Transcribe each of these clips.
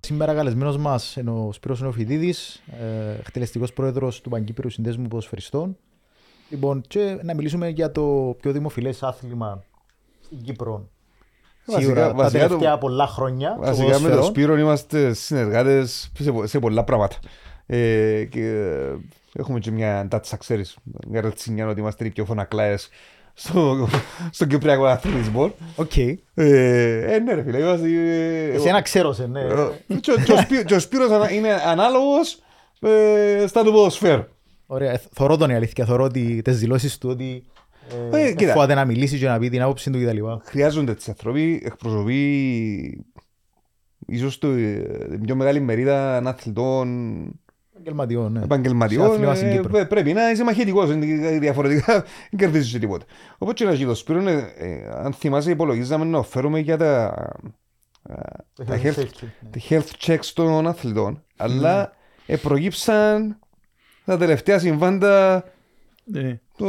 Σήμερα καλεσμένος μας είναι ο Σπύρος Νεοφιδίδης, ε, εκτελεστικός πρόεδρος του Παγκύπριου Συνδέσμου Ποδοσφαιριστών. Λοιπόν, και να μιλήσουμε για το πιο δημοφιλές άθλημα στην Κύπρο. Βασικά- Σίγουρα τα βασικά το- τελευταία πολλά χρόνια. το Βασικά με τον ποδόσφαιρο. Σπύρο είμαστε συνεργάτες σε, πο- σε πολλά πράγματα. Ε, και ε, έχουμε και μια τάτσα, ξέρεις, μια ρετσινιά ότι είμαστε οι πιο φωνακλάες στο, στον Κυπριακό αθλητισμό. ΟΚ. Ε, ε, ναι ρε φίλε, είμαστε... ε, Εσένα ξέρω σε, ναι. ε, και ο- και ο Σπύ- Και ο Σπύρος ανα- είναι ανάλογος ε, στα του ποδοσφαίρου. Ωραία. Ε, Θωρώ τον η αλήθεια. Θωρώ ότι, τις δηλώσεις του ότι Ε, ε, κοίτα. φοβάται να μιλήσει και να πει την άποψη του κτλ. Χρειάζονται τις άνθρωποι, εκπροσωπεί ίσως το, ε, την πιο μεγάλη μερίδα αθλητών Επαγγελματιών, ναι. Σε επαγγελματιών, άθλημα στην ε, Κύπρο. πρέ- πρέπει να είσαι μαχητικός, είναι διαφορετικά δεν κερδίζεις και τίποτα. Οπότε και να γίνει το Σπύρο, είναι, ε, αν θυμάσαι υπολογίζαμε να φέρουμε για τα, ε, τα health, Ναι. τα health checks των αθλητών, αλλά ε, προγύψαν τα τελευταία συμβάντα Ναι. το,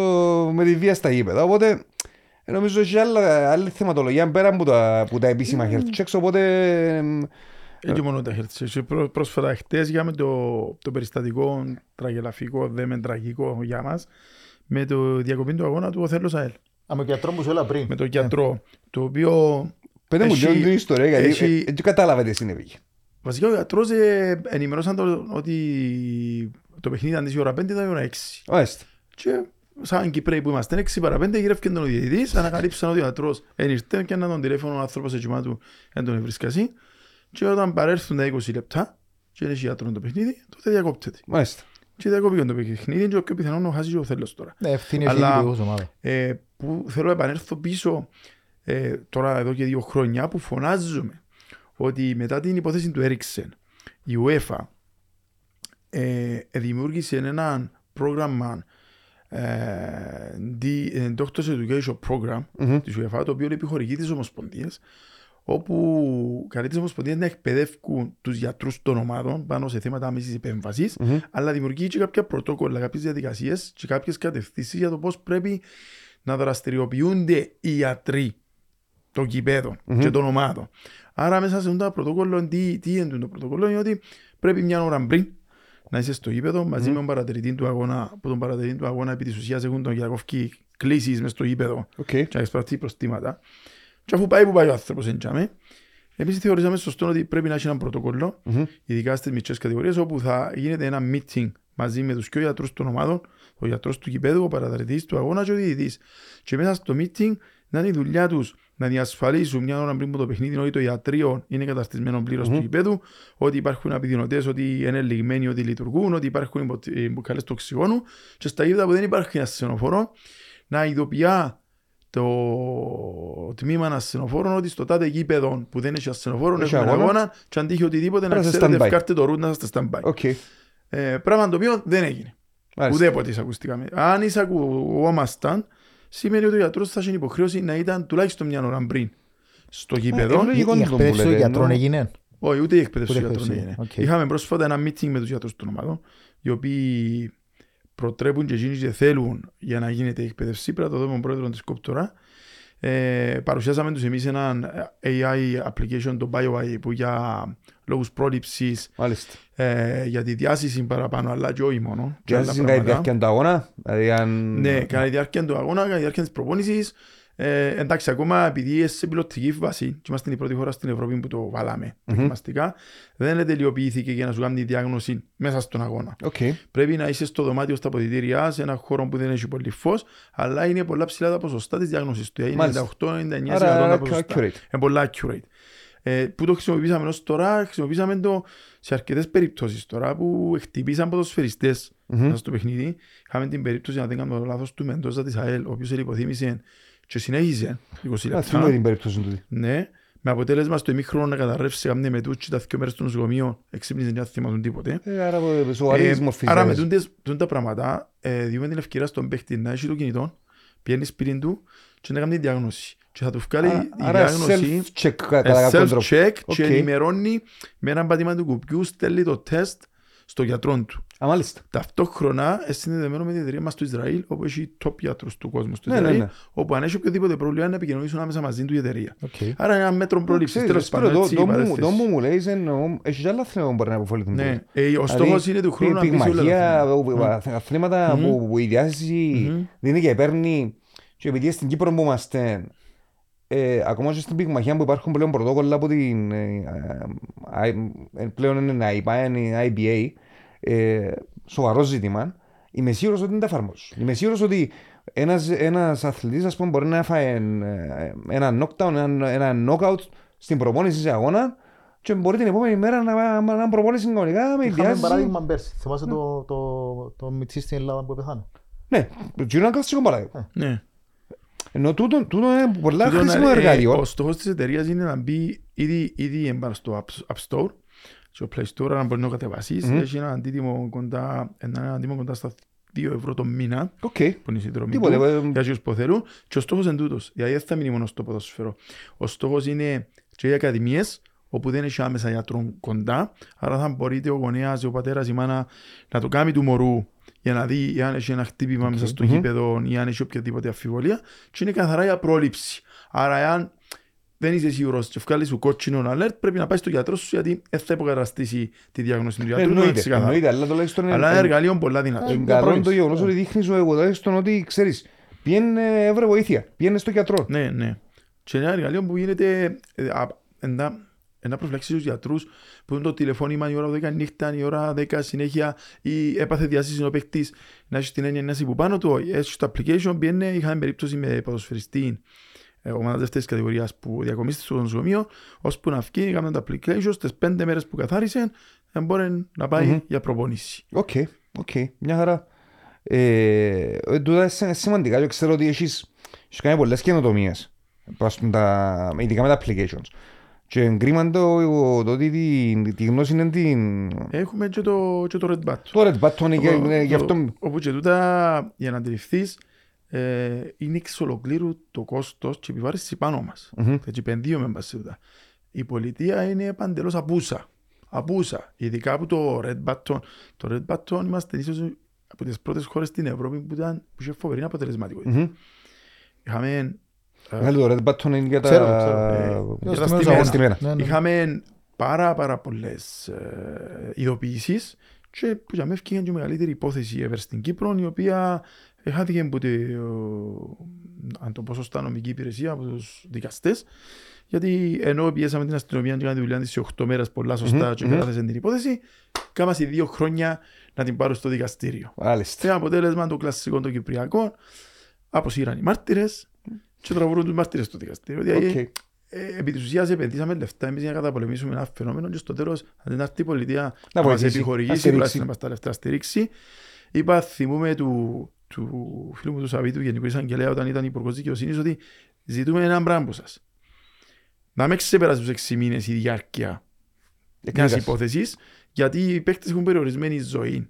με τη βία στα γήπεδα. Οπότε ε, νομίζω έχει άλλα, άλλη θεματολογία πέρα από τα, από τα επίσημα health checks. Οπότε εμ, Έτσι μόνο τα health checks. Πρό- Πρόσφατα χτες είχαμε το, το περιστατικό τραγελαφικό, δε με τραγικό για μας, με το διακοπή του αγώνα του Οθέλος ΑΕΛ. Α, με γιατρό μου σου έλα πριν. Με τον γιατρό, το οποίο πέντε μου Έχει- λίγο την ιστορία γιατί έχει- ε, ε, δεν κατάλαβε τι συνέβη. βασικά ο γιατρός ε, ενημερώσαν το, ότι το παιχνίδι αντί η ώρα 5 ήταν η ώρα 6. Μάλιστα. Και σαν Κυπρέοι που είμαστε 6 παρα 5 γύρευκε τον ο διαιτητής, ανακαλύψαν ότι ο γιατρός εν ήρθε και έναν τον τηλέφωνο ο άνθρωπος έτσι του δεν τον βρίσκασαι και όταν παρέλθουν τα 20 λεπτά και έχει γιατρό το παιχνίδι, τότε διακόπτεται. Μάλιστα. Και διακόπηκε το παιχνίδι και ο πιο πιθανό να χάσει και ο θέλος τώρα. Ναι, ευθύνη Αλλά- έχει λίγο ομάδα. Ε, που θέλω να επανέλθω πίσω ε, τώρα εδώ και δύο χρόνια που φωνάζουμε ότι μετά την υπόθεση του Έριξεν η UEFA ε, δημιούργησε ένα πρόγραμμα ε, the- ε, Doctors Education Program Μμμ. της UEFA το οποίο επιχορηγεί τις ομοσπονδίες όπου καλεί τις ομοσπονδίες να εκπαιδεύουν τους γιατρούς των ομάδων πάνω σε θέματα άμεσης επέμβασης Μμμ. αλλά δημιουργεί και κάποια πρωτόκολλα, κάποιες διαδικασίες και κάποιες κατευθύνσεις για το πώς πρέπει να δραστηριοποιούνται οι γιατροί των γηπέδων Μμμ. και των ομάδων. Άρα μέσα σε αυτό το πρωτόκολλο, τι, τι είναι το πρωτόκολλο, είναι ότι πρέπει μια ώρα πριν να είσαι στο γήπεδο μαζί με τον παρατηρητή του αγώνα, που τον παρατηρητή του αγώνα επί της ουσίας έχουν τον για κόψει κλήσεις μες στο γήπεδο Οκ. και να εισπράττει πρόστιμα. Και αφού πάει που πάει ο άνθρωπος εντιαμε, εμείς θεωρήσαμε σωστό ότι πρέπει να έχει ένα πρωτοκόλλο, Μμμ. ειδικά στις μικρές κατηγορίες, όπου θα γίνεται ένα meeting μαζί με τους πιο γιατρούς των ομάδων, ο γιατρός του κηπέδου, ο παρατηρητής του αγώνα και ο διαιτητής. Και μέσα στο meeting να είναι η δουλειά τους να διασφαλίσουν μια ώρα πριν από το παιχνίδι ότι το ιατρείο είναι καταστισμένο πλήρως του κηπέδου, ότι υπάρχουν απειδηνωτές, ότι είναι λιγμένοι, ότι λειτουργούν, ότι υπάρχουν υπο- ε, μπουκάλες του οξυγόνου και στα γήπεδα που δεν υπάρχει ασθενοφόρο να ειδοποιεί το τμήμα ασθενοφόρων ότι στο τάδε γήπεδο που δεν έχει ασθενοφόρο Έχει έχουμε αγώνα. αγώνα και αν τύχει οτιδήποτε να Πρέπει να είστε ξέρετε stand-by. ευκάλτε το route να είστε stand-by. OK. Ε, πράγμα το οποίο δεν έγινε. Μάλιστα. Ουδέποτε εισακουστήκαμε. Αν εισακουόμασταν, σημαίνει ότι ο γιατρός θα έχει υποχρέωση να ήταν τουλάχιστον μια ώρα πριν στο γήπεδο. ε, λογικό Η είναι το που εκπαίδευση των λέτε, γιατρών ενώ- έγινε. Όχι, ούτε η εκπαίδευση Ούτε των γιατρών εκπαίδευση, έγινε. οκ. Είχαμε πρόσφατα ένα meeting με τους γιατρούς των ομάδων, οι οποίοι προτρέπουν και εκείνοι και θέλουν για να γίνεται η εκπαίδευση. Πρέπει να το δούμε τον πρόεδρος της Κόπτορα. Ε, παρουσιάσαμε τους εμείς ένα AI application, το BioAI, που για λόγους πρόληψης, Μάλιστα. ε, για τη διάσηση παραπάνω, αλλά και όχι μόνο. Και άλλα αν είναι κάτι πράγματα. διάρκεια του αγώνα, δηλαδή αν... Ναι, κατά τη διάρκεια του αγώνα, κατά τη διάρκεια της προπόνησης. Ε, εντάξει, ακόμα επειδή είσαι σε πιλωτική βάση και είμαστε η πρώτη χώρα στην Ευρώπη που το βάλαμε δοκιμαστικά, δεν τελειοποιήθηκε για να σου κάνει τη διάγνωση μέσα στον αγώνα. Οκ. Πρέπει να είσαι στο δωμάτιο στα αποδητήρια, σε ένα χώρο που δεν έχει πολύ φως, αλλά είναι πολλά ψηλά τα ποσοστά της διάγνωσης του. Είναι Μάλιστα. 98-99% Άρα, τα ποσοστά. accurate. Είναι πολλά accurate. Ε, που το χρησιμοποιήσαμε ως τώρα, χρησιμοποιήσαμε το σε αρκετές περιπτώσεις τώρα που χτυπήσαν ποδοσφαιριστές Μμμ. μέσα στο παιχνίδι. Είχαμε την περίπτωση, να δεν κάνω το λάθος, του Μεντόζα της ΑΕΛ, ο οποίος λιποθύμησε και συνέχισε 20 Α, θυμούμαι λεπτά. την περίπτωση του. Ναι, με αποτέλεσμα στο ημίχρονο να καταρρεύσει κάμνει με τούτα δύο μέρες στο νοσοκομείο, εξύπνησε και δεν θυμάτουν τίποτε. Ε, Άρα ε, σοβαρή Ε, μορφής. άρα με ζημιάς. τούντες- τούντα πράγματα ε, διούμεν την ευκαιρία στον παίχτη να έχει το κινητό, πιαίνει σπίτι του και να κάνει τη διάγνωση. Και θα του βγάλει Άρα- η Άρα διάγνωση self-check κα- κατά κάποιον τρόπο. self-check και Οκ. ενημερώνει με έναν πάτημα του κουμπιού, στέλνει το τεστ στο γιατρό του. Α, μάλιστα. Ταυτόχρονα είναι συνδεδεμένο με την εταιρεία μας στο Ισραήλ, όπου έχει top γιατρούς του κόσμου στο Ναι, ναι, Ισραήλ, ναι. όπου αν έχει οποιοδήποτε πρόβλημα να επικοινωνήσουν άμεσα μαζί του η εταιρεία. Οκ. Άρα είναι ένα μέτρο πρόληψης, Ξέρεις, τέλος Σπύρο, πάντων, το- έτσι, το η μου- παρέθεση. Το μου μου λέει, εννοώ, έχει και άλλα αθλήματα που μπορεί να αποφεληθούν. Ναι, ε, ο στόχος είναι του χρόνου να μπει σε όλα τα Πυγμαχία, αθλήματα. αθλήματα Μμμ. που που η διάθεση Μμμ. δίνει και παίρνει και επειδή στην Κύπρο που είμαστε ε, ακόμα και στην πυγμαχία που υπάρχουν πλέον πρωτόκολλα από την ε, ε, ε, πλέον είναι IPA, είναι IBA ε, σοβαρό ζήτημα είμαι σίγουρος ότι δεν τα εφαρμόζουν. Είμαι σίγουρος ότι ένας, ένας αθλητής ας πούμε, μπορεί να φάει ε, ένα knockdown, ένα, ένα knockout στην προπόνηση σε αγώνα και μπορεί την επόμενη μέρα να, να, να προπόνηση κανονικά με Είχαμε διάθεση. παράδειγμα πέρσι. Θυμάσαι το, το, το Μιτσί στην Ελλάδα που πεθάνε. Ναι, το είναι ένα κλασικό παράδειγμα. Ναι. Ενώ τούτο, τούτο είναι πολλά Τούτο χρήσιμο να- ε, εργαλείο. Ο στόχος της εταιρείας είναι να μπει ήδη, ήδη έμπαρα στο App, App Store στο Play Store να μπορεί να το κατεβάσεις. Μμμ. Έχει ένα αντίτιμο κοντά, ένα αντίτιμο κοντά στα 2 ευρώ το μήνα Οκ. που είναι η συνδρομή Τίποτε. του ε, για όσους που θέλουν και ο στόχος είναι τούτος. Δηλαδή δεν θα μείνει μόνο στο ποδοσφαίρο. Ο στόχος είναι και οι ακαδημίες όπου δεν έχει άμεσα γιατρών κοντά άρα θα μπορείτε ο γονέας, ο πατέρας, η μάνα να το κάνει του μωρού για να δει αν έχει ένα χτύπημα μέσα στο Μμμ. γήπεδο ή αν έχει οποιαδήποτε αμφιβολία και είναι καθαρά για πρόληψη. Άρα εάν δεν είσαι σίγουρος και βγάλεις σου κότσινο alert πρέπει να πάει στο γιατρό σου γιατί δεν θα υποκαταστήσει τη διάγνωση του γιατρού. να είναι Εννοείται, ξεκάθαρο. εννοείται, αλλά τουλάχιστον είναι- Αλλά είναι είναι- εργαλείο πολλά δυνατό. είναι για καλό πρόληψη. το γεγονός Ναι. ότι δείχνεις σου εγώ τουλάχιστον ότι ξέρεις πιένε έβρε βοήθεια, πιένε στο γιατρό. Ναι, ναι. Και είναι ένα εργαλείο που γίνεται ε, α- εντά- να προφυλάξεις τους γιατρούς που είναι το τηλεφώνημα η ώρα 10 νύχτα, η ώρα 10 συνέχεια ή έπαθε διάσηση ο παίκτης να έχεις την έννοια να είσαι που πάνω του. όχι. Έχεις το application πιένε, είχαμε περίπτωση με ποδοσφαιριστή ε, ομάδα δεύτερης κατηγορίας που διακομίστηκε στο νοσοκομείο ώσπου να βγει, έκαμε το application στις πέντε μέρες που καθάρισε δεν μπορεί να πάει Μμμ. για προπονήση. OK, OK, μια χαρά. Ε, ε, τούτα είναι σημαντικά και ξέρω ότι έχεις, έχεις κάνει πολλές καινοτομίες, ας πούμε, τα- ειδικά με τα applications. Και εν κρίμαν το, το ότι τη, τη γνώση είναι την... Έχουμε και το, και το Red Button. Το Red Button, και- Όπου- ε, γι' αυτό... όπου- Όπου και τούτα, για να αντιληφθείς, ε, είναι εξ ολοκλήρου το κόστος και επιβάρηση πάνω μας. Μμμ. Έτσι επενδύουμε μας σε τούτα. Η πολιτεία είναι παντελώς απούσα. Απούσα. Ειδικά από το Red Button. Το Red Button είμαστε ίσως από τις πρώτες χώρες στην Ευρώπη που, ήταν, που είχε φοβερή αποτελεσματικότητα. Μμμ. Είχαμε, ε, Βγάλε το Red Button είναι για τα... Ξέρω, ξέρω. Ε, Για τα στους στημένα. αγώνες. Στημένα. Ναι, ναι. Είχαμε πάρα πάρα πολλές ε, ειδοποιήσεις και που για μένα έφυγε και η μεγαλύτερη υπόθεση ever στην Κύπρο η οποία χάθηκε από τη, ο, αν το πω σωστά, νομική υπηρεσία από τους δικαστές γιατί ενώ πιέσαμε την αστυνομία και κάναμε τη δουλειά της σε 8 μέρες πολλά σωστά Μμμ, και μμμ. παρέθεσαν την υπόθεση κάμαν δύο χρόνια να την πάρουν στο δικαστήριο. Μάλιστα. Και αποτέλεσμα το κλασικό των Κυπριακών αποσύραν οι μάρτυρες και τραβούν τους μάρτυρες στο δικαστήριο. Δηλαδή, Οκ. ε, επί της ουσίας επενδύσαμε λεφτά εμείς για να καταπολεμήσουμε ένα φαινόμενο και στο τέλος αν δεν έρθει η πολιτεία Να να μας βοηθήσει, να επιχορηγήσει στηρίξει. τουλάχιστον να μας τα λεφτά στηρίξει. Είπα, θυμούμε του, του φίλου μου του Σαββίδη του Γενικού Εισαγγελέα όταν ήταν υπουργός δικαιοσύνης ότι ζητούμε έναν πράγμα από σας. Να μην ξεπεράσει τους 6 μήνες η διάρκεια μιας Εκδίκασης. υπόθεσης γιατί οι παίκτες έχουν περιορισμένη ζωή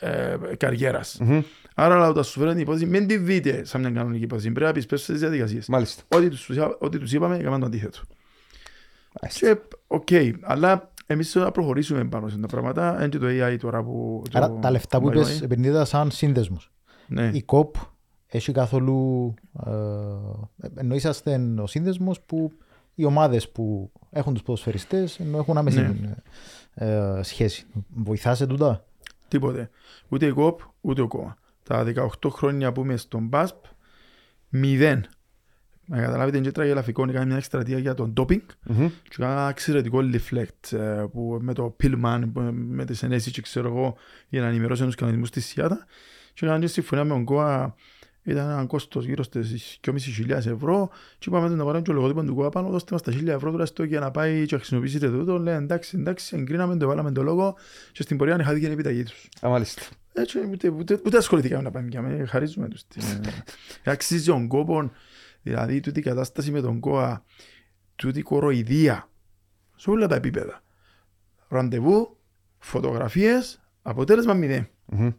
ε, καριέρας. Μμμ. Άρα αλλά όταν σου φέρουν την υπόθεση μην τη δείτε σαν μια κανονική υπόθεση. Πρέπει να πιστέψετε στις διαδικασίες. Μάλιστα. Ό,τι τους, ό,τι τους είπαμε, έκαναν το αντίθετο. Μάλιστα. Και, οκ, αλλά εμείς να προχωρήσουμε πάνω σε αυτά τα πράγματα. Είναι και το AI τώρα που... το- Άρα τα λεφτά που το είπες AI. επενδύεται σαν σύνδεσμος. Ναι. Η ΚΟΠ έχει καθόλου... Ε, ενώ είσαστε ο σύνδεσμος που οι ομάδες που έχουν τους ποδοσφαιριστές ενώ έχουν άμεση Ναι. ε, σχέση. Βοηθά σε τούτα; Τίποτε. Ούτε η ΚΟΠ, ούτε ο κόμμα. Τα 18 χρόνια που είμαι στον ΠΑΣΠ, μηδέν. Να καταλάβετε, είναι και τραγελαφικό, έκανα μια εκστρατεία για τον ντόπινγκ Μμμ. και έκανα ένα εξαιρετικό leaflet ε, που με το Pillman, που- με τις ενέσεις και ξέρω εγώ, για να ενημερώσουν τους κανονισμούς της ΣΥΑΤΑ και έκανα και συμφωνία με τον ΚΟΑ ήταν ένα κόστος γύρω στις 2.500 ευρώ και είπαμε του να πάρουμε και το λογότυπο του ΚΟΑ πάνω, δώστε μας τα 1.000 ευρώ τουλάχιστον για να πάει και να χρησιμοποιήσετε τούτο. Λέει εντάξει, εντάξει, εγκρίναμε το, βάλαμε το λόγο και στην πορεία χάθηκε η επιταγή τους. Α, μάλιστα. Έτσι, ούτε, ούτε, ούτε ασχοληθήκαμε να πάμε για μένα, χαρίζουμε τους. την, ε, Αξίζει τον κόπο, δηλαδή τούτη η κατάσταση με τον ΚΟΑ, τούτη η κοροϊδία, σε όλα τα επίπεδα. Ραντεβού, φωτογραφίες, αποτέλεσμα μηδέν. Μμμ.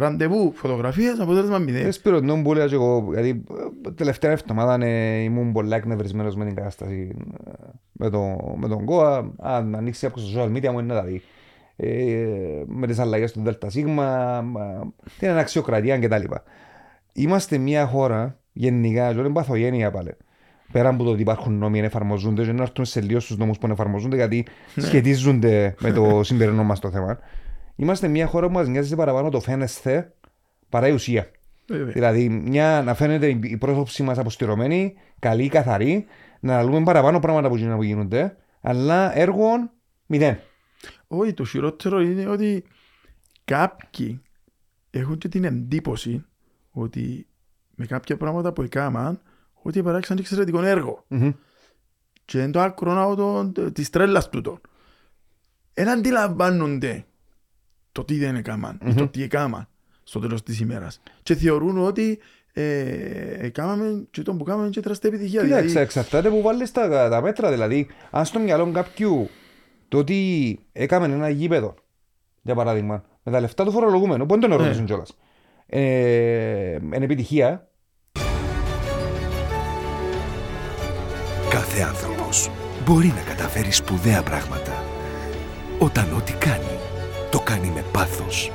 Ραντεβού, φωτογραφίες, αποτέλεσμα μηδέν. Δεν σπίρω τον που έλεγα και εγώ, γιατί ε, τελευταία εβδομάδα ε, ήμουν πολλά εκνευρισμένος με την κατάσταση ε, με, το, με τον ΚΟΑ. Αν ανοίξει από στο social media μου είναι να τα δει. ε, με τις αλλαγές του ΔΣ, μα, την αναξιοκρατία κτλ. Είμαστε μια χώρα γενικά, δεν είναι παθογένεια πάλι. Πέρα από το ότι υπάρχουν νόμοι, εφαρμοζούνται, δεν έρθουν σε λίγο στους νόμους που εφαρμοζούνται, γιατί Ναι. σχετίζονται με το σημερινό μας το θέμα. Είμαστε μια χώρα που μας νοιάζει παραπάνω το φαίνεσθε παρά η ουσία. Βέβαια. Δηλαδή, μια, να φαίνεται η η πρόσωψή μας αποστηρωμένη, καλή, καθαρή, να αναλύουμε παραπάνω πράγματα που γίνονται, που γίνονται αλλά έργων μηδέν. Όχι, το χειρότερο είναι ότι κάποιοι έχουν και την εντύπωση ότι με κάποια πράγματα που έκαναν ότι παράξαν εξαιρετικό έργο. Μμμ. Και είναι το άκρο της τρέλας τούτο. Δεν αντιλαμβάνονται το τι δεν έκαναν ή το τι έκαναν στο τέλος της ημέρας. Και θεωρούν ότι ε, έκαναμε και το που κάναμε και τεράστια επιτυχία. Κοίταξε, Δηλαδή, εξαρτάται που βάλεις τα, τα μέτρα. Δηλαδή, αν στο μυαλό κάποιου το ότι έκαμε ένα γήπεδο, για παράδειγμα, με τα λεφτά του φορολογούμενου, που δεν τον ερωτήσουν Ναι. κιόλας. Ε, εν επιτυχία, Κάθε άνθρωπος μπορεί να καταφέρει σπουδαία πράγματα. Όταν ό,τι κάνει, το κάνει με πάθος.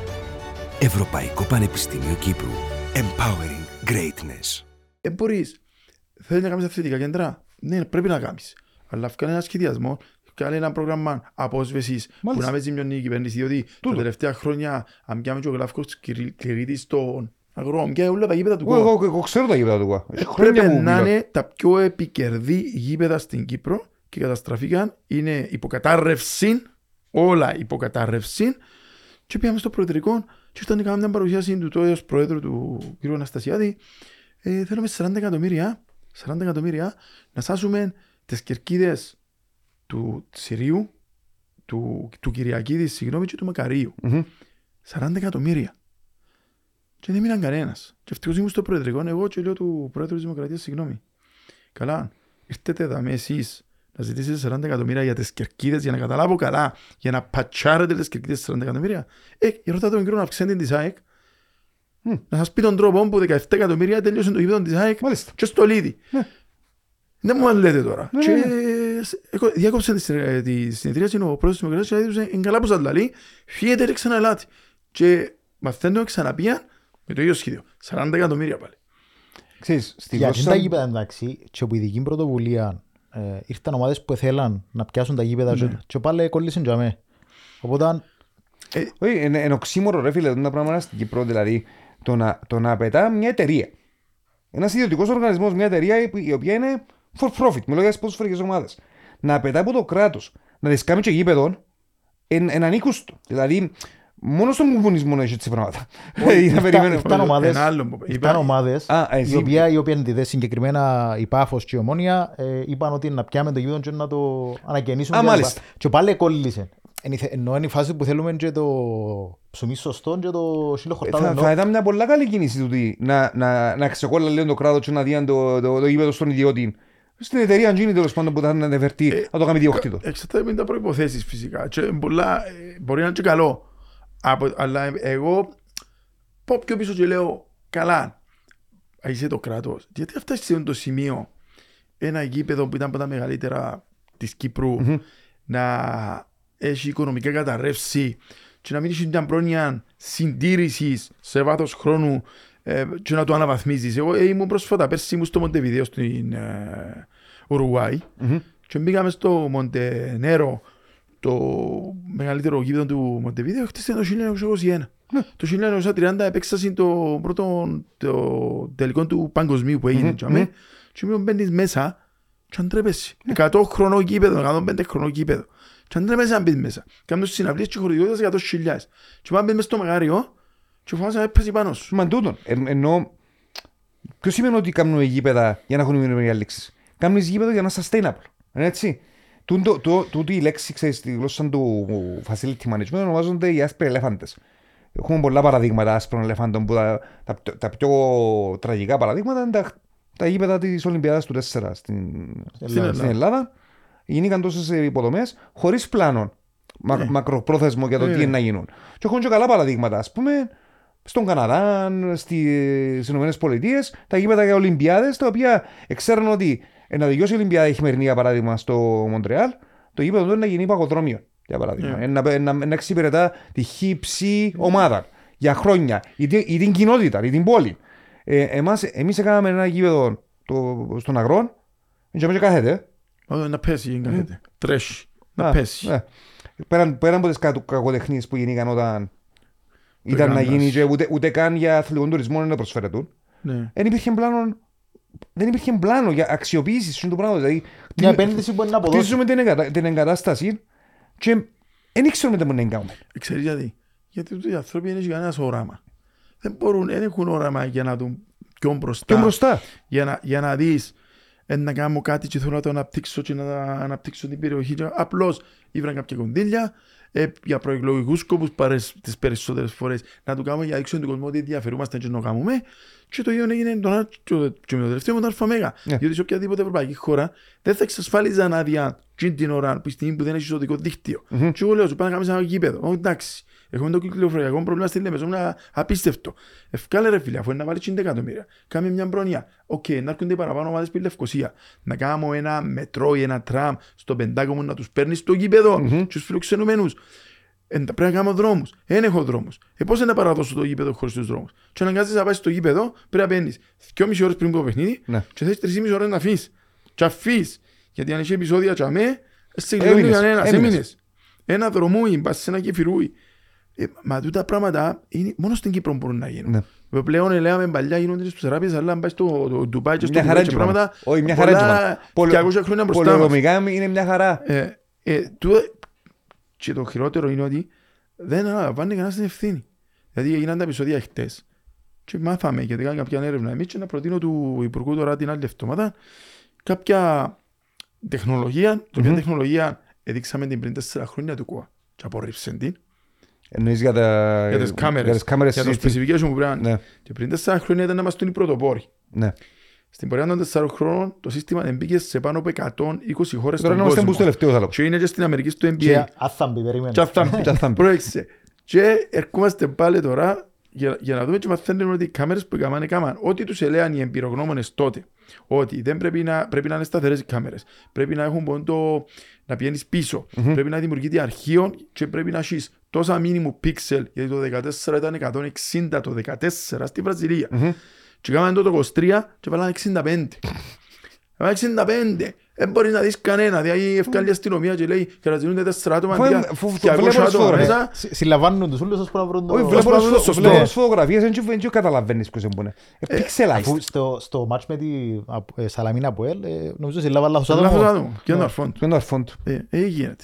Ευρωπαϊκό Πανεπιστήμιο Κύπρου. Empowering Greatness. ε, μπορείς. Θέλεις να κάνεις αθλητικά κέντρα; Ναι, πρέπει να κάνεις. Αλλά κάνει ένα σχεδιασμό, κάνει ένα πρόγραμμα απόσβεσης που Μάλιστα. να παίζει μια νίκη κυβέρνηση. Διότι τα Τούτο. τελευταία χρόνια, αν πιάμε και ο Γλαύκος Κυρίτης στον αγρό, πιάμε όλα τα γήπεδα του εγώ, κόσμου. εγώ, εγώ ξέρω τα γήπεδα του ΚΟΑ. Έχει Πρέπει χρόνια που να μιλώ. είναι τα πιο επικερδή γήπεδα στην Κύπρο και καταστραφήκαν. Είναι υποκατάρρευση, όλα υποκατάρρευση. Και πήγαμε στο προεδρικό και όταν κάναμε μια παρουσίαση του τότε ως πρόεδρου του κ. Αναστασιάδη ε, θέλουμε 40 εκατομμύρια, 40 εκατομμύρια να σάσουμε τις κερκίδες του Συρίου, του, του Κυριακίδη, συγγνώμη, και του Μακαρίου. Μμμ. 40 εκατομμύρια. Και δεν μείναν κανένας. Και ευτυχώς ήμουν στο προεδρικό, εγώ και λέω του πρόεδρου της Δημοκρατίας, συγγνώμη. Καλά, ήρθετε εδώ εσείς να ζητήσετε 40 εκατομμύρια για τις κερκίδες, για να καταλάβω καλά, για να πατσάρετε τις κερκίδες 40 εκατομμύρια. Ε, ρωτάτε τον κύριο Αυξέντη τη ΑΕΚ, Μμ. να σας πει τον τρόπο που 17 εκατομμύρια τέλειωσε το γήπεδο της ΑΕΚ Μάλιστα. και στο Λίδι. Ναι. Δεν μου λέτε τώρα. Ναι, και ναι, εγώ διάκοψε τη, συνε- τη συνεδρίαση ο πρόεδρος της Δημοκρατίας και έδωσε «Εν καλά που σας λαλεί, φύγετε και ξαναλάτε». Και μαθαίνω ξαναπία με το ίδιο σχέδιο. 40 εκατομμύρια πάλι. Ξέρεις, στη Για την γλώσσα... τα γήπεδα εντάξει, και από ειδική πρωτοβουλία ε, ήρθαν ομάδες που θέλαν να πιάσουν τα γήπεδα και, και πάλι κολλήσαν για μέ. Οπότε Όχι, είναι, είναι οξύμορο ρε φίλε, τα πράγματα στην Κύπρο, δηλαδή το να, το να πετά μια εταιρεία. Ένας ιδιωτικός οργανισμός, μια εταιρεία η- η οποία είναι for profit, μιλώ για τις ποδοσφαιρικές ομάδες. Να πετά από το κράτος, να τις κάνει και γήπεδο, είναι ανήκουστο. Δηλαδή, μόνος στον κομμουνισμό έχει έτσι πράγματα. Όχι, Να ήρθαν- περιμένω. ήρθαν ομάδες- Ένα άλλο που είπα. ήρθαν ομάδες Α, εσύ- οι οποία οι οποίοι αντιδέ συγκεκριμένα η Πάφος και η Ομόνια ε, είπαν ότι να πιάμε το γήπεδο και να το ανακαινήσουμε. Α, και να μάλιστα. πά- Και πάλι κόλλησε. Εν- Ενώ είναι η φάση που θέλουμε και το ψωμί σωστό και το σύλλο χορτάδο. Θα, ενώ- θα ήταν μια πολλά καλή κίνηση τούτη να, να, να ξεκόλλα λίγο το κράτος και να δει το, το, το γήπεδο στον ιδιώτη. Στην εταιρεία αν γίνει τέλος πάντων που θα ανεβερτεί, να το κάνει διοκτήτο. Εξαρτάται με τα προϋποθέσεις φυσικά. Και πολλά, ε, μπορεί να είναι και καλό. Από, αλλά εγώ πω πιο πίσω και λέω καλά. Α, Είσαι το κράτος. Γιατί αυτά σε το σημείο ένα γήπεδο που ήταν από τα μεγαλύτερα της κυπρου να έχει οικονομικά καταρρεύσει και να μην έχει μια πρόνοια συντήρησης σε βάθος χρόνου ε, και να το αναβαθμίζεις. Εγώ ε, ήμουν πρόσφατα πέρσι ήμουν στο Μοντεβιδέο στην ε, Ουρουάη και μπήκαμε στο Μοντενέρο το μεγαλύτερο γήπεδο του Μοντεβίδεο χτίστηκε το 1921. Το 1930 επέξασε το πρώτο το τελικό του παγκοσμίου που έγινε. Mm-hmm. Και μείνουν μπαίνεις μέσα και αν τρέπεσαι. 100 χρονό γήπεδο, 105 χρονό γήπεδο. Και αν τρέπεσαι να μπεις μέσα. Κάνουν συναυλίες και χωρητικότητας 100.000. Και πάμε μπεις μες στο μεγάριο και φοβάσαι να έπαιζε πάνω σου. Μα τούτον. Ε, ενώ. Ποιος σημαίνει ότι κάνουμε γήπεδα για να έχουν μηνύματα λήξεις; Κάνουμε γήπεδο για να είναι sustainable. Είναι έτσι; Τούτο- το- Τούτη η λέξη, ξέρεις, στη γλώσσα του facility management ονομάζονται οι άσπροι ελέφαντες. Έχουμε πολλά παραδείγματα άσπρων ελεφάντων που τα, τα, πιο- τα πιο τραγικά παραδείγματα είναι τα, τα γήπεδα της Ολυμπιάδας του 4 στην, στην, Ελλάδα. Ελλάδα. Γίνηκαν τόσες υποδομές χωρίς πλάνο μα, Ναι. μακροπρόθεσμο για το Ναι, τι ναι. είναι να γίνουν. Και έχουν και καλά παραδείγματα, ας πούμε, στον Καναδά, στις Ηνωμένες Πολιτείες, τα γήπεδα για Ολυμπιάδες, τα οποία ξέρουν ότι ε, να δικαιώσει η Ολυμπιάδα η χειμερινή, για παράδειγμα, στο Μοντρεάλ, το γήπεδο του είναι να γίνει παγοδρόμιο. Για παράδειγμα. Ναι. Ε, Να, να, να εξυπηρετά τη χύψη ομάδα για χρόνια. Ή, την- ή την κοινότητα, ή την πόλη. Ε, εμάς, εμείς έκαναμε ένα γήπεδο το, στον Αγρόν, και και κάθεται. Ω, Να πέσει, δεν κάθεται. Τρέχει. Να Α, πέσει. ε. Πέραν, πέραν από τις κακο- κακοτεχνίες που γίνηκαν όταν ήταν να Προγράμμας. γίνει και ούτε, ούτε καν για αθλητικό τουρισμό να προσφέρετουν. Ναι. Δεν υπήρχε πλάνο, δεν υπήρχε πλάνο για αξιοποίησης του πράγματος. Δηλαδή, Μια επένδυση μπορεί να αποδώσει. χτίζουμε την, εγκατα, την εγκατάσταση και δεν ήξερουμε τι μπορεί να κάνουμε. Ξέρεις γιατί; Γιατί τούτοι οι άνθρωποι δεν έχουν κανένας όραμα. Δεν μπορούν, δεν έχουν όραμα για να δουν πιο μπροστά. Πιο μπροστά. για να, για να δεις ε, να κάνω κάτι και θέλω να το αναπτύξω και να αναπτύξω την περιοχή και απλώς ήβραν κάποια κονδύλια ε, για προεκλογικούς σκοπούς παρές, τις περισσότερες φορές να το κάνουμε για να δείξουμε τον κόσμο ότι ενδιαφερούμαστε και να το κάνουμε. Και το ίδιο έγινε τον, Α- και το- και με το τελευταίο με το ΑΜΕΓΑ Ναι. διότι σε οποιαδήποτε ευρωπαϊκή χώρα δεν θα εξασφάλιζαν άδεια εκείνη την ώρα που τη στιγμή που δεν έχεις οδικό δίκτυο. Μμμ. και εγώ λέω σου πάμε να κάνεις ένα γήπεδο. Ω, εντάξει Έχουμε το κυκλοφοριακό πρόβλημα στη Λέμεσο, είναι απίστευτο. Εύκαλε ρε φίλε, αφού είναι να βάλεις 50 εκατομμύρια. Κάμε μια πρόνοια. Οκ, να έρχονται παραπάνω ομάδες που είναι Λευκοσία. Να κάνουμε ένα μετρό ή ένα τραμ στο Πεντάκωμο να τους παίρνεις στο γήπεδο Μμμ. και τους φιλοξενουμένους. Ε, πρέπει να κάνω δρόμους. Δεν έχω δρόμους. Ε, πώς είναι να παραδώσω το γήπεδο χωρίς τους δρόμους; Και αναγκάζεσαι να πάεις στο γήπεδο, πρέπει να μπαίνεις 2,5 ώρες πριν από το παιχνίδι Ναι. και θες 3,5 ώρες να αφήσεις. Και αφήσεις. Γιατί αν έχει επεισόδια και αμέ, σε κλειδώνει Έμεινες, κανένας. έμεινες. Έμεινες. Ένα δρομούι, πας σε ένα κεφυρούι. Ε, μα τούτα πράγματα είναι, μόνο στην Κύπρο μπορούν να γίνουν. Ναι. Πλέον ε, λέγαμε παλιά γίνονται στους Αράπιες, αλλά αν πάει στο το, Ντουμπάι και στο Μια χαρά Κουβέτ και έτσι πράγματα, Όχι, μια χαρά έτσι πολλά πάμε. Πολε- 200 χρόνια μπροστά μας. Πολεοδομικά είναι μια χαρά. Ε, ε, τούτα- και το χειρότερο είναι ότι δεν αναλαμβάνει κανένας την ευθύνη. Δηλαδή έγιναν τα επεισόδια χτες και μάθαμε γιατί κάναμε κάποια έρευνα εμείς και να προτείνω του Υπουργού τώρα την άλλη εβδομάδα κάποια τεχνολογία, την οποία Μμμ. τεχνολογία έδειξαμε την πριν 4 χρόνια του ΚΟΑ και απορρίψε την Εννοείς για, τα... για τις κάμερες, Για τις κάμερες για το CCTV. specification που πρέπει να Ναι, Και πριν 4 χρόνια ήταν να είμαστε οι πρωτοπόροι. ναι. Στην πορεία των 4 χρόνων το σύστημα μπήκε σε πάνω από 120 χώρες Τώρα στον είμαστε που κόσμο. τελευταίο θα λέω. Και είναι και στην Αμερική στο NBA. Και άθαμπη, περίμενε. Και αυτά Και αυτά μπει. Πρόεξε. Και ερχόμαστε πάλι τώρα για, για να δούμε και μαθαίνουμε ότι οι κάμερες που έκαναν, έκαναν ό,τι τους έλεγαν οι εμπειρογνώμονες τότε. Ότι δεν πρέπει να, πρέπει να είναι σταθερές οι κάμερες. Πρέπει να έχουν πόντο να πηγαίνεις πίσω. Πρέπει να δημιουργείται αρχείο και πρέπει να έχεις τόσα μήνυμου πίξελ. Γιατί το 14 ήταν 160 το 14 στη Βραζιλία. Και κάνανε το 23 και βάλανε 65. Βάλανε 65. Δεν μπορεί να δεις κανένα. Δηλαδή ευκάλλει η αστυνομία και λέει χαρακτηρίζονται τέσσερα άτομα Αφού, αντί ε, για φου- φου- 200 βλέπω τις άτομα φωτογραφίες. μέσα. Συ- Συλλαμβάνουν τους όλους ώσπου να βρουν το... Όχι, Ως βλέπω πάνω τις στο φω- σωστό. βλέπω τις φωτογραφίες, δεν τσου- δεν καταλαβαίνεις ποιος είναι. Ε, Αφού Pixelized. στο, στο match με τη απ- ε, Σαλαμίνα από ελ, ε, νομίζω συλλάβαν λάθος Λάθος άτομο. άτομο. Και είναι το αρφόν του. Ποιο είναι το αρφόν του. Ε, ε, γίνεται.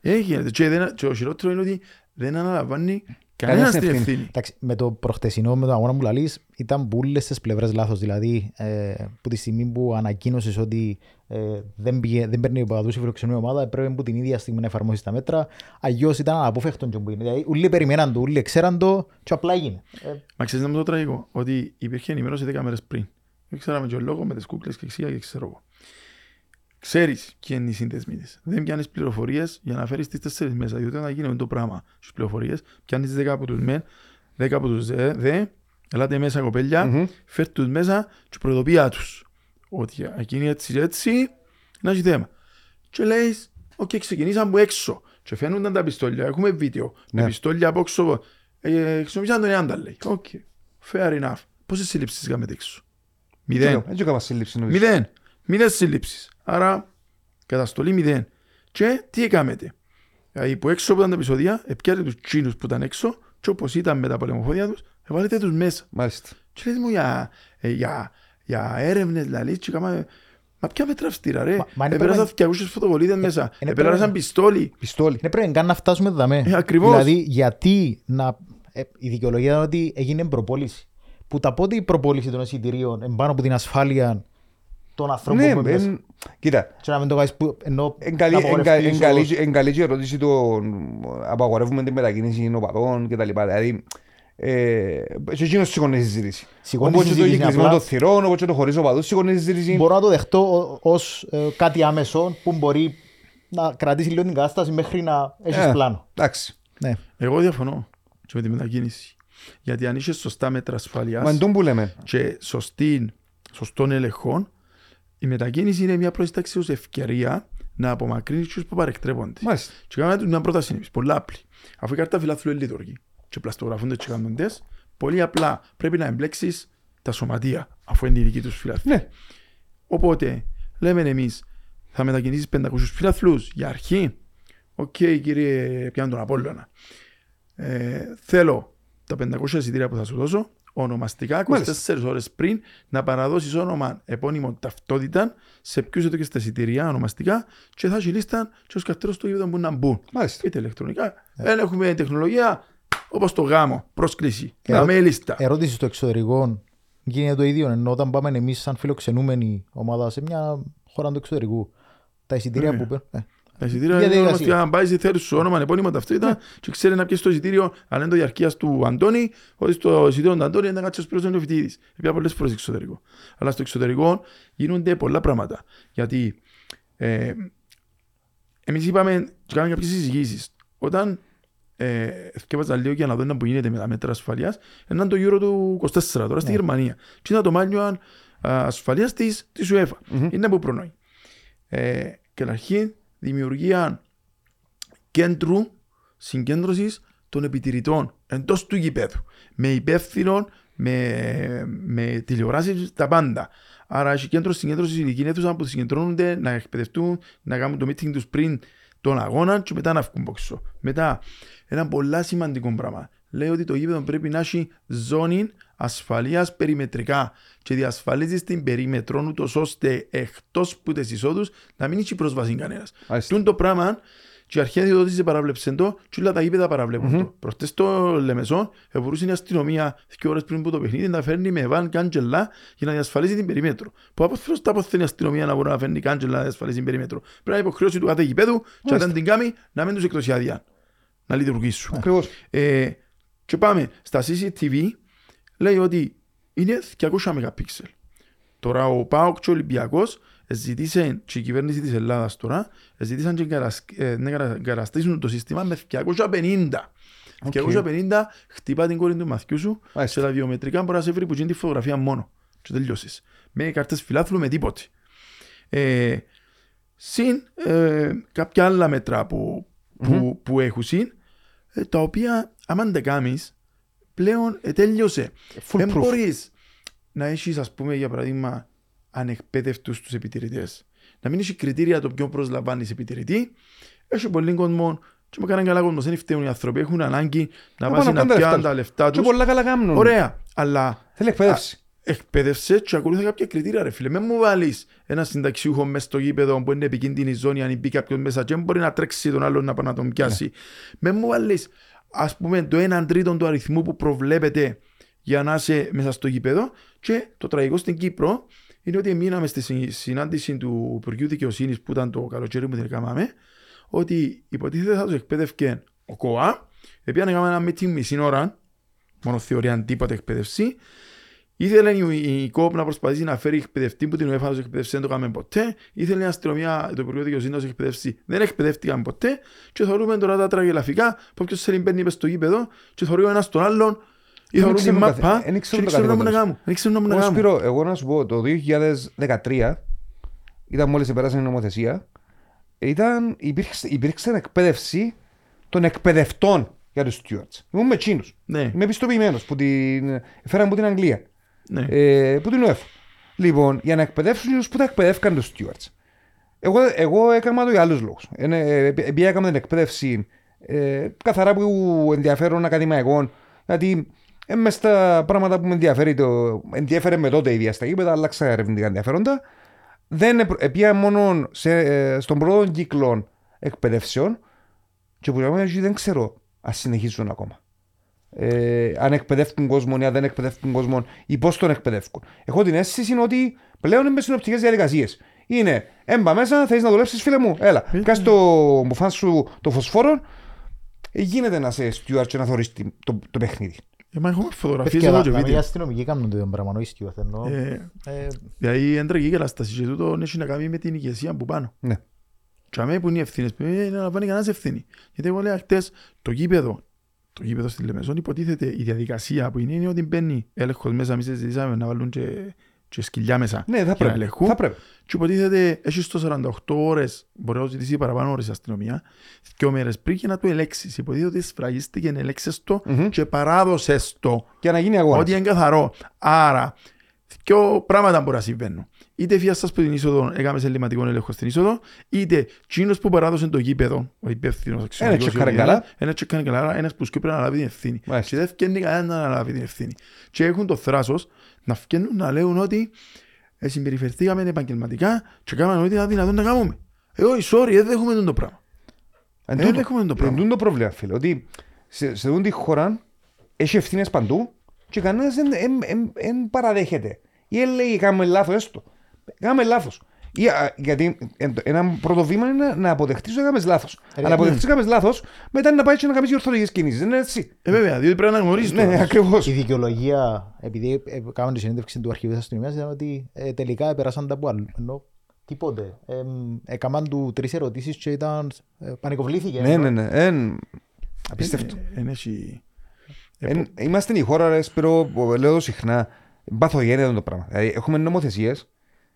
Ε, γίνεται. Και δεν- Και ο χειρότερο είναι ότι δεν αναλαμβάνει Κανένας κανένας την ευθύνη. ευθύνη. Εντάξει, με το προχτεσινό, με το αγώνα που λαλείς, ήταν πουλές στις πλευρές λάθος. Δηλαδή, ε, που τη στιγμή που ανακοίνωσες ότι ε, δεν, πήγε, δεν παίρνει οπαδούς η φιλοξενούμενη ομάδα, έπρεπε που την ίδια στιγμή να εφαρμόσεις τα μέτρα. Αλλιώς ήταν αναπόφευκτο και που είναι. Δηλαδή, όλοι περιμέναν το, όλοι ξέραν το και απλά έγινε. Ε, Μα ξέρεις να μου το τραγικό, ότι υπήρχε ενημέρωση 10 μέρες πριν. Δεν ξέραμε και ο λόγος με τις κούκλες και εξήγα και ξέρω εγώ. Ξέρεις ποιοι είναι οι σύνδεσμοι της. Δεν πιάνεις πληροφορίες για να φέρεις τις τέσσερις μέσα. Διότι όταν γίνεται το πράγμα στις πληροφορίες, πιάνεις τις 10 από τους μεν, 10 από τους δε, δε ελάτε μέσα κοπέλια, Μμμ. φέρ τους μέσα και προειδοποιά τους. Ότι εκείνη έτσι και έτσι, να έχει θέμα. Και λέει, οκ, ξεκινήσαμε από έξω. Και φαίνονταν τα πιστόλια, έχουμε βίντεο. Ναι. Με πιστόλια από έξω. Ε, χρησιμοποιήσαν τον Ιάντα, λέει. OK, fair enough. Πόσες συλλήψεις κάνετε έξω. Μηδέν. Δεν έκανα σύλληψη νομίζω. Μηδέν. Μηδέν συλλήψεις. Άρα, καταστολή μηδέν. Και τι έκαμετε; Δηλαδή, που έξω που ήταν τα επεισόδια, επιάετε τους τζείνους που ήταν έξω και όπως ήταν με τα πολεμοφόδια τους, εβάλετε τους μέσα. Μάλιστα. Και λέει μου για, ε, για, για έρευνες δηλαδή και κάμα, Μα ποια μέτρα αυστηρά ρε. Μα- μα είναι Επέρασαν πρέπει- 200 φωτοβολίδες μέσα. είναι Επέρασαν πρέπει- πιστόλι. Πιστόλι. Δεν πρέπει καν να φτάσουμε δαμέ. Ε, ακριβώς. Δηλαδή, γιατί να... ε, η δικαιολογία ήταν ότι έγινε προπόληση. Που τα πότε η προπόληση των εισιτηρίων εμπάνω από την ασφάλεια των ανθρώπων Ναι, που είναι μέσα. εν- κοίτα. Και να μην το κάνεις που ενώ Εν καλή- να εν κα- απαγορευτείς εν ως- καλή- εν καλή και η ερώτηση του απαγορεύουμε την μετακίνηση οπαδών και τα λοιπά. Δηλαδή, ε, και εκείνος σηκώνεις τη συζήτηση. Σηκώνεις Όπως τη και το συζήτηση, κυκλισμό απλά- των θυρών, όπως και το χωρίς οπαδούς, σηκώνεις τη συζήτηση. Μπορώ να το δεχτώ ως κάτι άμεσο που μπορεί να κρατήσει λίγο την κατάσταση μέχρι να έχεις Ε, πλάνο. Εντάξει. Ναι. Εγώ διαφωνώ και με τη μετακίνηση. Γιατί αν είσαι σωστά μέτρα ασφαλείας Μα εν τόν που λέμε. και σωστή, σωστών ελεγχών, η μετακίνηση είναι μια προσταξίως ευκαιρία να απομακρύνεις τους που παρεκτρέπονται. Μάλιστα. Και κάνουμε τους μια πρόταση εμείς, πολλά απλή. Αφού η κάρτα φιλάθλου εν λειτουργεί και πλαστογραφούνται και κάνουν τεστ, πολύ απλά πρέπει να εμπλέξεις τα σωματεία, αφού είναι η δική τους φιλάθλη. Ναι. Οπότε, λέμε εμείς, θα μετακινήσεις 500 φιλαθλούς για αρχή. Οκ, κύριε, πιάνω τον Απόλλωνα. Ε, θέλω τα 500 εισιτήρια που θα σου δώσω, ονομαστικά 24 ώρες πριν να παραδώσεις όνομα επώνυμο ταυτότητα σε ποιους έδωκες τα εισιτήρια ονομαστικά και θα έχει λίστα και ως καρτέρος του γήπεδο που να μπουν. Μάλιστα. Είτε ηλεκτρονικά. Δεν έχουμε τεχνολογία όπως το γάμο, πρόσκληση. Ερώ- Να με λίστα. Ερώτηση στο εξωτερικό γίνεται το ίδιο. Ενώ όταν πάμε εμείς, σαν φιλοξενούμενη ομάδα σε μια χώρα του εξωτερικού, τα εισιτήρια Ναι. που παίρνουν. Ε, Τα εισιτήρια Για είναι διαδικασία. ονομαστικά. Αν πάει στη θέση σου όνομα, επώνυμα ταυτότητα και ξέρει να πιέσει το εισιτήριο, αν είναι το διαρκείας του Αντώνη, ότι στο εισιτήριο του Αντώνη είναι να κάτσει ως πλήρως νεοφοιτητής. Επειδή πολλές φορές στο εξωτερικό. Αλλά στο εξωτερικό γίνονται πολλά πράγματα. Γιατί ε, εμείς είπαμε και κάναμε κάποιες συζητήσεις. Όταν ε, θυκεύαζα λίγο για να δω που γίνεται με τα μέτρα ασφαλείας, έναν το γύρο του 24 τώρα στη Ναι. Γερμανία. Και ήταν το μάνιο ασφαλείας της, της UEFA. Είναι που προνοεί. Ε, και αρχή δημιουργία κέντρου συγκέντρωσης των επιτηρητών εντός του γηπέδου. Με υπεύθυνο, με, με τηλεοράσεις, τα πάντα. Άρα έχει κέντρο συγκέντρωσης ειδική αίθουσα που συγκεντρώνονται να εκπαιδευτούν, να κάνουν το meeting τους πριν τον αγώνα και μετά να βγουν πόξο. Μετά, ένα πολλά σημαντικό πράγμα. Λέει ότι το γήπεδο πρέπει να έχει ζώνη ασφαλείας περιμετρικά και διασφαλίζει την περίμετρο ούτως ώστε εκτός που τις εισόδους να μην έχει πρόσβαση κανένας. Μάλιστα. Τούν το πράγμα και η αρχαία διοδότηση παραβλέψε το και όλα τα γήπεδα παραβλέπουν το. Προχτές το Λεμεσόν ευρούσε η αστυνομία δύο ώρες πριν από το παιχνίδι να φέρνει με βαν κάντζελα για να διασφαλίσει την περίμετρο. Που από τα αποθένει η αστυνομία να μπορεί να φέρνει κάντζελα να διασφαλίσει την περίμετρο. Πρέπει να είναι υποχρέωση του κάθε γηπέδου και αν δεν την κάνει να μην τους εκτός άδεια. Να λειτουργήσουν. Ακριβώς. Ε, και πάμε στα CCTV λέει ότι είναι 200 MP. Τώρα ο ΠΑΟΚ και ο Ολυμπιακός ζητήσαν και η κυβέρνηση της Ελλάδας τώρα ζητήσαν και εγκαρασ- ε, να εγκαρα- εγκαραστήσουν το σύστημα με 250. 250 χτυπά την κόρη του μαθιού σου Μάλιστα. σε τα βιομετρικά μπορεί να σε βρει που γίνει τη φωτογραφία μόνο και τελειώσεις. Με καρτές φιλάθλου με τίποτε. Ε, συν ε, κάποια άλλα μέτρα που, που, που έχουν συν ε, τα οποία άμα δεν τα κάνεις πλέον ε, τέλειωσε. Δεν Foolproof. μπορείς να έχεις ας πούμε για παράδειγμα ανεκπαίδευτους τους επιτηρητές. Να μην έχει κριτήρια το ποιον προσλαμβάνεις επιτηρητή. Έχει πολύ κόσμο και με κανέναν καλά κόσμο δεν φταίουν οι άνθρωποι. Έχουν ανάγκη να Να πάνε πάνε να να κάνουν τα πιάνουν λεφτά τα λεφτά Και τους. πολλά καλά κάνουν. Ωραία. Αλλά Θέλει εκπαίδευση. Εκπαίδευσες και ακολούθησε κάποια κριτήρια ρε φίλε. Μην μου βάλεις ένα συνταξιούχο μέσα στο γήπεδο που είναι επικίνδυνη ζώνη αν μπει κάποιος μέσα και δεν μπορεί να τρέξει τον άλλον να πάει να τον πιάσει. Μην μου βάλεις ας πούμε το 1 τρίτο του αριθμού που προβλέπεται για να είσαι μέσα στο γήπεδο και το τραγικό στην Κύπρο είναι ότι μείναμε στη συ- συνάντηση του Υπουργείου Δικαιοσύνης που ήταν το καλοκαίρι που την έκαναμε ότι υποτίθεται θα τους εκπαίδευκε ο ΚΟΑ επειδή έκαναμε ένα meeting μισή ώρα μόνο θεωρία τίποτα εκπαίδευση Ήθελε η, η ΚΟΠ να προσπαθήσει να φέρει εκπαιδευτή που την UEFA να τους εκπαιδεύσει, δεν το κάναμε ποτέ. Ήθελε η αστυνομία, το Υπουργείο Δικαιοσύνης να τους εκπαιδεύσει, δεν εκπαιδεύτηκαν ποτέ. Και θεωρούμε τώρα τα τραγελαφικά που όποιος θέλει μπαίνει μες στο γήπεδο και θεωρεί ο ένας τον άλλον ή Δεν θεωρούν την ξέρουν το μάπα καθε- δεν και ξέρουν δεν το ξέρουν να μου να καθήκον κάνουν. Δεν ξέρουν να μου να Εγώ, κάνουν. Σπύρο, εγώ να σου πω, το 2013 ήταν μόλις επέρασε η νομοθεσία ήταν, υπήρξε, υπήρξε εκπαίδευση των εκπαιδευτών για τους stewards. Ήμουν με τσίνους. Ναι, Είμαι επιστοποιημένος που την, φέραν από την Αγγλία. Ναι. Ε, που την UEFA. Λοιπόν, για να εκπαιδεύσουν τους που τα εκπαιδεύκαν τους stewards. Εγώ, εγώ έκανα το για άλλους λόγους. Ε, ε, επειδή έκανα την εκπαίδευση ε, καθαρά που ενδιαφέρον ακαδημαϊκών, γιατί ε, μες στα πράγματα που με ενδιαφέρει το, ενδιαφέρε με τότε ίδια στα γήπεδα, άλλαξα ερευνητικά ενδιαφέροντα. Δεν επ- επία μόνο σε, ε, στον πρώτο κύκλο εκπαιδεύσεων και που λέμε, δεν ξέρω αν συνεχίζουν ακόμα. Ε, αν εκπαιδεύουν κόσμο ή αν δεν εκπαιδεύουν κόσμο ή πώς τον εκπαιδεύουν. Έχω την αίσθηση ότι πλέον είναι συνοπτικέ διαδικασίες. Είναι έμπα μέσα, θέλει να δουλέψεις, φίλε μου. Έλα, Ε, κάτσε το μπουφάν σου το φωσφόρο. Ε, γίνεται να σε στιούαρτ και να θωρείς τη- το, το παιχνίδι. Ε, Μα έχουμε φωτογραφίες Παιδιά, εδώ να- και να μην οι βίντεο. αστυνομικοί κάνουν το ίδιο πράγμα, ο Ιστιούθ, εννοώ. Ε, Ε, Δηλαδή είναι τραγική κατάσταση και τούτο έχει να κάνει με την ηγεσία που πάνω. Ναι. Και αμέ που είναι οι ευθύνες, ε, δεν λαμβάνει κανένας ευθύνη. Γιατί εγώ λέω χτες, το γήπεδο, το γήπεδο στη Λεμεσόν υποτίθεται η διαδικασία που είναι, είναι ότι μπαίνει έλεγχος μέσα, εμείς συζητήσαμε να βάλουν και και σκυλιά μέσα Ναι, θα για να πρέπει. ελεγχούν. Θα πρέπει. Και υποτίθεται έχεις το 48 ώρες, μπορεί να ζητήσει παραπάνω ώρες η αστυνομία, δύο μέρες πριν και να το ελέξεις. Υποτίθεται ότι σφραγίστηκε, ελέξες το Μμμ. και παράδοσες το. Για να γίνει αγώνας. Ότι είναι καθαρό. Άρα, δύο πράγματα μπορεί να συμβαίνουν. Είτε φιάστας που την είσοδο έκαμε σε ελληματικό έλεγχο στην είσοδο, είτε τσίνος που παράδοσε το γήπεδο, ο υπεύθυνος αξιωματικός, τσεκάρει ή καλά. Ένα τσεκάρει καλά, άρα ένας που σκέπει να αναλάβει την ευθύνη. Μάλιστα. Και δεν φτιάχνει κανένα να αναλάβει την ευθύνη. Και έχουν το θράσος να φτιάχνουν να λέγουν ότι ε, συμπεριφερθήκαμε επαγγελματικά και κάναμε ό,τι ήταν δυνατόν να κάνουμε. Ε, όχι, sorry, δεν έχουμε τον το πράγμα. Εν Ε, τούτο- δεν έχουμε το εν πράγμα. τούτο το πρόβλημα, φίλε. Ότι σε, σε αυτή τη χώρα έχει ευθύνες παντού και κανένας δεν εν, εν, εν παραδέχεται. Ή εν λέει κάνουμε λάθος έστω. Κάνουμε λάθος. Ή, α, γιατί εν- ένα πρώτο βήμα είναι να, να αποδεχτείς ότι έκαμες λάθος. Ρε, Αν αποδεχτείς ότι έκαμες λάθος, μετά είναι να πάει και να κάνεις διορθωτικές κινήσεις. Δεν είναι έτσι. Ε, βέβαια, διότι πρέπει να γνωρίζεις το. Ναι, ακριβώς. Η δικαιολογία, επειδή ε, κάναμε τη συνέντευξη του αρχηγού της αστυνομίας, ήταν ότι ε, τελικά πέρασαν τα από αλλού. Ενώ τίποτε. Ε, έκαναν του τρεις ερωτήσεις και ήταν, ε, πανικοβλήθηκε. Ναι, ναι, ναι. Εν, απίστευτο. Ε, εν έχει- Εν, είμαστε η χώρα, ρε, Σπύρο, που λέω συχνά, παθογένεια το πράγμα. Δηλαδή, έχουμε νομοθεσίες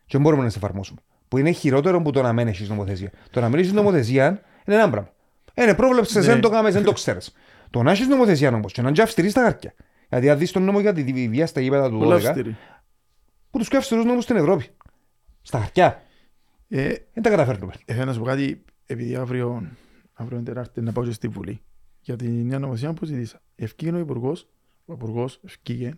και δεν μπορούμε να τι εφαρμόσουμε. Που είναι χειρότερο από το να μην έχεις νομοθεσία. Το να μην έχεις νομοθεσία είναι ένα πράγμα. Είναι πρόβλεψε, Ναι. δεν το κάνουμε, δεν το ξέρεις. Το να έχεις νομοθεσία όμως και να είναι και αυστηρή στα χαρτιά. Δηλαδή, αν δεις τον νόμο για τη βία στα γήπεδα του Πολλά 12, αυστηρή. που τους πιο αυστηρού νόμους στην Ευρώπη. Στα χαρτιά. Ε, Δεν τα καταφέρνουμε. Ε, Θέλω να σου πω κάτι, επειδή αύριο, αύριο είναι Τετάρτη να πάω και στη Βουλή για την νέα νομοθεσία που ζητήσα. Ευκήγε ο Υπουργός, ο Υπουργός ευκήγε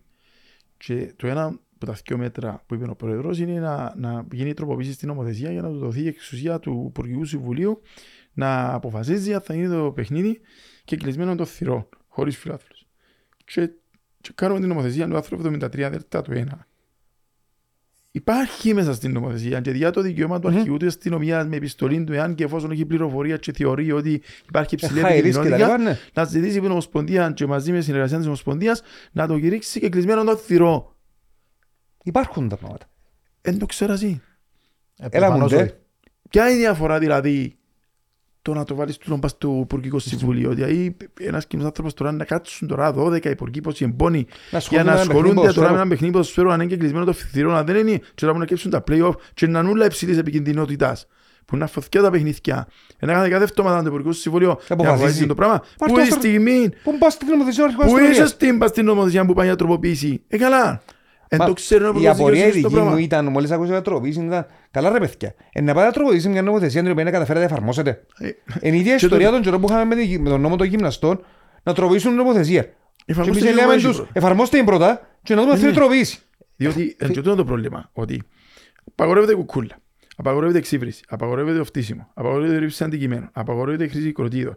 και το ένα από τα δύο μέτρα που είπε ο Πρόεδρος είναι να, να γίνει τροποποίηση στην νομοθεσία για να του δοθεί η εξουσία του Υπουργικού Συμβουλίου να αποφασίζει αν θα είναι το παιχνίδι και κλεισμένο το θυρό, χωρίς φιλάθλους. Και, και κάνουμε την νομοθεσία του άρθρου 73 δελτα του 1 Υπάρχει μέσα στην νομοθεσία και διά το δικαίωμα του Μμμ. αρχηγού τη αστυνομία με επιστολή του, εάν και εφόσον έχει πληροφορία και θεωρεί ότι υπάρχει υψηλή High risk και τα επικοινωνία, λοιπά, ναι. να ζητήσει από την Ομοσπονδία και μαζί με συνεργασία της Ομοσπονδίας να το κηρύξει και κλεισμένο το θηρό. Υπάρχουν τα πράγματα. Εν το ξέρω εσύ. Ε, Έλα μου, προφανώς ντε. όχι. Ποια είναι η διαφορά δηλαδή το να το βάλεις του τον πας στο Υπουργικό Συμβουλίο. Δηλαδή ένας κοινός άνθρωπος τώρα να κάτσουν τώρα 12 υπουργοί πως εμπόνοι Να για να ασχολούνται με ένα παιχνίδι ασχολούνται τώρα με ποδοσφαίρου. ένα παιχνίδι ποδοσφαίρου αν είναι και κλεισμένο το θηρό να δεν είναι και να μπορούν να κέψουν τα play-off και να νουλα υψηλής επικινδυνότητας που να φωθιά τα παιχνίδια. Ένα κάθε κάθε εβδομάδα το Υπουργικό Συμβουλίο να αποφασίζει. αποφασίζει το πράγμα. Πάρ' Που το η στο- στιγμή; Πού πας στην νομοθεσία αρχηγού που αστυνομίας. είσαι στην πας στην νομοθεσία που πάει για τροποποίηση. Ε καλά. Εν Μα το ξέρουν από Η το απορία η δικαιοσύνη το δική μου πράγμα. ήταν, μόλις άκουσα για τροποποίηση, ήταν καλά ρε παιδιά. Ε, να πάτε να τροποποιήσει μια νομοθεσία την οποία να καταφέρετε να εφαρμόσετε. Ε, Είναι η ίδια και ιστορία το- των καιρών που είχαμε με, τη- με τον νόμο των γυμναστών να τροποποιήσουν νομοθεσία. Και Εφαρμόστε εμείς και λέμε εγώ τους, έτσι πρώτα. εφαρμόστε την πρώτα και να δούμε αυτή Ναι. η τροποποίηση. Διότι εν και αυτό είναι το πρόβλημα. Ότι απαγορεύεται κουκούλα, απαγορεύεται εξύβριση, απαγορεύεται το φτύσιμο, απαγορεύεται ρίψη αντικειμένων, απαγορεύεται χρήση κροτίδων,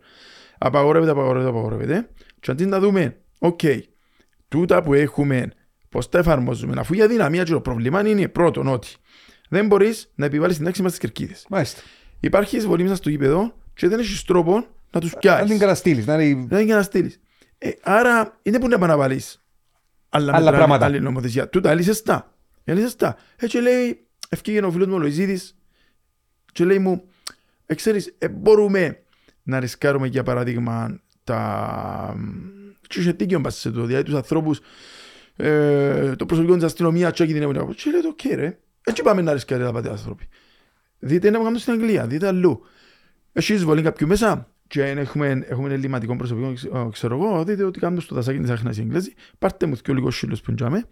απαγορεύεται, απαγορεύεται, απαγορεύεται. Και αντί να δούμε, οκ, τούτα που έχουμε, πώς τα εφαρμόζουμε, αφού η αδυναμία και το πρόβλημα είναι πρώτον ότι δεν μπορείς να επιβάλλεις την τάξη μα στις κερκίδες. Μάλιστα. Υπάρχει εισβολή μέσα στο γήπεδο και δεν έχεις τρόπο να τους να πιάσεις. την καταστείλεις, να είναι... Δεν είναι για να στείλει. Ε, άρα είναι που να επαναβάλεις άλλα, Άλλα μέτρα, πράγματα. άλλη νομοθεσία. Τούτα λύσες τα. Ε, λύσες τα. Έτσι λέει, ευκήγε ο φίλος μου ο Λοϊζίδης και λέει μου, ε, ξέρεις, ε, μπορούμε να ρισκάρουμε για παράδειγμα τα... Και είχε δίκιο μπας σε το, δηλαδή τους ανθρώπους ε, το προσωπικό της αστυνομίας και κινδυνεύουν κάπου. Και λέει, οκ ρε, έτσι πάμε να ρισκάρει τα πάτε άνθρωποι. Δείτε να κάνουμε στην Αγγλία, δείτε αλλού. Έχει εισβολή κάποιου μέσα και αν έχουμε, έχουμε ελληματικό προσωπικό, ξε- ξέρω εγώ, δείτε ότι κάνουμε στο δασάκι της Άχνας οι Εγγλέζοι, πάρτε μου και ο λίγος σύλλος που ντιάμε,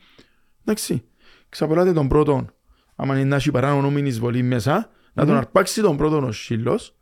εντάξει, ξαπολάτε τον πρώτον, άμα είναι να έχει παράνομη εισβολή μέσα, να τον Μμμ. αρπάξει τον πρώτον ο σύλλος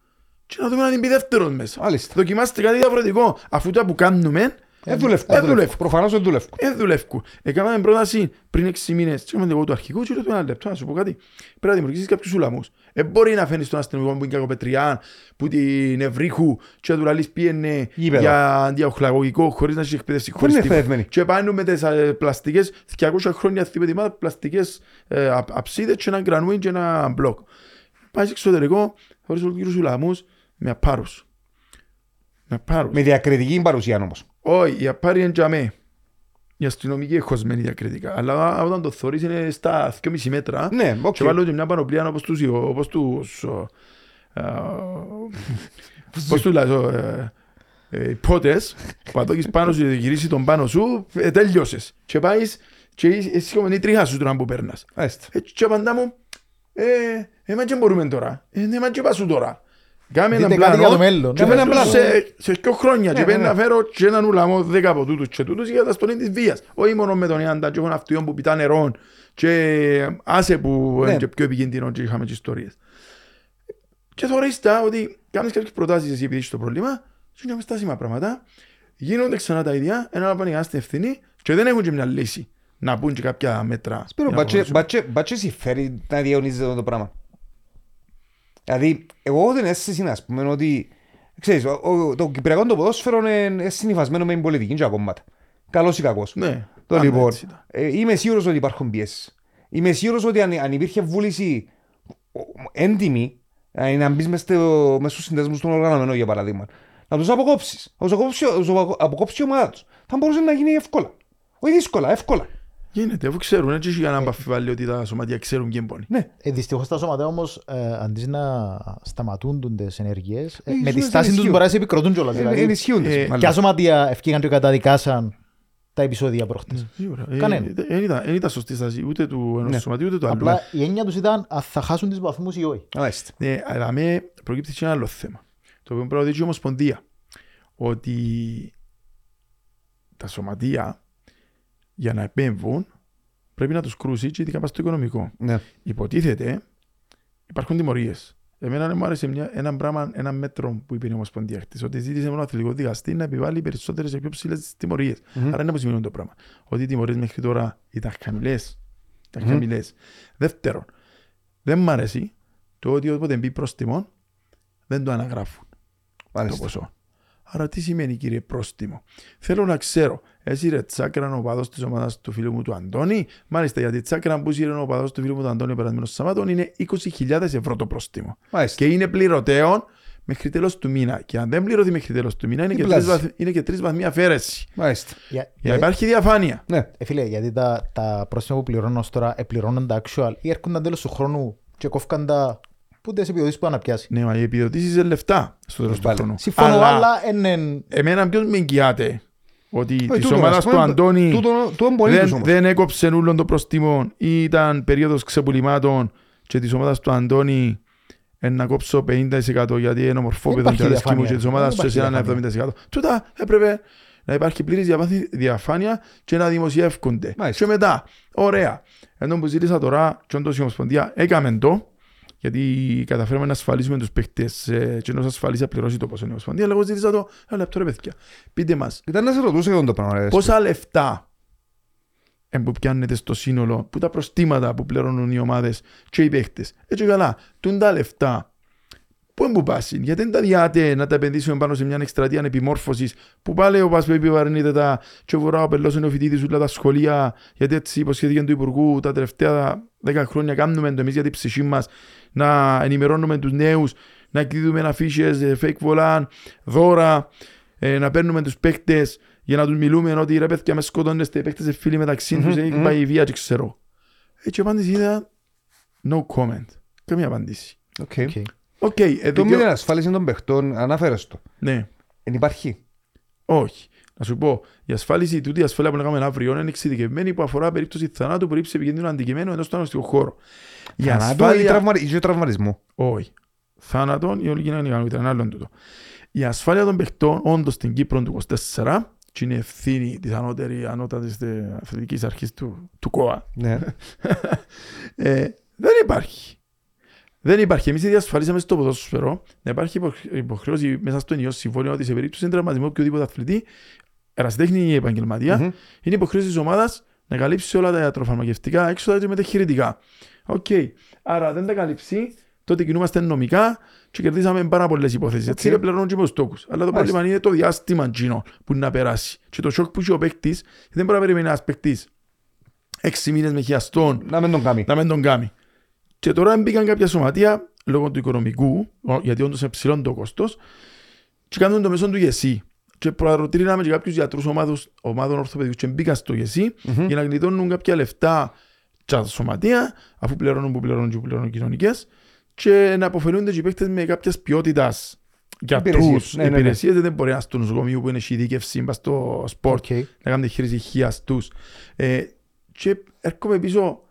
και να δούμε να την πει δεύτερον μέσα. Μάλιστα. Δοκιμάστε κάτι διαφορετικό, αφού τα που κάνουμε, Δεν δουλεύκουν. δεν δουλεύκουν. Προφανώς δεν δουλεύκουν. δεν δουλεύκουν. Έκαναμε πρόταση πριν 6 μήνες, και έκαναμε εγώ του αρχικού και λέω του ένα λεπτό να σου πω κάτι. Πρέπει να δημιουργήσεις κάποιους ουλαμούς. Ε, μπορεί να φαίνεις τον αστυνομικό που είναι κακοπετριά, που την Ευρύχου και να του λαλείς πήγαινε Γήπεδο. για αντιοχλαγωγικό χωρίς να έχει εκπαίδευση. Πού είναι χωρίς τίποτα. εκπαιδευμένοι. Και πάνε με τις ε, πλαστικές, 200 χρόνια θυπητημά, πλαστικές ε, α- αψίδες και ένα γκρανούιν και ένα μπλοκ. Πάει στο εξωτερικό, χωρίς όλους ουλαμούς, με απάρους. Με απάρους. Με διακριτική παρουσία όμως. Όχι, η απάρη είναι τζαμέ. Η αστυνομική εχωσμένη διακριτικά. Αλλά όταν το θωρείς είναι στα 2,5 μέτρα. Ναι, οκ. Και βάλω και μια πανοπλία όπως τους, όπως τους, ο, α, πώς τους λάζω, ε, ε, οι πότες, που πατώκεις πάνω σου και γυρίσει τον πάνω σου, ε, τέλειωσες. Και πάεις Και εσύ εσύ κομμενή τρίχα σου τώρα που περνάς. Άιστα. Έτσι και απαντά μου, ε, ε, μα και μπορούμε τώρα. Ε, ναι, μα και πάσου τώρα. Κάμε έναν Δείτε κάτι πλάνο για το μέλλον. και Ναι, πέρα έναν πλάνο. σε, σε δυο χρόνια και Ναι, πέρα ναι, να ναι. φέρω και έναν ουλαμό δέκα από τούτους και τούτους για τα στολή της βίας. Όχι μόνο με τον Ιάντα και έχουν αυτοί που πιτά νερό και άσε που Ναι. είναι και πιο επικίνδυνο και είχαμε και ιστορίες. Και τώρα είστε ότι κάνεις κάποιες προτάσεις εσύ επειδή έχεις το πρόβλημα και είναι στάσιμα πράγματα. Γίνονται ξανά τα ίδια, ένα πάνε στην ευθύνη και δεν έχουν και μια λύση να πούν και κάποια μέτρα. Σπύρο, για να μπατσε- προχωρήσουν. μπατσε- μπατσε συμφέρει να διαιωνίζεται αυτό το πράγμα. Δηλαδή, εγώ έχω την αίσθηση, ας πούμε, ότι ξέρεις, ο- ο- το κυπριακό το ποδόσφαιρο είναι είναι συνυφασμένο με την πολιτική και τα κόμματα. Καλός ή κακός. Ναι, Το πάντα λοιπόν, έτσι ήταν. ε, είμαι σίγουρος ότι υπάρχουν πιέσεις. Είμαι σίγουρος ότι αν, αν υπήρχε βούληση ο- έντιμη, ε, να μπεις μες, στο, μες στους συνδέσμους των οργανωμένων για παράδειγμα, να τους αποκόψεις, να τους αποκόψει, να τους αποκο- αποκόψει η ομάδα τους, θα μπορούσε να γίνει εύκολα. Όχι δύσκολα, εύκολα. Γίνεται, αφού ξέρουν, έτσι έχει κανένα αμφιβάλλει ότι τα σωματεία ξέρουν ποιον πόνει. Ναι. Ε, Δυστυχώς τα σώματα όμως αντί να σταματούν τι ενεργείε, Ε, με ίσως τη να στάση τους ενισχύουν. μπορεί να σε επικροτούν κιόλας. Ε, Δηλαδή, Ενισχύονται. ε, μάλλον. ποια σωματεία ευκήγαν και καταδικάσαν τα επεισόδια προχτές; Σίγουρα. Ε, Κανένα. ε, Δεν ήταν- δεν ήταν σωστή στάση ούτε του ενός Ναι. σωματείου ούτε του άλλου. Απλά η έννοια τους ήταν αν θα χάσουν τις βαθμούς ή όχι. Μάλιστα. Ναι, αλλά με προκύπτει και ένα άλλο θέμα. Το οποίο πρέπει να δείξει η Ομοσπονδία. Ότι τα σωματεία για να επέμβουν πρέπει να τους κρούσει και ειδικά πας στο οικονομικό. Ναι. Υποτίθεται υπάρχουν τιμωρίες. Εμένα μου άρεσε μια, ένα πράγμα, ένα μέτρο που είπε η Ομοσπονδία χτες, ότι ζήτησε μόνο αθλητικό δικαστή να επιβάλλει περισσότερες και πιο ψηλές τιμωρίες. Μμμ. Άρα είναι που σημαίνει το πράγμα. Ότι οι τιμωρίες μέχρι τώρα ήταν χαμηλές. Ήταν Μμμ. χαμηλές. Δεύτερον, δεν μ' αρέσει το ότι όποτε μπει πρόστιμο δεν το αναγράφουν το Μάλιστα. ποσό. Άρα τι σημαίνει κύριε πρόστιμο; Θέλω να ξέρω, εσύ ρε τσάκραν ο παδός της ομάδας του φίλου μου του Αντώνη, μάλιστα γιατί τσάκραν που είναι ο παδός του φίλου μου του Αντώνη περασμένο Σαββάτων είναι 20.000 ευρώ το πρόστιμο. Μάλιστα. Και είναι πληρωτέων μέχρι τέλος του μήνα. Και αν δεν πληρωθεί μέχρι τέλος του μήνα είναι, Τι και τρεις, πλάζεις; βαθ, είναι και τρεις βαθμοί αφαίρεση. Μάλιστα. Για, Για να υπάρχει διαφάνεια. Ναι. Ε, φίλε, γιατί τα, τα πρόστιμα που πληρώνω ως τώρα επληρώνουν τα actual ή έρχονταν τέλος του χρόνου και κόφκαν τα που τις επιδοτήσεις που αναπιάσει. Ναι, μα οι επιδοτήσεις είναι λεφτά στο τέλος του Πάλι. χρόνου. Συμφωνώ, Αλλά αλλά είναι... εμένα ποιος με εγγυάται ότι Όχι, της τούτο, ομάδας ας του πούμε, Αντώνη τούτο- τούτο μπορεί τους δεν, όμως. δεν έκοψε όλων των προστιμών ή ήταν περίοδος ξεπουλημάτων και της ομάδας του Αντώνη ε, να κόψω 50% γιατί είναι ομορφόπεδο υπάρχει και αρέσκει μου διαφάνεια. και της ομάδας Δεν του υπάρχει σε ένα 70%. Τούτα έπρεπε να υπάρχει πλήρης διαφάθη- διαφάνεια και να δημοσιεύκονται. Μάλιστα. Και μετά, ωραία, ενώ που ζήτησα τώρα και όντως η Ομοσπονδία έκαμε το γιατί καταφέραμε να ασφαλίσουμε τους παίχτες ε, και να ασφαλίσει να πληρώσει το ποσό η Ομοσπονδία αλλά εγώ ζήτησα το, ένα λεπτό ρε παιδιά, πείτε μας Ήταν να σε ρωτούσε εδώ το πράγμα. ρε. Πόσα λεφτά ε, που πιάνετε στο σύνολο, που τα προστήματα που πληρώνουν οι ομάδες και οι παίχτες. Έτσι καλά, τούν τα λεφτά. Πού είναι που πάσουν, γιατί δεν τα διάτε να τα επενδύσουμε πάνω σε μια εκστρατεία επιμόρφωσης που πάλι ο Πάσπε επιβαρύνεται τα και ο Βορρά ο Πελός είναι ο φοιτήτης όλα τα σχολεία γιατί έτσι υποσχέθηκε του Υπουργού τα τελευταία δέκα χρόνια κάνουμε το εμείς για την ψυχή μας να ενημερώνουμε τους νέους να εκδίδουμε αφήσεις, ε, fake volant, δώρα ε, να παίρνουμε τους παίκτες για να τους μιλούμε ότι ρε παιδιά μες σκοτώνεστε, οι παίκτες είναι φίλοι μεταξύ τους, Μμμ, έχει μμμ. πάει η βία και ξέρω. Έτσι η απάντηση ήταν no comment. Καμία απάντηση. Οκ. Οκ. Οκ, ε, Το δικαιώ- μήνυμα ασφάλισης των παιχτών, αναφέρες το. Ναι, Εν υπάρχει; όχι. Να σου πω, η ασφάλιση τούτη η ασφάλεια που λέγαμε αύριο είναι εξειδικευμένη που αφορά περίπτωση θανάτου που ρήψει επικίνδυνο αντικειμένο εντός του ανωστικού χώρου. Η Θανάτου ή ασφάλεια... τραυμα- ή και τραυματισμού. Όχι. Θάνατον ή όλη κοινωνία ικανότητα. Ένα άλλο είναι τούτο. Η ασφάλεια των παιχτών, όντως στην Κύπρο του 24, και είναι ευθύνη της ανώτερη ανώτατης αθλητικής αρχής του, του ΚΟΑ, Ναι. ε, δεν υπάρχει. Δεν υπάρχει. Εμείς διασφαλίσαμε στο ποδόσφαιρο να υπάρχει υπο- υποχρέωση μέσα στο ενιαίο συμβόλαιο ότι σε περίπτωση τραυματισμού οποιοδήποτε αθλητή, ερασιτέχνη ή επαγγελματία, Μμμ. είναι υποχρέωση της ομάδας να καλύψει όλα τα ιατροφαρμακευτικά έξοδα και μεταχειρητικά. Οκ. Άρα δεν τα καλύψει, τότε κινούμαστε νομικά και κερδίσαμε πάρα πολλές υποθέσεις. Έτσι Οκ. είναι πλέον και με στόχου. Αλλά το Μάλιστα. πρόβλημα είναι το διάστημα τζείνο που είναι να περάσει. Και το σοκ που έχει ο παίκτης, δεν μπορεί να περιμένει ένας παίκτης έξι μήνες με χιαστόν Να μην τον κάνει. να μην τον κάνει. Και τώρα μπήκαν κάποια σωματεία λόγω του οικονομικού, ο- γιατί όντως είναι ψηλό το κόστος, και κάνουν το μέσο του ΓΕΣΥ. Και προτρίναμε και κάποιους γιατρούς ομάδους, ομάδων ορθοπαιδικούς και μπήκαν στο ΓΕΣΥ Μμμ. για να γλιτώνουν κάποια λεφτά στα σωματεία, αφού πληρώνουν που πληρώνουν και που πληρώνουν κοινωνικές, και να επωφελούνται και οι παίκτες με κάποιας ποιότητας γιατρούς, Υπηρεσίες. Ναι, ναι, ναι. υπηρεσίες, δεν μπορεί να στο νοσοκομείο που είναι ειδίκευση, πας στο sport, OK. να κάνουν τη χείριση υγείας τους. Ε, Και έρχομαι πίσω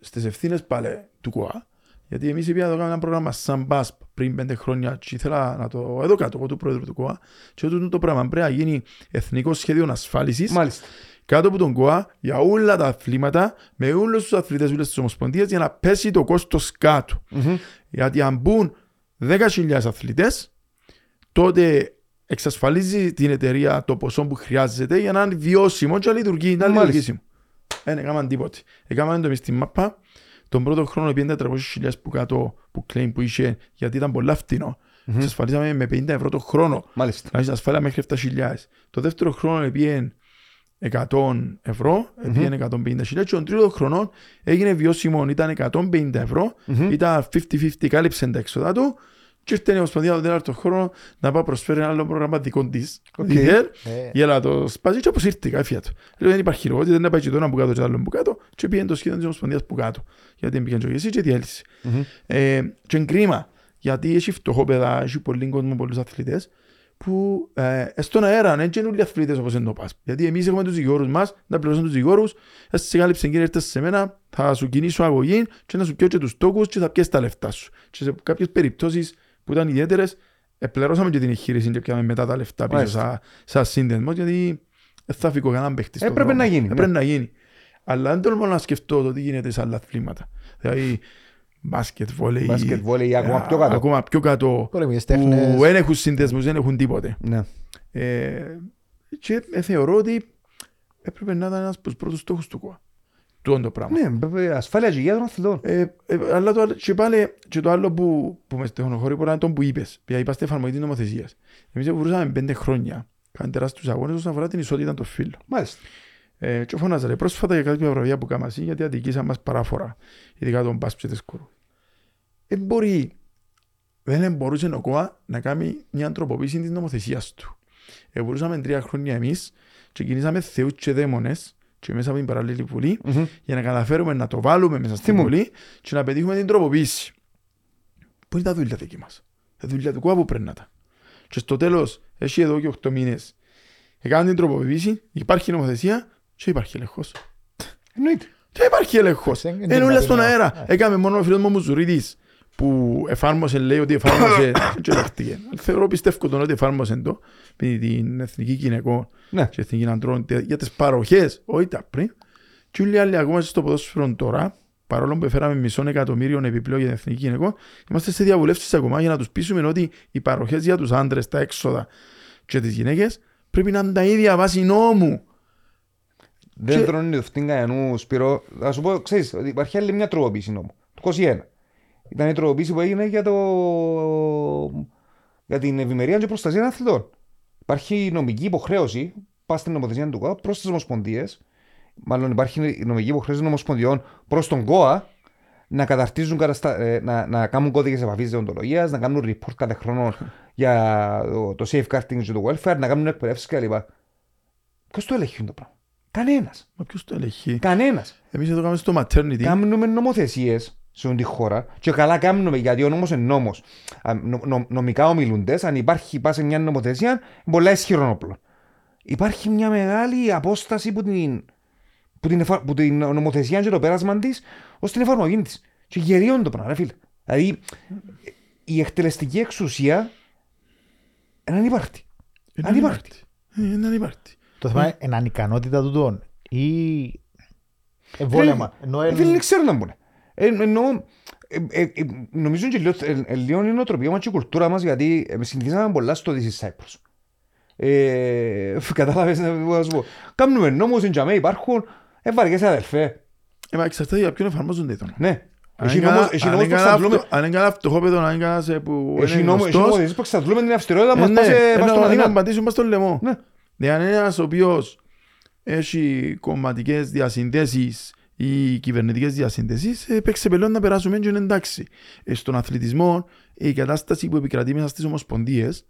στις ευθύνες πάλι του ΚΟΑ, γιατί εμείς πήγαμε να κάνουμε ένα πρόγραμμα σαν BASP πριν πέντε χρόνια και ήθελα να το εδώ κάτω, εγώ του πρόεδρου του ΚΟΑ και αυτό το πράγμα πρέπει να γίνει εθνικό σχέδιο ασφάλισης Μάλιστα. Κάτω από τον ΚΟΑ για όλα τα αθλήματα με όλους τους αθλητές όλες τις ομοσπονδίες για να πέσει το κόστος κάτω. Μμμ. Γιατί αν μπουν 10.000 αθλητές, τότε εξασφαλίζει την εταιρεία το ποσό που χρειάζεται για να είναι βιώσιμο και να λειτουργεί. Να Μάλιστα. λειτουργήσει. Δεν έκαναν τίποτε. Έκαναν το μες στην μάπα. Τον πρώτο χρόνο πήγαινε 400.000 που κάτω που claim που είχε γιατί ήταν πολλά φτηνό. Εξασφαλίσαμε με 50 ευρώ το χρόνο. Μάλιστα. Να έχεις ασφάλεια μέχρι 7.000. Το δεύτερο χρόνο πήγαινε 100 ευρώ, πήγαινε 150.000 και τον τρίτο χρόνο έγινε βιώσιμο, ήταν 150 ευρώ, ήταν 50-50, κάλυψε τα έξοδα του και ήρθε η Ομοσπονδία τον τέταρτο χρόνο να πάει προσφέρει ένα άλλο πρόγραμμα δικό της. Οκ. Διχέρ, Ε. για να το σπάσει και όπως ήρθε κάφια του. Λέω δεν υπάρχει λόγο, δεν πάει και το ένα που κάτω και το άλλο που κάτω και πήγαινε το σχέδιο της Ομοσπονδίας που κάτω. Γιατί πήγαινε και το ΓΕΣΥ και διέλυσε. Ε, και είναι κρίμα, γιατί έχει φτωχόπαιδα, έχει πολύ κόσμο, πολλούς αθλητές, που ε, στον αέρα δεν είναι όλοι οι αθλητές όπως είναι το ΠΑΣΠ. Γιατί εμείς έχουμε τους δικηγόρους μας, να πληρώσουμε τους δικηγόρους, εσύ σε κάλυψε κύριε έρθες σε μένα, θα σου κινήσω αγωγή και να σου πιω και τους τόκους και θα πιέσεις τα λεφτά σου. Και σε κάποιες περιπτώσεις που ήταν ιδιαίτερες, επληρώσαμε και την εγχείρηση και πιάμε μετά τα λεφτά πίσω Μάλιστα. σαν, σαν σύνδεσμος, γιατί δεν θα φύγω κανέναν παίχτης στον Έπρεπε δρόμο. να γίνει, Έπρεπε ναι. να γίνει. Αλλά δεν τολμώ να σκεφτώ το τι γίνεται σε άλλα αθλήματα. Δηλαδή, μπάσκετ, βόλεϊ, Μπάσκετ, βόλεϊ, ακόμα πιο κάτω. ακόμα πιο κάτω Πολεμικές που τέχνες. δεν έχουν συνδέσμους, δεν έχουν τίποτε. Ναι. Ε, και ε, θεωρώ ότι έπρεπε να ήταν ένας από τους πρώτους στόχους του ΚΟΑ. Τούτο το πράγμα. Ναι, βέβαια, ασφάλεια και υγεία των αθλητών. Ε, ε, αλλά το, άλλο- και πάλι και το άλλο που, που με στεχονοχωρεί μπορεί να είναι το που είπες. Πια είπαστε εφαρμογή της νομοθεσίας. Εμείς βρούσαμε πέντε χρόνια. Κάνουν τεράστιους αγώνες όσον αφορά την ισότητα των φύλων. Μάλιστα. Ε, και φώναζα ρε, πρόσφατα για κάποια βραβεία που κάμασαι γιατί αδικήσαν μας παράφορα. Ειδικά τον Μπάσπι της Κούρου. Ε, μπορεί, δεν μπορούσε ο ΚΟΑ να κάνει μια τροποποίηση της νομοθεσίας του. Ε, μπορούσαμε τρία χρόνια εμείς και κινήσαμε θεούς και δαίμονες και μέσα από την παράλληλη βουλή Μμμ. για να καταφέρουμε να το βάλουμε μέσα στην μου. βουλή και να πετύχουμε την τροποποίηση. Πού είναι τα δουλειά δική μας; Τα δουλειά του ΚΟΑ που πρέπει να τα. Και στο τέλος, έχει εδώ και 8 μήνες. Έκαναν την τροποποίηση, υπάρχει νομοθεσία και υπάρχει ελεγχός. Εννοείται. Και υπάρχει έλεγχος. Δεν- δεν Είναι όλα είναι στον δυνατόν. αέρα. Έκαμε μόνο ο φίλος μου ο Μουζουρίδης που εφάρμοσε, λέει ότι εφάρμοσε και δέχτηκε. Θεωρώ πιστεύω τον ότι εφάρμοσε το με την Εθνική Γυναικών Ναι. και Εθνική Αντρών τε- για τις παροχές, όχι τα πριν. Και όλοι οι άλλοι ακόμα στο ποδόσφαιρο τώρα, παρόλο που έφεραμε μισό εκατομμύριο επιπλέον για την Εθνική Γυναικών, είμαστε σε διαβουλεύσεις ακόμα για να τους πείσουμε ότι οι παροχές για τους άντρες, τα έξοδα και τις γυναίκες πρέπει να είναι τα ίδια βάση νόμου. Δεν Και- τρώνε το φτύν κανενού, Σπύρο. Θα σου πω, ξέρεις, ότι υπάρχει άλλη μια τροποποίηση νόμου. Το 21. Ήταν η τροποποίηση που έγινε για, το... για την ευημερία και προστασία των αθλητών. Υπάρχει νομική υποχρέωση, πας στην νομοθεσία του ΚΟΑ, προς τις Ομοσπονδίες. Μάλλον υπάρχει η νομική υποχρέωση των Ομοσπονδιών προς τον ΚΟΑ να καταρτίζουν, καταστα... ε, να, να κάνουν κώδικες επαφής δεοντολογίας, να κάνουν report κάθε χρόνο για το, το safeguarding και το welfare, να κάνουν εκπαιδεύσεις κλπ. Ποιος το ελέγχει το πράγμα; Κανένας. Μα ποιος το ελεγχεί. Κανένας. Εμείς εδώ κάνουμε στο maternity. Κάνουμε νομοθεσίες σε όλη τη χώρα και καλά κάνουμε γιατί ο νόμος είναι νόμος. Α, νο- νο- νομικά ομιλούντες, αν υπάρχει πάση μια νομοθεσία, είναι πολλά ισχυρό όπλο. Υπάρχει μια μεγάλη απόσταση που την, που την, εφα- που την νομοθεσία και το πέρασμα της ως την εφαρμογή της. Και γερίων το πράγμα, ρε φίλε. Δηλαδή, η εκτελεστική εξουσία είναι ανύπαρκτη. Είναι Ανύπαρκτη. ανύπαρκτη. Ε, Είναι ανύπαρκτη. Το θέμα είναι ανικανότητα του τόν ή εμβόλεμα. Ενώ Ε, εν- Φίλε, δεν ξέρω να μπουν. Ε, εννοώ, ε, ε, ε, νομίζω και λίγο, ε, ε, λίγο είναι η νοοτροπία μας και η κουλτούρα μας γιατί ε, συνηθίσαμε πολλά στο This is Cyprus. Ε, κατάλαβες να να σου πω. Κάνουμε νόμους, είναι τζαμέ, υπάρχουν, ε, βαριέσαι αδελφέ. Ε, μα εξαρτάται για ποιον εφαρμόζονται τον. Ναι. Αν Έχει είναι νόμος- κανένα- έχει αν νόμος είναι που κανένα εξαντλούμε- αυτο- Αν είναι κανένα φτωχόπεδο, αν είναι κανένας ε, που έχει είναι νόμο- έχει γνωστός, νομοθεσίες που εξαντλούμε την αυστηρότητα ε, μας ναι, πας σε- ε, πας στον να- να Αθήνα. πατήσουν πας στον λαιμό. Ναι. Δηλαδή, αν είναι ένας ο οποίος έχει κομματικές διασυνδέσεις ή κυβερνητικές διασύνδεσεις, ε, παίξε πελών να περάσουμε και είναι εντάξει. Ε, Στον αθλητισμό, η κατάσταση που επικρατεί μέσα στις ομοσπονδίες,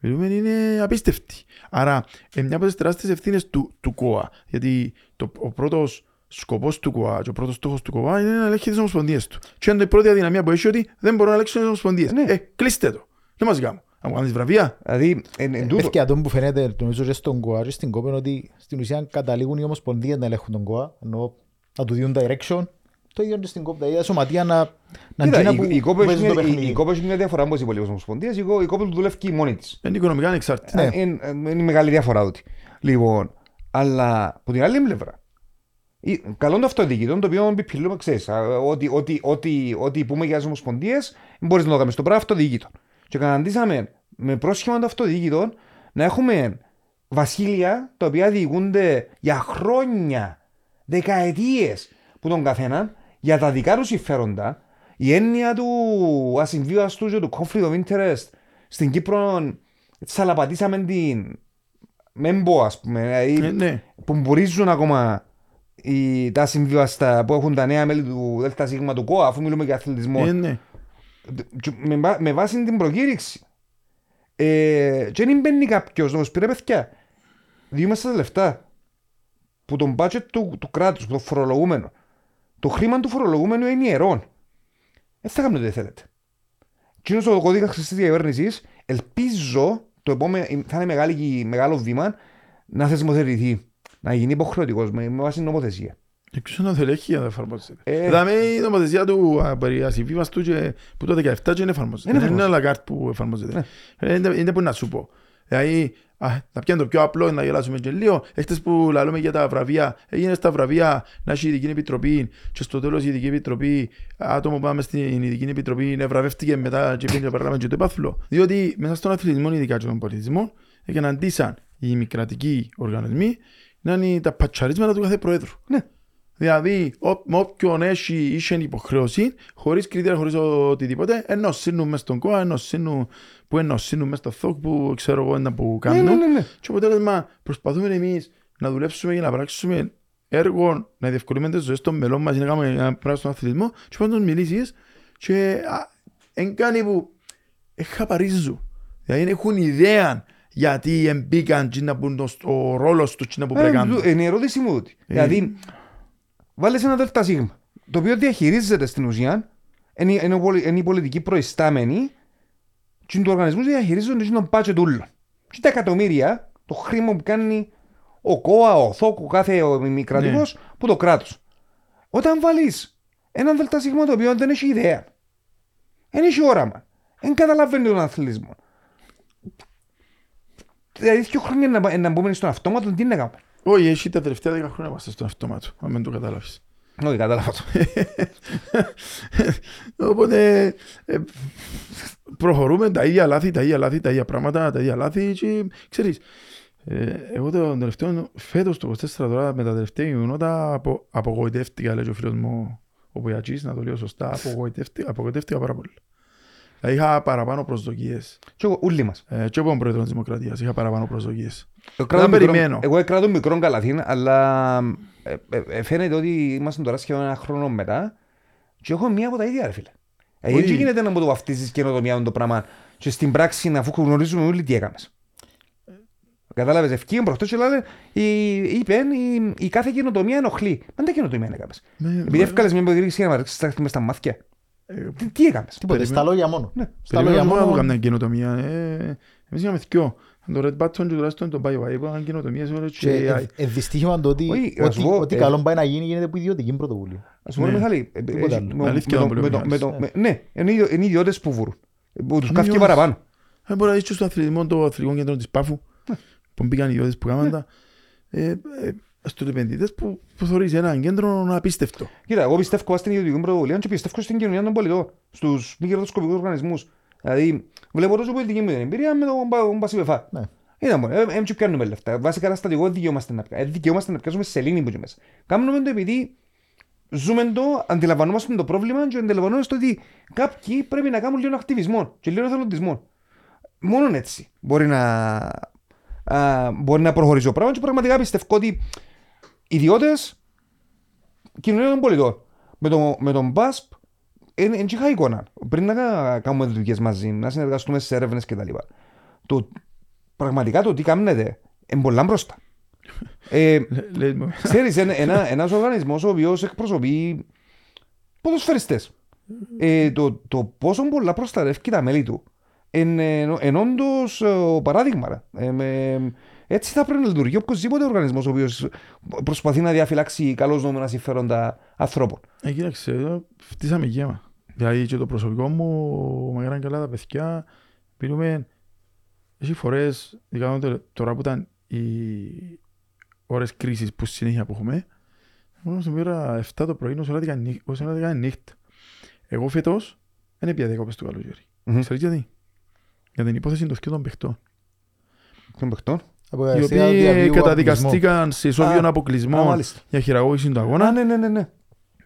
μιλούμε, είναι απίστευτη. Άρα, ε, μια από τις τεράστιες ευθύνες του, του ΚΟΑ, γιατί το, ο πρώτος σκοπός του ΚΟΑ και ο πρώτος στόχος του ΚΟΑ είναι να ελέγχει τις ομοσπονδίες του. Και είναι η πρώτη αδυναμία που έχει ότι δεν μπορούν να ελέγξουν τις ομοσπονδίες. Ναι. Ε, κλείστε το. Δεν μας γάμω. Να μου κάνεις βραβεία. Δηλαδή, εν, εν τούτο, Παιδιά, αυτό που φαίνεται νομίζω και στον ΚΟΑ και στην ΚΟΠΕΝ ότι στην ουσία καταλήγουν οι ομοσπονδίες να ελέγχουν τον ΚΟΑ ενώ να του δίνουν direction το ίδιο και στην ΚΟΠ, τα ίδια σωματεία να, να κοίτα, γίνα η- που η κόπη έχει παίζουν το μια- η- παιχνίδι. η κόπη έχει μια διαφορά από τις υπόλοιπες ομοσπονδίες. Η κό- η κόπη του δουλεύει και μόνη της. Είναι οικονομικά ανεξάρτητη. Ναι. Είναι, είναι μεγάλη διαφορά ότι. Λοιπόν, αλλά από την άλλη πλευρά, ή- καλό το αυτοδιοικητό, το οποίο επιπλέον ξέρεις, α, ότι, ότι, ότι, ότι πούμε για τις ομοσπονδίες, μπορείς να το κάνεις το πράγμα αυτοδιοικητό. Και καταντήσαμε με πρόσχημα το αυτοδιοικητό να έχουμε βασίλεια τα οποία διοικούνται για χρόνια, δεκαετίες που τον καθέναν για τα δικά του συμφέροντα. Η έννοια του ασυμβίβαστου και του conflict of interest στην Κύπρο τσαλαπατήσαμε την μεμπό, ας πούμε, δηλαδή, Ε, Ναι. που μπορίζουν ακόμα οι, τα συμβιβαστά που έχουν τα νέα μέλη του ΔΣ του ΚΟΑ, αφού μιλούμε για αθλητισμό, Ε, ναι. και με, βά- με βάση την προκήρυξη. Ε, και δεν μπαίνει κάποιος να μας πει ρε παιδιά, δύο μέσα τα λεφτά που τον budget του, του κράτους, που το φορολογούμενο. Το χρήμα του φορολογούμενου είναι ιερό. Δεν θα κάνετε ό,τι θέλετε. Και είναι ο κώδικας χρηστή διακυβέρνησης, ελπίζω το επόμενο, θα είναι μεγάλη, μεγάλο βήμα να θεσμοθετηθεί. Να γίνει υποχρεωτικός με, με βάση νομοθεσία. Εκτός αν θέλει έχει να εφαρμόζεται. Ε. Δηλαδή η νομοθεσία του α, περί ασυμβίβαστου και που το 17 και δεν εφαρμόζεται. Δεν Δεν είναι εφαρμόζεται. άλλα κάρτ που εφαρμόζεται. Ε, Είναι είναι που να σου πω. Δηλαδή, α, να πιάνει το πιο απλό να γελάσουμε και λίγο. Έχτες που λαλούμε για τα βραβεία, έγινε στα βραβεία να έχει ειδική επιτροπή και στο τέλος η ειδική επιτροπή, άτομο που πάμε στην ειδική επιτροπή, να βραβεύτηκε μετά και πήγαινε και παράλαβε και το επάθλο. Διότι μέσα στον αθλητισμό, ειδικά και στον πολιτισμό, έκαναν τίσαν οι μη κρατικοί οργανισμοί να είναι τα πατσαρίσματα του κάθε προέδρου. Ναι. Δηλαδή, ό- με όποιον έχει είχε υποχρέωση, χωρίς κριτήρια, χωρίς οτιδήποτε, ενώ σύνουν μες στον κόα, ενώ σύνουν που ενώ σύνουν μες στο θόκ που ξέρω εγώ ένα που Ναι, κάνουν. ναι, ναι, ναι. Και αποτέλεσμα προσπαθούμε εμείς να δουλέψουμε για να πράξουμε έργο, να διευκολύνουμε τις ζωές των μελών μας, να κάνουμε ένα πράγμα στον αθλητισμό και πάντα τους μιλήσεις και α, εν κάνει που εχαπαρίζουν. Δηλαδή δεν έχουν ιδέα γιατί εμπήκαν και να μπουν το- ο ρόλος τους και να που πρέπει να Ε, κάνουν. Είναι η ερώτηση μου ότι. Δηλαδή, βάλει ένα ΔΣ, το οποίο διαχειρίζεται στην ουσία, είναι, είναι, ο πολι- είναι οι πολιτικοί προϊστάμενοι, και του οργανισμούς διαχειρίζονται και τον πάτσο τούλο. Και τα εκατομμύρια, το χρήμα που κάνει ο ΚΟΑ, ο ΘΟΚ, ο κάθε μη κρατικό, που το κράτος. Όταν βάλεις ένα ΔΣ το οποίο δεν έχει ιδέα, δεν έχει όραμα, δεν καταλαβαίνει τον αθλητισμό. Δηλαδή, δύο χρόνια να, να μπούμε στον αυτόματο, τι να κάνουμε; Όχι, έχει τα τελευταία δέκα χρόνια είμαστε στον αυτόματο, αν δεν το καταλάβεις. Όχι, κατάλαβα το. Οπότε ε, προχωρούμε τα ίδια λάθη, τα ίδια λάθη, τα ίδια πράγματα, τα ίδια λάθη και ξέρεις, ε, εγώ το τελευταίο φέτος το 24 τώρα με τα τελευταία γεγονότα απο, απογοητεύτηκα λέει και ο φίλος μου ο Πογιατζής, να το λέω σωστά, απογοητεύτηκα, απογοητεύτηκα πάρα πολύ. Δηλαδή, είχα παραπάνω προσδοκίες. Και εγώ, ούλοι μας. Ε, και εγώ είμαι πρόεδρος της Δημοκρατίας, είχα παραπάνω προσδοκίες. Εγώ Να κρατώ μικρό- περιμένω. Εγώ κράτω μικρό καλαθί, αλλά ε, ε, ε, φαίνεται ότι είμαστε τώρα σχεδόν ένα χρόνο μετά και έχω μία από τα ίδια, ρε φίλε. Ε, Όχι. δεν γίνεται να μου το βαφτίζεις καινοτομία το πράγμα και στην πράξη να αφού γνωρίζουμε όλοι τι έκανες. Κατάλαβες, ευκήγεν προχτές και λένε, η, είπεν, η, η κάθε καινοτομία ενοχλεί. Μα δεν καινοτομία έκανες. Με- Επειδή εύκαλες μια υποδείξη για να μας ρίξεις τα μες στα μάτια. Ε, Τι, τι έκανες. Τίποτε, στα λόγια μόνο. Ναι. Στα λόγια Περιμένουμε να μόνο. κάνουμε καινοτομία. Ε, Εμείς είχαμε δυο. Το Red Button και τουλάχιστον το BioWare που έκαναν καινοτομίες όλες Και και AI. ε, ε, δυστύχημα το ότι Όχι, να ό,τι- σου πω, ό,τι ε, καλό πάει να γίνει γίνεται που ιδιωτική πρωτοβουλία. Ας πούμε, Ναι. Μιχάλη, ε, Τίποτα ε, άλλο. με- Αλήθεια με το το- με το- πλέον, με το- μάλιστα. με- Ναι, είναι οι- είναι οι ιδιώτες που βουρούν. Που τους Είναι καύκει ιδιώτες. παραπάνω. Ε, Μπορεί να δεις και στο αθλητισμό το αθλητικό κέντρο της Πάφου που μπήκαν οι ιδιώτες που κάμαν τα. Ε, ε, Στους επενδυτές που, που θεωρείς ένα κέντρο απίστευτο. Κοίτα, εγώ πιστεύω στην ιδιωτική πρωτοβουλία και πιστεύω στην κοινωνία των πολιτών, στους μη κερδοσκοπικούς οργανισμούς. Δηλαδή, βλέπω τόσο πολιτική μου την εμπειρία με τον Πα- τον Πασιβεφά. Ναι. Είδαμε, ε, ε, και πιάνουμε λεφτά. Βάσει καταστατικό δεν δικαιούμαστε να πιάσουμε. Ε, δικαιούμαστε να πιάσουμε σελήνη που είναι μέσα. Κάνουμε το επειδή ζούμε το, αντιλαμβανόμαστε το πρόβλημα και αντιλαμβανόμαστε ότι κάποιοι πρέπει να κάνουν λίγο ακτιβισμό και λίγο εθελοντισμό. Μόνο έτσι μπορεί να, α, μπορεί να προχωρήσει το πράγμα και πραγματικά πιστεύω ότι ιδιώτες κοινωνία των πολιτών. Με, το, με τον BASP δεν είχα εικόνα. Πριν να κα- κάνουμε δουλειές μαζί, να συνεργαστούμε σε έρευνες κτλ. Το, πραγματικά το τι κάνετε είναι πολλά μπροστά. ε, Λέ- λέει μου, Ξέρεις, ένα, ένα, ένας οργανισμός ο οποίος εκπροσωπεί ποδοσφαιριστές. Ε, το, το πόσο πολλά προστατεύει τα μέλη του εν, εν, εν όντως ε, παράδειγμα. ρε. Ε, με- έτσι θα πρέπει να λειτουργεί οποιοδήποτε οργανισμός ο οποίος προσπαθεί να διαφυλάξει καλώς νόμινα συμφέροντα ανθρώπων. Ε, κοίταξε, εδώ φτύσαμε γέμα. Δηλαδή και το προσωπικό μου, μεγάλα καλά τα παιδιά, πήρουμε, έχει φορές, ειδικά τώρα- τώρα που ήταν οι ώρες κρίσης που συνέχεια που έχουμε, μόνο στην ώρα 7 το πρωί, όσο έλεγα νύχ- όσο έλεγα νύχτα. Εγώ φέτος δεν έπια δεκόπες του καλοκαίρι. Μμμ. Ξέρεις γιατί; Για την υπόθεση των δυο των παιχτών. Των παιχτών; Από Οι αστεία οποίοι διαβίου καταδικαστήκαν σε ισόβιον Α, Α, αποκλεισμό μάλιστα. για χειραγώγηση του αγώνα. Α, ναι, ναι, ναι, ναι.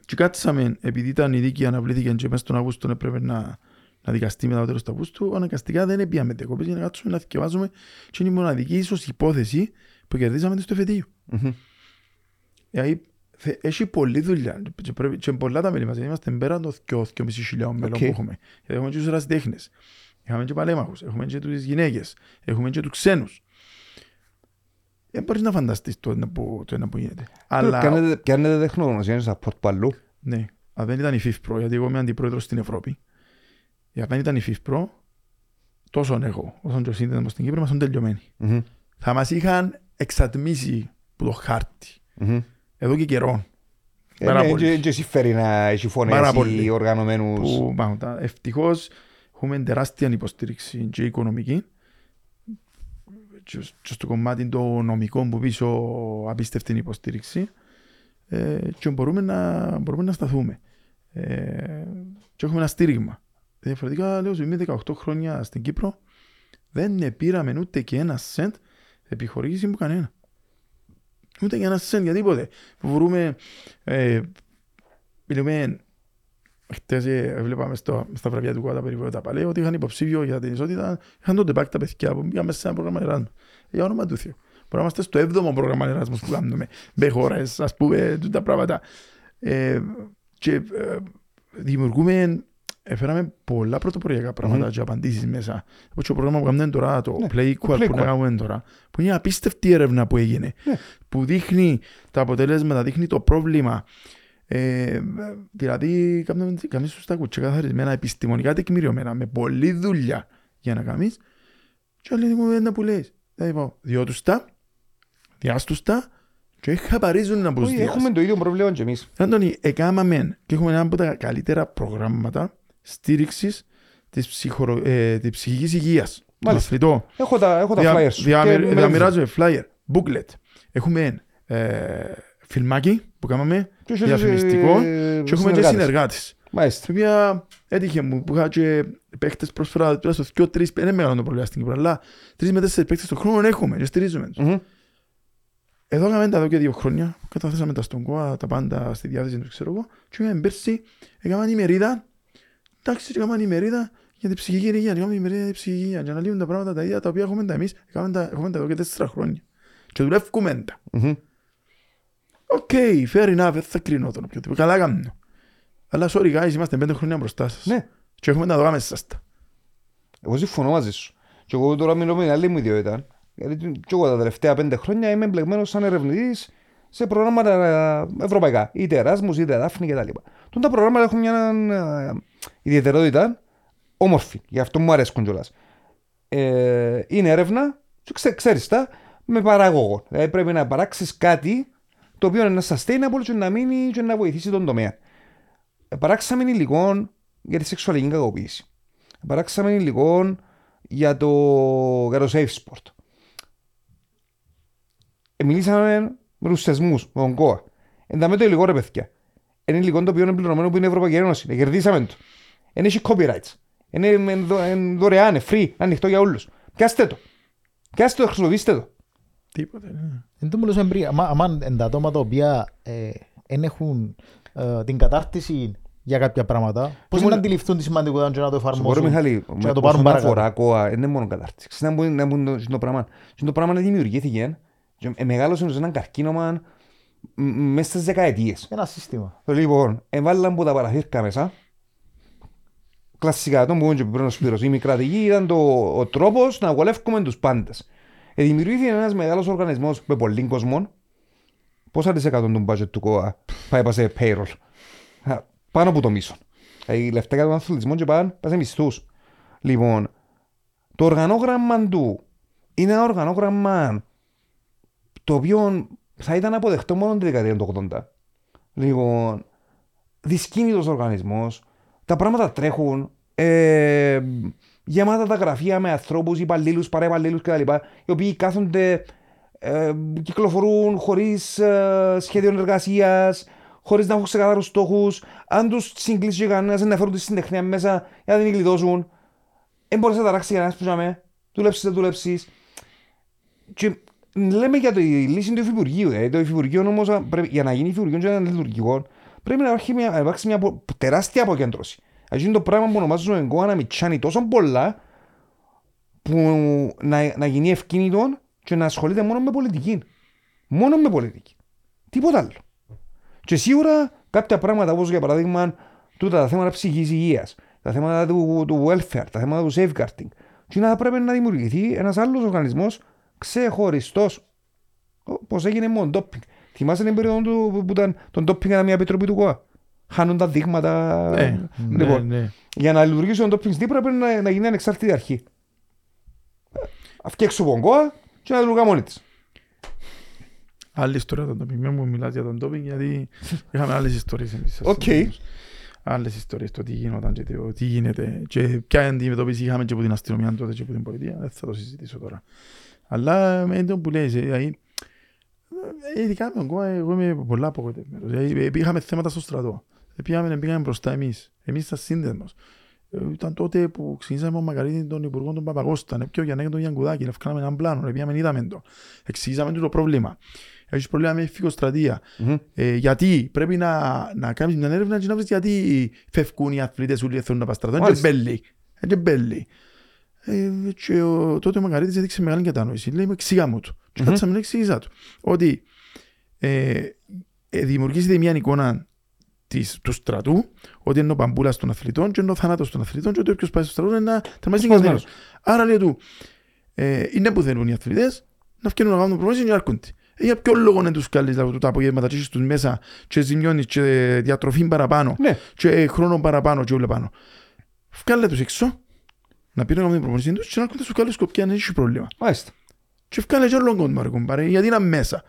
Και κάτσαμε, επειδή ήταν η δίκη αναβλήθηκε και μέσα στον Αύγουστο έπρεπε να, να δικαστεί μετά το τέλος του Αυγούστου, αναγκαστικά δεν έπιαμε δεκόπες για να κάτσουμε να θυκευάζουμε και είναι η μοναδική ίσως υπόθεση που κερδίσαμε στο εφετείο. Μμμ. Δηλαδή, θε- έχει πολλή δουλειά και, πρέπει, και πολλά τα μέλη μας, γιατί είμαστε πέρα των 2.500 μέλων Οκ. που έχουμε. Γιατί έχουμε και τους ερασιτέχνες, έχουμε και παλαίμαχους, έχουμε και τις γυναίκες, έχουμε και τους ξένους. Δεν μπορείς να φανταστείς το ένα που, το ένα που γίνεται. Αλλά, Πιάνετε- Πιάνετε τεχνογνωσία support που αλλού. ναι, αν δεν ήταν η FIFPro, γιατί εγώ είμαι αντιπρόεδρος στην Ευρώπη, αν δεν ήταν η FIFPro, τόσο εγώ, όσο και ο σύνδεσμος στην Κύπρο, ήμασταν τελειωμένοι. Μμμ. Θα μας είχαν εξατμίσει που το χάρτη, Μμμ. εδώ και καιρό. Ε, Πάρα ναι, πολύ. και- και συμφέρει να έχει φωνές Πάρα ή πολύ. οργανωμένους. Που, πάντα, ευτυχώς έχουμε τεράστια υποστήριξη και οικονομική και, και στο κομμάτι το νομικό που πίσω απίστευτη υποστήριξη ε, και μπορούμε να, μπορούμε να σταθούμε. Ε, και έχουμε ένα στήριγμα. Διαφορετικά, λέω, σου, είμαι 18 χρόνια στην Κύπρο, δεν πήραμε ούτε και ένα σεντ επιχορήγηση μου κανένα. Ούτε και ένα σεντ για τίποτε. Που βρούμε, ε, μιλούμε, χτες ε, έβλεπαμε στο, στα βραβεία του Κουάτα περιβόητα πάλι ότι είχαν υποψήφιο για την ισότητα, είχαν τον τεπάκ τα παιδιά που πήγαμε σε ένα πρόγραμμα Εράσμους. Για όνομα του Θεού. Μπορεί να είμαστε στο 7ο πρόγραμμα Εράσμους που κάνουμε με χώρες, ας πούμε, τούτα πράγματα. Ε, και ε, δημιουργούμε, έφεραμε πολλά πρωτοποριακά πράγματα και απαντήσεις μέσα. Όπως το πρόγραμμα που κάνουμε τώρα, το Ναι, Play το Equal Play που Equal. να κάνουμε τώρα, που είναι απίστευτη έρευνα που έγινε, Ναι. που δείχνει τα αποτελέσματα, δείχνει το πρόβλημα. Ε, δηλαδή, κάνουμε κάνεις σωστά κουτσέ καθαρισμένα, επιστημονικά τεκμηριωμένα, με πολλή δουλειά για να κάνεις. Και άλλη μου είναι που λες. Δηλαδή, πω, διώτους τα, διάστους τα, και χαπαρίζουν να Όχι, προσδιάς. Έχουμε το ίδιο πρόβλημα και εμείς. Άντωνη, εκάμαμε και έχουμε ένα από τα καλύτερα προγράμματα στήριξης της, ψυχορο... ε, της ψυχικής υγείας. Το Μάλιστα. αθλητό. Έχω τα, έχω τα Δια- flyers σου. διαμερ- Και μες Διαμοιράζουμε flyer, booklet. Έχουμε ε, φιλμάκι που κάναμε, Και έχει, διαφημιστικό ε, και έχουμε και συνεργάτες. συνεργάτες. Μάλιστα. Στην οποία έτυχε μου που είχα και παίχτες πρόσφατα τουλάχιστον δυο τρεις, δεν είναι μεγάλο το πρόβλημα στην Κύπρο, αλλά τρεις με τέσσερις παίχτες τον χρόνο έχουμε και στηρίζουμε τους. Μμμ. Εδώ έκαμε τα εδώ και δύο χρόνια, καταθέσαμε τα στον ΚΟΑ, τα πάντα στη διάθεση του, ξέρω εγώ, και είχαμε πέρσι, έκαναν ημερίδα, εντάξει, και έκαναν ημερίδα για την ψυχική υγεία, έκαναν ημερίδα για την ψυχική υγεία, για να λύνουν τα πράγματα τα ίδια τα οποία έχουμε τα εμείς, έκαναν τα, έχουμε τα εδώ και τέσσερα χρόνια. Και δουλεύουμε τα. Μμμ. OK, fair enough, δεν θα κρίνω τον οποιοδήποτε, καλά κάνουν. Αλλά sorry guys, είμαστε πέντε χρόνια μπροστά σας. Ναι. Και έχουμε τα δω μέσα στα. Εγώ συμφωνώ μαζί σου. Και εγώ τώρα μιλώ με την άλλη μου ιδιότητα. Γιατί και εγώ τα τελευταία πέντε χρόνια είμαι εμπλεγμένος σαν ερευνητής σε προγράμματα ε, ευρωπαϊκά. Είτε Εράσμου είτε Δάφνη κτλ. Τον τα προγράμματα έχουν μια ε, ιδιαιτερότητα όμορφη. Γι' αυτό μου αρέσκουν κιόλας. Ε, είναι έρευνα, και ξέ, ξέρεις τα, με παράγωγο. Δηλαδή πρέπει να παράξεις κάτι το οποίο είναι sustainable και να μείνει και να βοηθήσει τον τομέα. Ε, παράξαμε υλικό για τη σεξουαλική κακοποίηση. Παράξαμε υλικό για το, για το safe sport. Ε, μιλήσαμε με τους θεσμούς, με τον ΚΟΑ. Εντάμε το υλικό ρε παιδιά. Είναι υλικό το οποίο είναι πληρωμένο που είναι η Ευρωπαϊκή Ένωση. Ε, κερδίσαμε το. Δεν έχει copyrights. Είναι, είναι δω- είναι δωρεάν, είναι free, ανοιχτό για όλους. Πιάστε το. Πιάστε το, χρησιμοποιήστε το. Τίποτε. ναι. Εν τω μιλούσαμε πριν, άμα- άμα εν τα άτομα τα οποία δεν έχουν ε, την κατάρτιση για κάποια πράγματα, πώς μόνο- είναι να αντιληφθούν τη σημαντικότητα και να το Σου μπορώ, εφαρμόσουν Μιχάλη, και με να το πάρουν όσον παρακάτω. αφορά κόα, δεν είναι μόνο κατάρτιση. Να μπουν, να μπουν το, το πράγμα. Και το πράγμα δημιουργήθηκε και ε, μεγάλωσε σε έναν καρκίνωμα μ- μέσα στις δεκαετίες. Ένα σύστημα. Λοιπόν, έβαλαν που τα παραθύρκα μέσα. Κλασικά, το που είπε πριν ο Σπύρος, η μικρατική ήταν το, ο τρόπος να βολεύουμε τους πάντες. Ε, δημιουργήθηκε ένας μεγάλος οργανισμός με πολλοί κόσμο. Πόσα της εκατόν του budget του ΚΟΑ πάει πάει σε payroll. Α, Πάνω από το μίσο. Ε, Οι λεφτά για τον αθλητισμό και πάνε, πάνε σε μισθούς. Λοιπόν, το οργανόγραμμα του είναι ένα οργανόγραμμα το οποίο θα ήταν αποδεκτό μόνο τη δεκαετία του 80. Λοιπόν, δυσκίνητος οργανισμός, τα πράγματα τρέχουν, ε, γεμάτα τα γραφεία με ανθρώπους, υπαλλήλους, παραεπαλλήλους κτλ. Οι οποίοι κάθονται, ε, κυκλοφορούν χωρίς ε, σχέδιο εργασίας, χωρίς να έχουν ξεκαθαρούς στόχους. Αν τους συγκλήσεις κανένας να φέρουν τη συντεχνία μέσα για να την γλιτώσουν. Δεν μπορείς να ταράξει κανένας που ζάμε. Δουλέψεις, δεν δουλέψεις. Και λέμε για τη λύση του Υφυπουργείου. Ε. Το Υφυπουργείο όμως, πρέπει, για να γίνει Υφυπουργείο και να είναι λειτουργικό, πρέπει να υπάρχει μια, να υπάρξει μια απο- τεράστια αποκέντρωση. Αυτό είναι το πράγμα που ονομάζουμε εγώ να μιτσάνει τόσο πολλά που να, να γίνει ευκίνητο και να ασχολείται μόνο με πολιτική. Μόνο με πολιτική. Τίποτα άλλο. Και σίγουρα κάποια πράγματα όπως για παράδειγμα τούτα τα θέματα ψυχικής υγείας, τα θέματα του, του welfare, τα θέματα του safeguarding. Και να πρέπει να δημιουργηθεί ένας άλλος οργανισμός ξεχωριστός όπως έγινε με τον ντόπινγκ. Θυμάσαι την περίοδο του που ήταν τον ντόπινγκ ήταν μια επιτροπή του ΚΟΑ; Χάνουν τα δείγματα. Ε, ναι, λοιπόν, ναι. για να λειτουργήσει τον ντόπινγκ στή πρέπει να, να γίνει ανεξάρτητη αρχή. Φτιάξω τον ΚΟΑ και να λειτουργά μόνη της. Άλλη ιστορία το ντόπινγκ. Μην μου μιλάς για το ντόπινγκ γιατί είχαμε άλλες ιστορίες εμείς. Οκ. Άλλες ιστορίες το τι γινόταν και το τι γίνεται και ποια αντιμετώπιση είχαμε και από την αστυνομία τότε και από την πολιτεία. Δεν θα το συζητήσω τώρα. Αλλά με το που λες, ε, δηλαδή, ε, ειδικά με τον ΚΟΑ, εγώ είμαι πολλά απογοητευμένος. Δηλαδή, ε, είχαμε θέματα στο στρατό. Ε, Πήγαμε, πήγαμε μπροστά εμείς. Εμείς ήταν σύνδεσμος. Ε, Ήταν τότε που ξεκινήσαμε με τον Μακαρίτη τον Υπουργό τον Παπαγώστα. Ναι, πιο για να τον Γιανκουδάκη. Ευκάλαμε έναν πλάνο. Ε, Πήγαμε, είδαμε το. Εξηγήσαμε του το πρόβλημα. Έχεις πρόβλημα με φυγοστρατεία. Μμμ. Ε, γιατί πρέπει να, να κάνεις μια έρευνα και να βρεις γιατί φεύγουν οι αθλητές όλοι θέλουν να πας στρατό. Είναι Μάλιστα. μπέλη. Είναι μπέλη. Ε, και ο, τότε ο Μακαρίτης έδειξε μεγάλη κατανόηση. Λέει μου εξήγα μου του. Και Μμμ. κάτσαμε να εξήγησα του. Ότι ε, ε, δημιουργήσετε μια εικόνα της, του στρατού, ότι είναι ο παμπούλας των αθλητών και είναι ο θάνατος των αθλητών και ότι όποιος πάει στο στρατό είναι να τερματίσει Σπασμένος. κινδύνος. Άρα λέει του, ε, είναι που θέλουν οι αθλητές να φτιάχνουν να κάνουν προπονήσεις και να έρχονται. Ε, για ποιο λόγο να τους καλείς δηλαδή, τα απογεύματα και έχεις τους μέσα και ζημιώνεις και διατροφή παραπάνω Ναι. και χρόνο παραπάνω και όλα πάνω. Βγάλε τους έξω, να πήραν να κάνουν την προπονήση τους και να έρχονται σου καλούς σκοπιά να έχεις πρόβλημα. Μάλιστα. Και βγάλε και όλον κόσμο ρε κουμπάρε, γιατί είναι μέσα.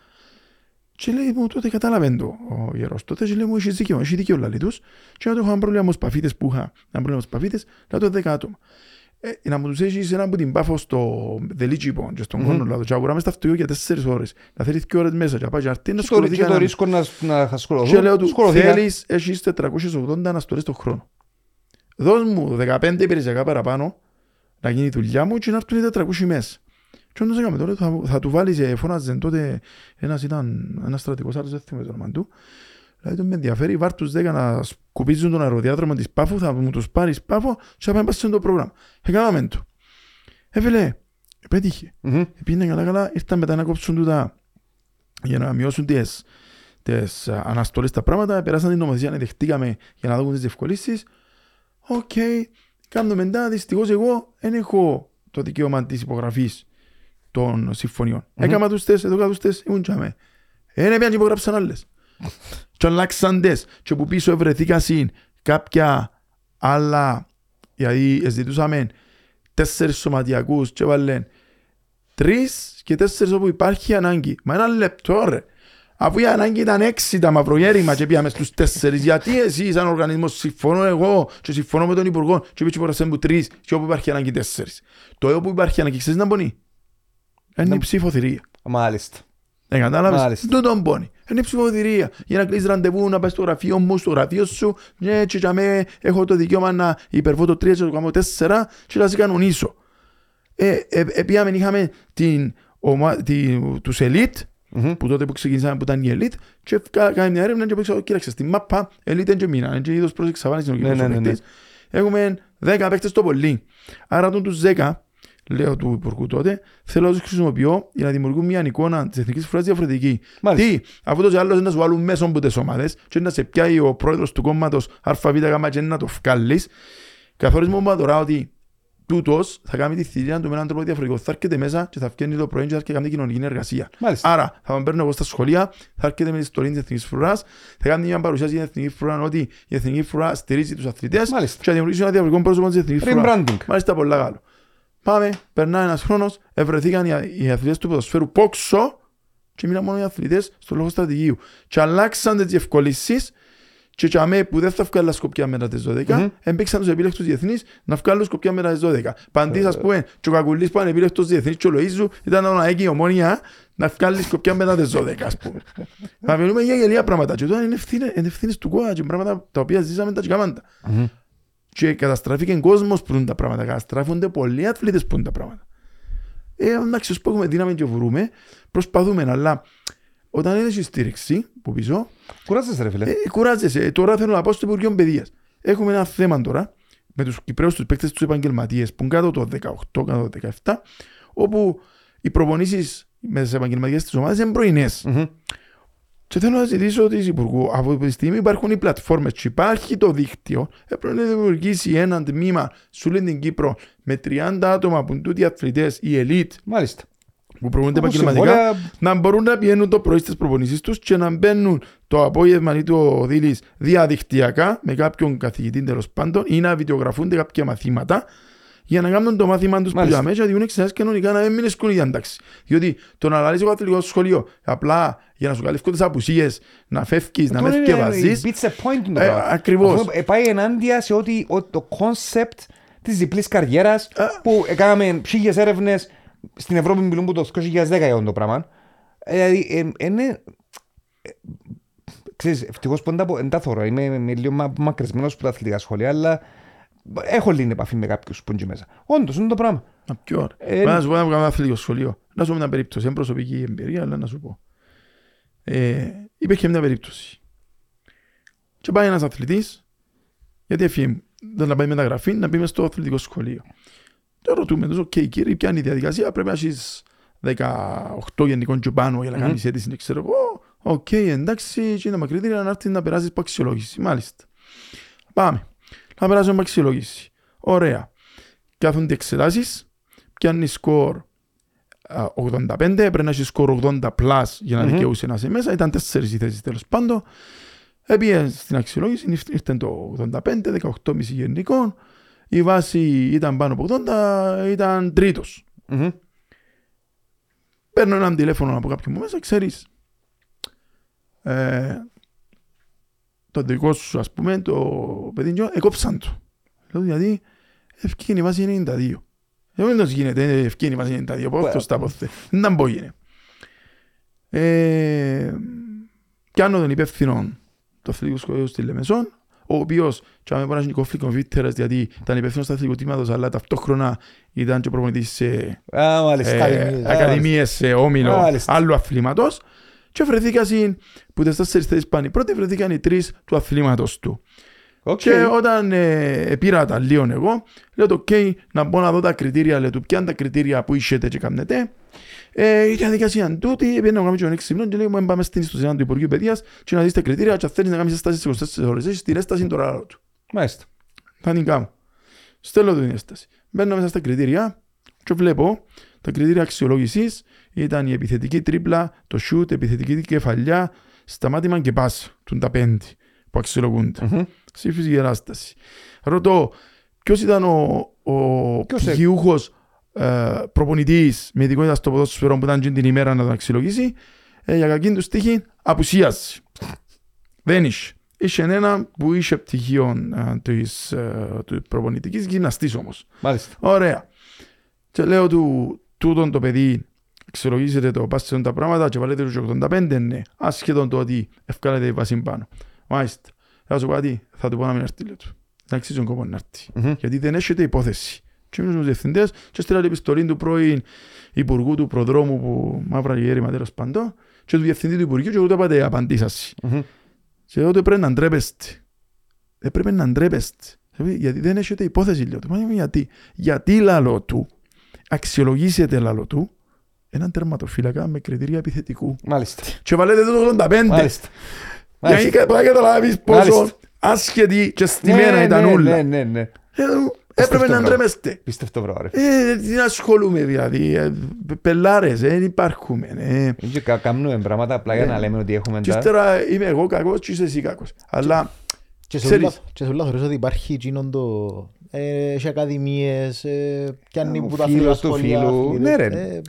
Και λέει μου τότε κατάλαβε το ο ιερός τότε και λέει μου έχεις δίκιο, έχεις δίκιο λαλή τους και να το είχα πρόβλημα με σπαφίτες που είχα, ένα πρόβλημα με σπαφίτες, να το δέκα άτομα. Ε, να μου τους έχεις ένα από την πάφο στο δελίτσιπο και στον Μμμ. κόνο λάδο και αγοράμε στα αυτοκίνητα για τέσσερις ώρες, να θέλεις δύο ώρες μέσα και να πάει και να έρθει να Και το, ασχοληθεί και το κανένας. ρίσκο να, να ασχοληθούν. Και λέω του, Ασχοληθήκα. θέλεις, έχεις 480 αναστολές το χρόνο. Δώσ' μου 15 υπηρεσιακά παραπάνω, να γίνει η δουλειά μου και να έρθουν οι 400 μέσα. Και όντως έκαμε τώρα, θα, θα του βάλεις, ε, φώναζε τότε, ένας ήταν, ένας στρατικός, άλλος δεν θυμάμαι το όνομα του, Δηλαδή το με ενδιαφέρει, βάρ τους 10 να σκουπίζουν τον αεροδιάδρομο της Πάφου, θα μου τους πάρεις Πάφο και θα πάμε σε το πρόγραμμα. Έκαναμε το. Έφελε, πέτυχε. Μμμ. Πήγαινε καλά καλά, ήρθαν μετά να κόψουν τούτα για να μειώσουν τις, τις α, αναστολές τα πράγματα, περάσαν την νομοθεσία, να δεχτήκαμε για να δούμε τις διευκολύσεις. Οκ, κάνουμε μετά, δυστυχώς εγώ δεν έχω το δικαίωμα της υπογραφής των συμφωνιών. Μμμ. Έκανα τους τες, εδώ κάτω τους τες, ήμουν τζάμε. Ε, ναι, πήγαν και υπογράψαν άλλες. Και αλλάξαν τες, και που πίσω βρεθήκα συν κάποια άλλα, γιατί ζητούσαμε τέσσερις σωματιακούς και βάλεν τρεις και τέσσερις όπου υπάρχει ανάγκη. Μα ένα λεπτό ρε. Αφού η ανάγκη ήταν έξι τα μαυρογέρημα και πήγαμε στους τέσσερις, γιατί εσύ σαν οργανισμός συμφωνώ εγώ και συμφωνώ με τον Υπουργό και πήγε πορασέν που τρεις και όπου υπάρχει ανάγκη τέσσερις. Το όπου υπάρχει ανάγκη, ξέρεις να μπονεί. Είναι η ψηφοθυρία. Μάλιστα. Ε, κατάλαβες; Μάλιστα. Δεν τον πόνει. Είναι η ψηφοθυρία. Για να κλείσεις ραντεβού, να πας στο γραφείο μου, στο γραφείο σου. Ναι, και για μέ έχω το δικαίωμα να υπερβώ το 3 και το κάνω 4 και να σε κανονίσω. Ε, ε, ε, πήγαμε, είχαμε την, ομα, την, τους elite, Μμμ. που τότε που ξεκινήσαμε που ήταν η elite και κάναμε μια έρευνα και πήγα, κοίταξε, στη μάπα elite είναι και μήνα, είναι και είδος προς εξαφάνιση ο Ναι, κύριος ναι, ο ναι, ναι. παίκτης. Έχουμε 10 παίκτες το πολύ. Άρα τον τους 10 λέω του Υπουργού τότε, θέλω να τους χρησιμοποιώ για να δημιουργούν μια εικόνα της εθνικής φοράς διαφορετική. Μάλιστα. Τι, αφού τόσο άλλος να σου βάλουν μέσα από τις ομάδες και να σε πιάει ο πρόεδρος του κόμματος ΑΒ και να το βγάλεις, καθορισμό μου τώρα ότι τούτος θα κάνει τη θηρία του με έναν τρόπο διαφορετικό. Θα έρχεται μέσα και θα βγαίνει το πρωί και θα έρχεται να κάνει κοινωνική εργασία. Μάλιστα. Άρα θα τον παίρνω εγώ στα σχολεία, θα έρχεται με τη ιστορία της Εθνικής Φρουράς, θα κάνει μια παρουσίαση για την Εθνική Φρουρά ότι η Εθνική Φρουρά στηρίζει τους αθλητές Μάλιστα. και θα δημιουργήσει ένα διαφορετικό πρόσωπο της Εθνικής Φρουράς. Rebranding. Μάλιστα πολλά καλό. Πάμε, περνάει ένας χρόνος, ευρεθήκαν οι, οι αθλητές του ποδοσφαίρου πόξο και μείναν μόνο οι αθλητές στο λόγο στρατηγίου. Και αλλάξαν τις διευκολύσεις και για μέ που δεν θα βγάλουν σκοπιά μετά τις 12, Μμμ. έμπαιξαν τους επίλεκτους διεθνείς να βγάλουν σκοπιά μετά τις 12. Παντής ας πούμε, και ο Κακουλής που είναι επίλεκτος διεθνής και ο Λοΐζου ήταν να έχει η ομόνια να βγάλει σκοπιά μετά τις 12 ας πούμε. Να μιλούμε για γελία πράγματα και τώρα είναι ευθύνες, είναι ευθύνες του κόμμα και πράγματα τα οποία ζήσαμε τα και κάμαντα. Μμμ. Και καταστράφηκε κόσμος που είναι τα πράγματα, καταστράφονται πολλοί αθλητές που είναι τα πράγματα. Ε, εντάξει, όσο που έχουμε δύναμη και βρούμε, προσπαθούμε, αλλά όταν είναι στήριξη που πίσω, Κουράζεσαι ρε φίλε. ε, κουράζεσαι. Ε, Τώρα θέλω να πάω στο Υπουργείο Παιδείας. Έχουμε ένα θέμα τώρα με τους Κυπρέους τους παίκτες τους επαγγελματίες που είναι κάτω το 18, κάτω το 17, όπου οι προπονήσεις με τις επαγγελματίες της ομάδας είναι πρωινές. Μμμ. Και θέλω να ζητήσω της Υπουργού, από τη στιγμή υπάρχουν οι πλατφόρμες και υπάρχει το δίκτυο, έπρεπε να δημιουργήσει ένα τμήμα σε όλη την Κύπρο με 30 άτομα που είναι τούτοι αθλητές, οι elite Μάλιστα. που προπονούνται Όπως επαγγελματικά, συμβόλαια- να μπορούν να πηγαίνουν το πρωί στις προπονήσεις τους και να μπαίνουν το απόγευμα ή το δίλης διαδικτυακά με κάποιον καθηγητή τέλος πάντων ή να βιντεογραφούνται κάποια μαθήματα για να κάνουν το μάθημα τους που Μάλιστα. για μέσα και να διούν εξαιρέσεις κανονικά να μην μείνουν η διάνταξη. Διότι το να λαλείς εγώ αθλητικό σχολείο απλά για να σου καλύφω τις απουσίες, να φεύγεις, να με Αυτό είναι- θυκευαζείς, Beats the point είναι το Ε, πράγμα. ακριβώς. Αυτό, ε, Πάει ενάντια σε ότι ο- το concept της διπλής καριέρας Α. που έκαναμε χίλιες έρευνες στην Ευρώπη μιλούν που το 2010 για αυτό το πράγμα. Ε, Δηλαδή, ε, είναι... ε, Ξέρεις, ευτυχώς που δεν τα πω- δεν τα θωρώ. Είμαι, είμαι λίγο μα- μακρισμένος από τα αθλητικά σχολεία, αλλά έχω λίγη επαφή με κάποιους που είναι εκεί μέσα. Όντως, είναι το πράγμα. Να ποιο ώρα. Ε, Να σου πω να κάνω αθλητικό σχολείο. Να σου πω μια περίπτωση, είναι προσωπική εμπειρία, αλλά να σου πω. Ε, υπήρχε μια περίπτωση. Και πάει ένας αθλητής, γιατί έφυγε, δεν να πάει μεταγραφή, να πει μες στο αθλητικό σχολείο. Και ρωτούμε τους, οκ κύριε, ποια είναι η διαδικασία, πρέπει να έχεις 18 γενικών και πάνω για να Μμμ. κάνεις αίτηση, ξέρω εγώ. Οκ, εντάξει, και είναι μακρύτερα να έρθει να περάσεις από αξιολόγηση. Μάλιστα. Πάμε. Να περάσουμε από αξιολόγηση. Ωραία. Κάθονται εξετάσεις, πιάνει σκορ α, 85, πρέπει να έχει σκορ 80 plus για να Μμμ. δικαιούσε να είσαι μέσα. Ήταν τέσσερις οι θέσεις τέλος πάντων. Έπιε στην αξιολόγηση, ήρθε- ήρθε το 85, 18,5 γενικών. Η βάση ήταν πάνω από 80, ήταν τρίτος. Μμμ. Παίρνω έναν τηλέφωνο από κάποιον που μέσα, ξέρεις. Ε, το δικό σου, ας πούμε, το παιδί μου, έκοψαν το. Λέω, γιατί ευκήγαινε η βάση 92. Εγώ δεν γίνεται, ευκήγαινε η βάση 92, από αυτό στα ποθε. Δεν ήταν πω γίνει. Ε, πιάνω τον υπεύθυνο του αθλητικού σχολείου στη Λεμεσόν, ο οποίος και αν μπορεί να έχει κόφλικο βίτερας, γιατί ήταν υπεύθυνος του αθλητικού τμήματος, αλλά ταυτόχρονα ήταν και προπονητής σε Α, μάλιστα. Ακαδημίες. ε, ακαδημίες σε όμιλο Μάλιστα. άλλου αθλήματος και βρεθήκαν συν- που τις τέσσερις θέσεις πάνε οι πρώτοι βρεθήκαν οι τρεις του αθλήματος του. Οκ. Και όταν ε, πήρα τα λίγο εγώ, λέω το ok, να μπω να δω τα κριτήρια, λέω του ποια είναι τα κριτήρια που είσετε και κάνετε. Ε, η διαδικασία είναι τούτη, πήγαινε να κάνω και τον έξυπνο και λέει μου πάμε στην ιστοσελίδα του Υπουργείου Παιδείας και να δεις τα κριτήρια και αν θέλεις να κάνεις ένσταση σε 24 ώρες, έχεις την ένσταση τώρα άλλο του. Μάλιστα. Θα την κάνω. Στέλνω την ένσταση. Μπαίνω μέσα στα κριτήρια και βλέπω τα κριτήρια αξιολόγησης ήταν η επιθετική τρίπλα, το shoot, επιθετική κεφαλιά, σταμάτημα και πάσα. Του τα πέντε που αξιολογούνται. Μμμ. Στη φυσική εράσταση. Ρωτώ, ποιος ήταν ο, ο Ποιος, ε; πτυχιούχος ε, προπονητής με ειδικότητα στο ποδόσφαιρο που ήταν εκείνη την ημέρα να τον αξιολογήσει, ε, για κακή τους τύχη απουσίαση. Δεν είχε. Είχε ένα που είχε πτυχίο ε, της, ε, του προπονητικής γυμναστής όμως. Μάλιστα. Ωραία. Και λέω του, τούτον το παιδί, αξιολογήσετε το, πάστε τα πράγματα και βάλετε τους 85, ναι. Άσχετον το ότι ευκάλετε η βάση πάνω. Μάλιστα. Θα σου πω κάτι, θα του πω να μην έρθει, λέω τους. Δεν αξίζει τον κόπο να έρθει. Μμμ. Γιατί δεν έχετε υπόθεση. Και ήμουν στους διευθυντές και στείλατε επιστολή του πρώην υπουργού του προδρόμου που μαύρα γέρημα τέλος παντό και του διευθυντή του Υπουργείου και ούτε πάτε απαντήσασαι. Μμμ. Και τότε πρέπει να ντρέπεστε. Δεν πρέπει να ντρέπεστε. Γιατί δεν έχετε υπόθεση, λέω του. Μα είμαι γιατί. Γιατί λαλό του, αξιολογήσετε λαλό του, έναν τερματοφύλακα με κριτήρια επιθετικού. Μάλιστα. Και βάλετε το 85. Μάλιστα. Για Μάλιστα. να καταλάβεις πόσο Μάλιστα. άσχετη και στημένα Ναι, ήταν ναι, όλα. Ναι, ναι, ναι. Ε, Έπρεπε να μπράβο. ντρέπεστε. Πίστευτο μπράβο ρε. Ε, τι να ασχολούμαι δηλαδή. Ε, πελάρες, ε, δεν υπάρχουμε. Ε. Είναι και κάνουμε πράγματα απλά για να λέμε ότι έχουμε Και τα... ύστερα είμαι εγώ κακός και είσαι εσύ κακός. Αλλά Και σε Ξέρεις. όλα, και σε όλα θεωρείς ότι υπάρχει εκείνον το... Ε, έχει ακαδημίες, ε, πιάνει Ε, που ο τα φίλος φίλα του σχολεία, φίλου. φίλες. Ναι, ρε.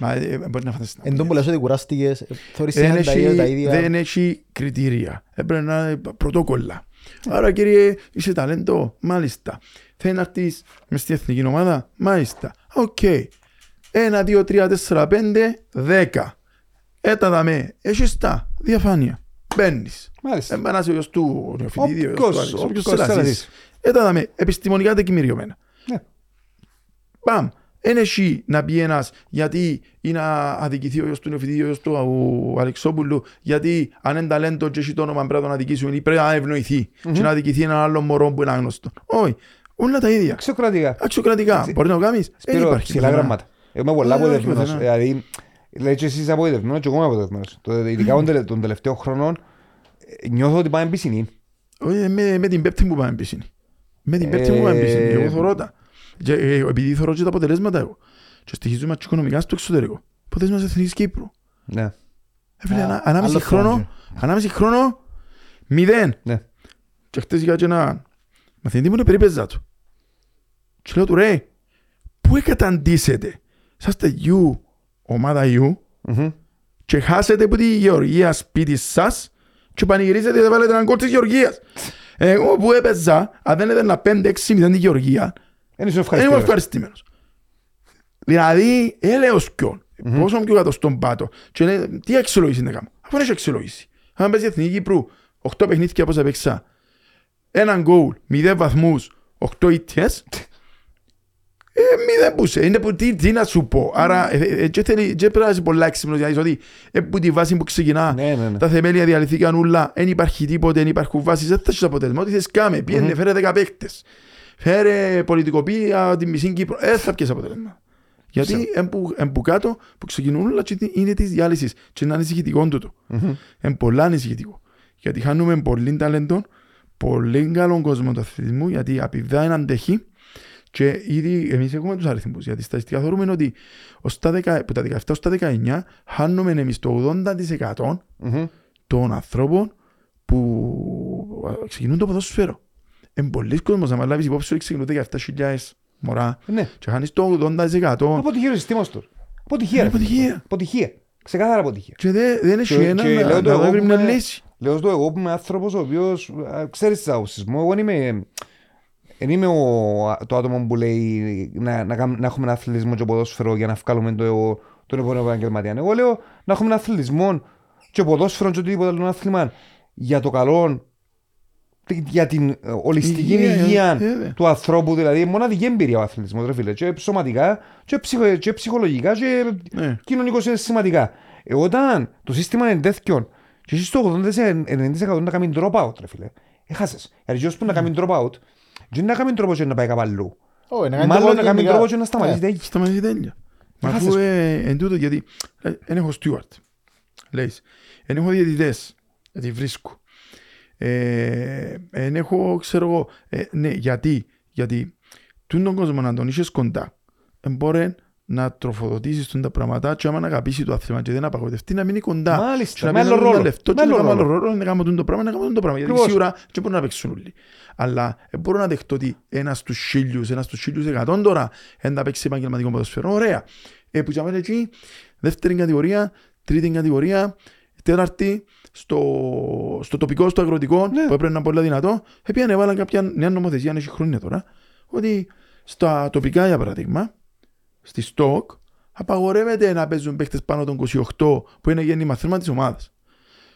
Ε, Μα ε, μπορεί να φανταστείς. Εν τω που λες ότι κουράστηκες, ε, θεωρείς Δεν είναι τα ίδια, τα έχει, ίδια. δεν έχει κριτήρια. Έπρεπε να είναι πρωτόκολλα. Άρα κύριε, είσαι ταλέντο. Μάλιστα. Θέλεις να έρθεις μες στην εθνική ομάδα. Μάλιστα. Οκ. Ένα, δύο, τρία, τέσσερα, πέντε, δέκα. Έτα δαμέ. Έχεις τα. Διαφάνεια. Μπαίνεις. Μάλιστα. Εμπανάς ο γιος του νεοφοιτήδη, ο γιος Όποιος- του Άλεξ, όποιος όποιος θέλει να θέλεις να ζήσει. ζήσει. Έτα δαμέ. Επιστημονικά τεκμηριωμένα. Ναι. Παμ. Εν έχει να πει ένας γιατί είναι να αδικηθεί ο γιος του νεοφοιτή, ο γιος του ο Αλεξόπουλου, γιατί αν είναι ταλέντο και έχει το όνομα πρέπει να τον αδικήσουν ή πρέπει να ευνοηθεί και να αδικηθεί έναν άλλο μωρό που είναι άγνωστο. Όχι. Όλα τα ίδια. Αξιοκρατικά. Αξιοκρατικά. Έτσι. Μπορεί να το κάνεις; Δεν Σπύρο, υπάρχει. ψηλά πουθενά. γραμμάτα. Είμαι πολλά Ε, όχι απογοητευμένος. πουθενά. Δηλαδή, λέει και εσείς απογοητευμένος και εγώ είμαι απογοητευμένος. Το- Ειδικά των τελε- των τελευταίων χρόνων ε, νιώθω ότι πάμε πισινή. Όχι, με, με την πέπτη που πάμε πισίνη. Με την πέπτη που πάμε Ε, πισίνη. Εγώ θωρώ τα. Και, ε, επειδή θωρώ και τα αποτελέσματα εγώ. Και στοιχίζουμε και οικονομικά στο εξωτερικό. Αποτέλεσμα της Εθνικής Κύπρου. Ναι. Ε, φίλε, Α, ανά- ανάμιση άλλο χρόνο, χρόνο. ανάμιση χρόνο, μηδέν. Ναι. Και χτες είχα και ένα μαθητή μου είναι περίπεζα του. Και λέω του ρε, πού εκαταντήσετε; Είσαστε U, ομάδα U, Μμμ. και χάσετε από τη Γεωργία σπίτι σας και πανηγυρίζετε ότι βάλετε έναν κόλ της Γεωργίας. Εγώ που έπαιζα, αν δεν έδωνα 5-6-0 τη Γεωργία, Δεν είσαι δεν ήμουν ευχαριστημένος. ευχαριστημένος. Δηλαδή, έλεος ποιον. Πόσο πιο κάτω στον πάτο. Και λέει, τι αξιολόγηση να κάνω. Αφού δεν έχει αξιολόγηση. Αν παίζει η Εθνική Κύπρου, 8 παιχνίδια πώς έπαιξα, έναν γκολ, 0 βαθμούς, 8 ήττιες, ε, μηδέν που σε, είναι που τι, τι να σου πω. Άρα, ε, ε, ε, και θέλει, και πρέπει να είσαι πολλά έξυπνος για να δεις ότι ε, που τη βάση που ξεκινά, Ναι, ναι, ναι. τα θεμέλια διαλυθήκαν ούλα, δεν υπάρχει τίποτε, δεν υπάρχουν βάσεις, δεν θα έχεις αποτέλεσμα. Ό,τι θες κάμε, πήγαινε, φέρε 10 παίκτες. Φέρε πολιτικοποίηση τη μισή Κύπρο, δεν θα πιέσει αποτέλεσμα. Γιατί εν που, εν που κάτω που ξεκινούν όλα και είναι της διάλυσης και είναι ανησυχητικό τούτο. Είναι πολλά ανησυχητικό. Γιατί χάνουμε πολύ ταλέντο, πολύ καλό κόσμο του αθλητισμού, γιατί απειδά είναι αντέχει και ήδη εμείς έχουμε τους αριθμούς. Γιατί στατιστικά θεωρούμε ότι ως τα 10, από τα 17 ως τα 19 χάνουμε εμείς το 80% Μμμ. των ανθρώπων που α, ξεκινούν το ποδόσφαιρο. Είναι πολλοίς κόσμος να λάβεις υπόψη ότι ξεκινούν 17.000 μωρά Ναι. και χάνεις το 80% Αποτυχία ο συστήματος του. Αποτυχία. ρε. αποτυχία. Αποτυχία. Ξεκάθαρα αποτυχία. και δεν δεν έχει Και- ένα και λέω να το εγώ να βρει που μια είμαι- λύση. Λέω στο εγώ που είμαι άνθρωπος ο οποίος α, ξέρεις τις άποψεις μου. Εγώ δεν είμαι, δεν είμαι ο, το άτομο που λέει να, να, κάνουμε- να έχουμε ένα αθλητισμό και ποδόσφαιρο για να βγάλουμε το, τον επόμενο επαγγελματία. Εγώ λέω να έχουμε ένα αθλητισμό και ποδόσφαιρο και οτιδήποτε άλλο άθλημα για το καλό για την ε, ολιστική Υγεία, υγεία, ε, βέβαια. του ανθρώπου, δηλαδή μοναδική εμπειρία ο αθλητισμός, ρε φίλε, και σωματικά, και, ψυχο, και ψυχολογικά, και Ναι. κοινωνικώς σημαντικά. Ε, όταν το σύστημα είναι τέτοιο και εσύ στο 80-90% να κάνει drop out, ρε φίλε, έχασες. Γιατί όσοι που να κάνει drop out, δεν να κάνει τρόπο και να πάει κάπου αλλού. Όχι, να κάνει Μάλλον το να κάνει γενικά. τρόπο και να σταματήσει. Ε, τα Σταματήσει τέλεια. Μα χάσες. αφού ε, εν τούτο γιατί δεν έχω στιούαρτ. Λέεις. Εν έχω διαιτητές. Γιατί βρίσκω. Ε, εν έχω, ξέρω εγώ, ε, ναι, γιατί, γιατί τούν τον κόσμο να τον είσαι κοντά, ε, μπορεί να τροφοδοτήσεις τον τα πράγματα και άμα να αγαπήσει το άθλημα και δεν απαγοητευτεί να μείνει κοντά. Μάλιστα, Και να με μην άλλο δώσει ένα ρόλο. λεφτό και Με να άλλο κάνω άλλο ρόλο. ρόλο, να κάνω το πράγμα, να κάνω το πράγμα. Γιατί Ακριβώς. σίγουρα δεν μπορούν να παίξουν όλοι. Αλλά ε, μπορώ να δεχτώ ότι ένας στους χίλιους, ένας στους χίλιους εκατόν τώρα δεν θα παίξει επαγγελματικό ποδοσφαιρό. Ωραία. Ε, που τζάμε εκεί, δεύτερη κατηγορία, τρίτη κατηγορία, τέταρτη, στο, στο τοπικό, στο αγροτικό, Ναι. που έπρεπε να είναι πολύ δυνατό, επειδή έβαλαν κάποια νέα νομοθεσία, αν έχει χρόνια τώρα, ότι στα τοπικά, για παράδειγμα, στη ΣΤΟΚ, απαγορεύεται να παίζουν παίχτες πάνω των 28 που είναι γέννημα θέμα της ομάδας.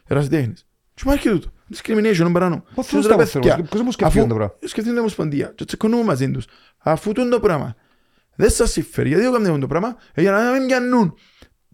Ερασιτέχνης. Και υπάρχει τούτο. Discrimination, παράνομο. Πώς Και θέλουν ρε τα παιδιά, παιδιά, πώς μου σκεφτούν αφού- το πράγμα; Σκεφτείτε την Ομοσπονδία και τσεκωνούμε μαζί τους. Αφού τούν το πράγμα δεν σας συμφέρει, γιατί δεν κάνουν το πράγμα, ε, για να μην πιανούν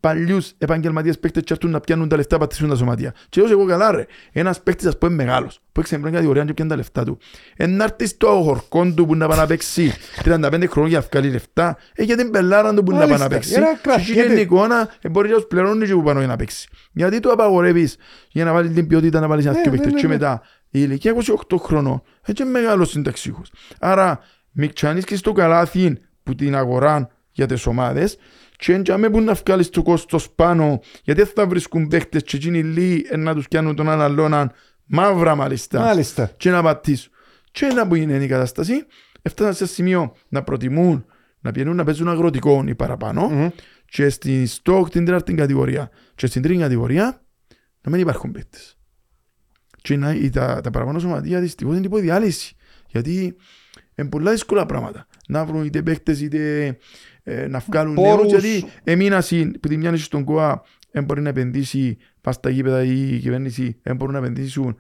παλιούς επαγγελματίες παίκτες και έρθουν να πιάνουν τα λεφτά πατήσουν τα σωματεία. Και όσο εγώ καλά ρε, ένας παίκτης ας πούμε μεγάλος, που έξε πρώτη κατηγορία και πιάνει τα λεφτά του, εν να έρθει στο χορκόν του που να πάει να παίξει 35 χρόνια για να βγάλει λεφτά, ε, για την πελάρα του που να πάει να Μάλιστα, παίξει, για να και κρατιέται. γίνει εικόνα, ε, μπορεί να τους πληρώνεις και που πάνω για να παίξει. Γιατί το απαγορεύεις για να βάλεις την ποιότητα να βάλεις ένα Ναι, δυο ναι, παίκτες ναι, και ναι. μετά η ηλικία 28 χρονών έτσι είναι μεγάλος συνταξίχος. Άρα μικτσάνεις και στο καλάθι που την αγοράν για τις ομάδες και εντιαμε που να βγάλεις το κόστος πάνω γιατί δεν θα βρίσκουν παίχτες και εκείνοι λίγοι ε, να τους πιάνουν τον άλλον Μαύρα μάλιστα. Μάλιστα. Και να πατήσω. Και να που είναι η κατάσταση, έφτασαν σε σημείο να προτιμούν να πηγαίνουν να παίζουν αγροτικό ή παραπάνω Μμμ. και στη στόκ την τέταρτη κατηγορία και στην τρίτη κατηγορία να μην υπάρχουν παίκτες. Και να, ή τα, τα παραπάνω σωματεία δυστυχώς είναι υποδιάλυση. Γιατί είναι πολλά δύσκολα πράγματα. Να βρουν είτε παίκτες είτε ε, να βγάλουν Πόρους. νέους. Γιατί εμείνα που τη μια στον ΚΟΑ δεν μπορεί να επενδύσει πας στα γήπεδα ή η κυβέρνηση δεν μπορούν να επενδύσουν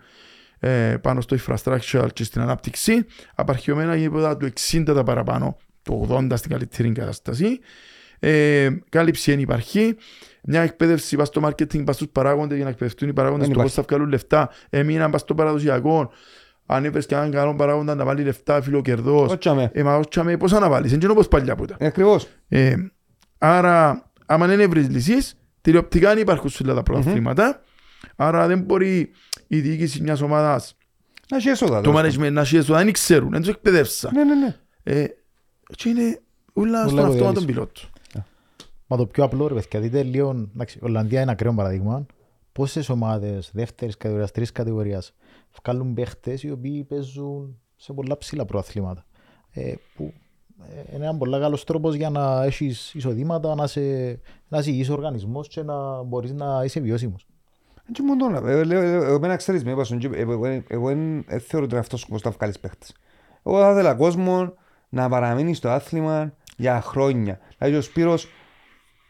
ε, πάνω στο infrastructure και στην ανάπτυξη. Απαρχαιωμένα γήπεδα του 60 τα παραπάνω, το 80 στην καλύτερη κατάσταση. Ε, κάλυψη δεν υπάρχει. Μια εκπαίδευση πας στο marketing, πας στους παράγοντες για να εκπαιδευτούν οι παράγοντες Δεν στο πώς υπάρχει. θα βγάλουν λεφτά. Έμειναν πας στο παραδοσιακό. Αν είπες και έναν καλό παράγοντα να βάλει λεφτά φιλοκερδός. Όχι αμέ. Ε, μα όχι, αμέ, πώς να βάλεις, είναι και όπως παλιά που ήταν. Ε, Ακριβώς. Ε, άρα, άμα δεν βρεις λύσεις, τηλεοπτικά δεν υπάρχουν σε όλα τα πρωταθλήματα. Άρα δεν μπορεί η διοίκηση μιας ομάδας, Να έχει έσοδα. το τέλος management να σχέσει, δεν ξέρουν, δεν τους εκπαιδεύσαν. πάντων. Ναι, ναι, ναι. Ε, και είναι όλα Όλα στον αυτόματο υποδιάλυση. πιλότο. Μα το πιο απλό ρε παιδιά, δείτε λίγο, εντάξει, η Ολλανδία είναι ακραίο παραδείγμα. Πόσες ομάδες δεύτερης κατηγορίας, τρεις κατηγορίας βγάλουν παίχτες οι οποίοι παίζουν σε πολλά ψηλά προαθλήματα. Ε, που ε, είναι ένα πολύ καλός τρόπος για να έχεις εισοδήματα, να είσαι ένας υγιής οργανισμός και να μπορείς να είσαι βιώσιμος. Έτσι μόνο τώρα. Ε, λέω, ε, Εμένα ξέρεις με είπασαν, και εγώ- εγώ- εγώ δεν ε, θεωρώ ότι είναι αυτός ο σκοπός να βγάλεις παίχτες. Εγώ θα ήθελα κόσμο να παραμείνει στο άθλημα για χρόνια. Δηλαδή ο Σπύρος,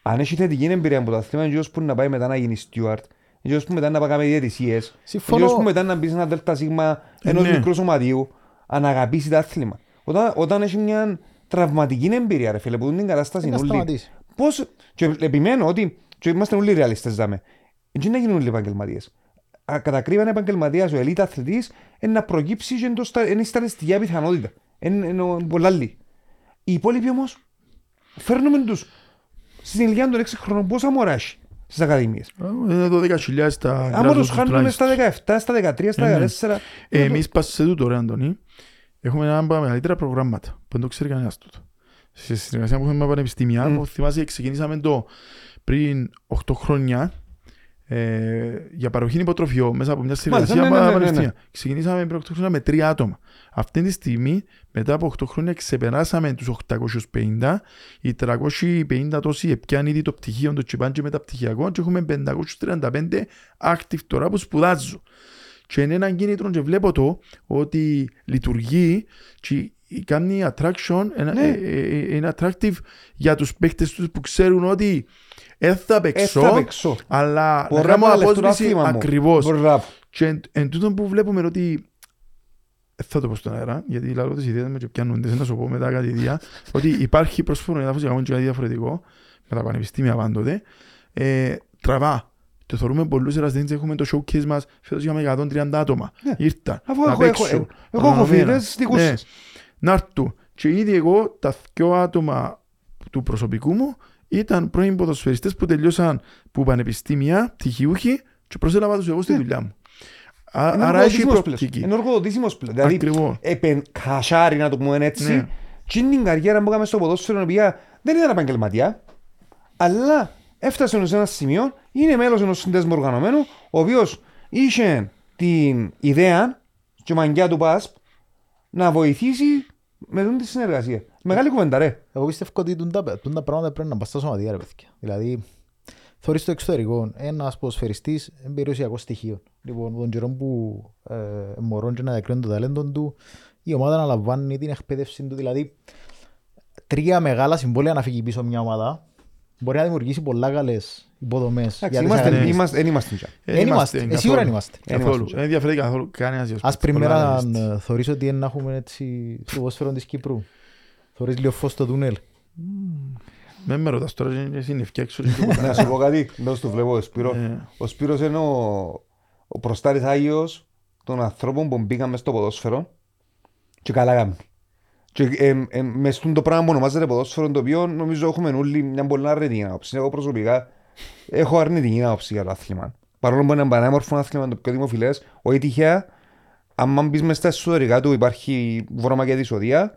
αν έχει θετική εμπειρία από το άθλημα, είναι ο που να πάει μετά να γίνει steward. Είναι ο που μετά να πάει να κάνει διαιτησίες. Συμφωνώ. Είναι ο που μετά να μπεις σε ένα δέλτα σίγμα ενός ναι. μικρού σωματείου, αν αγαπήσεις το άθλημα. Όταν, όταν έχει μια τραυματική εμπειρία, ρε φίλε, που την κατάσταση Δεν είναι θα όλη. σταματήσεις. Πώς, και επιμένω ότι και είμαστε όλοι ρεαλιστές δάμε. Έτσι να γίνουν όλοι επαγγελματίες. Α, Κατά κρύβαν επαγγελματίας ο ελίτ αθλητής είναι να προκύψει και είναι το στα- είναι η στατιστική πιθανότητα. Είναι, είναι ο- πολλά λίγοι. Οι υπόλοιποι όμως φέρνουμε τους στην ηλικία των 6 χρόνων πόσα μωρά έχει; Στις ακαδημίες. Ε, Είναι 12.000 στα Άμα grassroots τους χάνουμε τουλάχιστον. στα 17, στα 13, στα Ε, ναι. 14. Ε, Εμείς πας σε τούτο ρε Αντώνη, έχουμε ένα από τα μεγαλύτερα προγράμματα που δεν το ξέρει κανένας τούτο. Σε συνεργασία που έχουμε με πανεπιστήμια, Μμ. που θυμάσαι ξεκινήσαμε το πριν 8 χρόνια ε, για παροχή υποτροφιών μέσα από μια συνεργασία ναι, με ναι, τα ναι, ναι, πανεπιστήμια. Ξεκινήσαμε πριν 8 χρόνια με 3 άτομα. Αυτή τη στιγμή, μετά από 8 χρόνια, ξεπεράσαμε τους 850. Οι 350 τόσοι επιάνουν ήδη το πτυχίο του τσιπάν και μεταπτυχιακό και έχουμε 535 active τώρα που σπουδάζουν. Και είναι ένα κίνητρο και βλέπω το ότι λειτουργεί και κάνει attraction, ένα- Ναι. ε, ε, ε, είναι attractive για τους παίκτες τους που ξέρουν ότι δεν θα Ε, παίξω, θα παίξω. αλλά Μπορώ να να κάνω βάλω στο απόσβηση άθλημα μου. ακριβώς. Μπράβο. Και εν, εν τούτον που βλέπουμε ότι δεν θα το πω στον αέρα, γιατί λάβω τις ιδέες μου και πιάνονται, δεν θα σου πω μετά κάτι διά, ότι υπάρχει πρόσφορο εδάφος για να κάνουμε και κάτι διαφορετικό, με τα πανεπιστήμια πάντοτε, ε, τραβά. Το θεωρούμε πολλούς ερασθενείς, έχουμε το showcase μας, φέτος είχαμε 130 άτομα. Ναι. Ήρθαν, Αφού να έχω- έχω- παίξουν. εγώ έχω οργανωμένα. φίλες δικούς Ναι. σας. Να έρθουν. Και ήδη εγώ, τα δυο άτομα του προσωπικού μου, ήταν πρώην ποδοσφαιριστές που τελειώσαν που πανεπιστήμια, πτυχιούχοι, και προσέλαβα τους εγώ στη Ναι. δουλειά μου. Α- Είναι Άρα έχει οργοδοτήσιμος πλέον. προοπτική. Είναι οργοδοτήσιμος πλέον. Δηλαδή, Ακριβώς. επεν, χασάρι να το πούμε έτσι. Ναι. Και είναι την καριέρα που έκαμε στο ποδόσφαιρο, η οποία δεν ήταν επαγγελματία, αλλά έφτασε σε ένα σημείο, είναι μέλος ενός συνδέσμου οργανωμένου, ο οποίος είχε την ιδέα και μαγκιά του ΠΑΣΠ να βοηθήσει με αυτή τη συνεργασία. Μεγάλη κουβέντα, ρε. Εγώ πιστεύω ότι τούν τα, τούν τα πράγματα πρέπει να πας στα σωματεία ρε παιδιά. Δηλαδή, θωρείς στο εξωτερικό, ένας ποδοσφαιριστής είναι περιουσιακός στοιχείο. Λοιπόν, τον καιρό που ε, μωρών και να διακρίνουν το ταλέντο του, η ομάδα αναλαμβάνει την εκπαίδευση του. Δηλαδή, τρία μεγάλα συμβόλαια να φύγει πίσω μια ομάδα μπορεί να δημιουργήσει πολλά καλές υποδομές για Εντάξει, τις είμαστε, ακαδημίες. είμαστε, δεν είμαστε πια. Ε, Δεν είμαστε. Ε, καθόλου. σίγουρα δεν είμαστε. Καθόλου. είμαστε. Δεν ενδιαφέρει καθόλου κανένας για Ας πριν πολλά μέρα analysts. ε, θωρείς ότι είναι να έχουμε έτσι στο ποδόσφαιρο της Κύπρου. Θωρείς λίγο φως στο τούνελ. Με με ρωτάς τώρα και εσύ είναι φτιάξω και τίποτα. Να σου πω κάτι, να σου το βλέπω ο Σπύρο. Ε, Ο Σπύρος είναι ο, ο προστάρης Άγιος των ανθρώπων που μπήκαν μες στο ποδόσφαιρο και καλά κάνουν. Και ε, ε, μες στον το πράγμα που ονομάζεται ποδόσφαιρο το οποίο νομίζω έχουμε όλοι μια πολύ αρνητική άποψη. Εγώ προσωπικά έχω αρνητική άποψη για το άθλημα. Παρόλο που είναι ένα πανέμορφο άθλημα το πιο δημοφιλές, όχι τυχαία, αν μπεις μες στα εσωτερικά του υπάρχει βρώμα και δυσοδεία,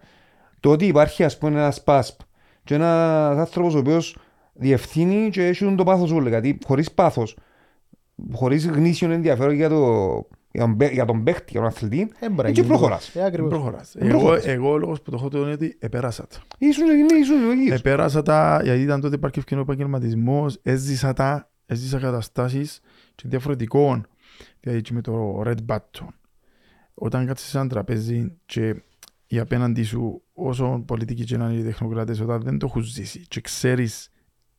το ότι υπάρχει ας πούμε ένας ΠΑΣΠ και ένας άνθρωπος ο οποίος διευθύνει και έχει το πάθος όλο, γιατί χωρίς πάθος χωρίς γνήσιο ενδιαφέρον για το για τον παί- για τον παίχτη, για τον αθλητή, Ε, μπορεί να έτσι γίνει. προχωράς. Ε, ακριβώς. Προχωράς. Ε, Εγώ, προχωράς. εγώ ο λόγος που το έχω το είναι ότι επέρασα τα. Ήσουν, ναι, ήσουν λογικής. Επέρασα τα, γιατί ήταν τότε υπάρχει ευκαινό επαγγελματισμός, έζησα τα, έζησα καταστάσεις και διαφορετικών. Δηλαδή και με το red button. Όταν κάτσεις σε ένα τραπέζι και οι απέναντι σου, όσο πολιτικοί και να είναι οι τεχνοκράτες, όταν δεν το έχουν ζήσει και ξέρεις,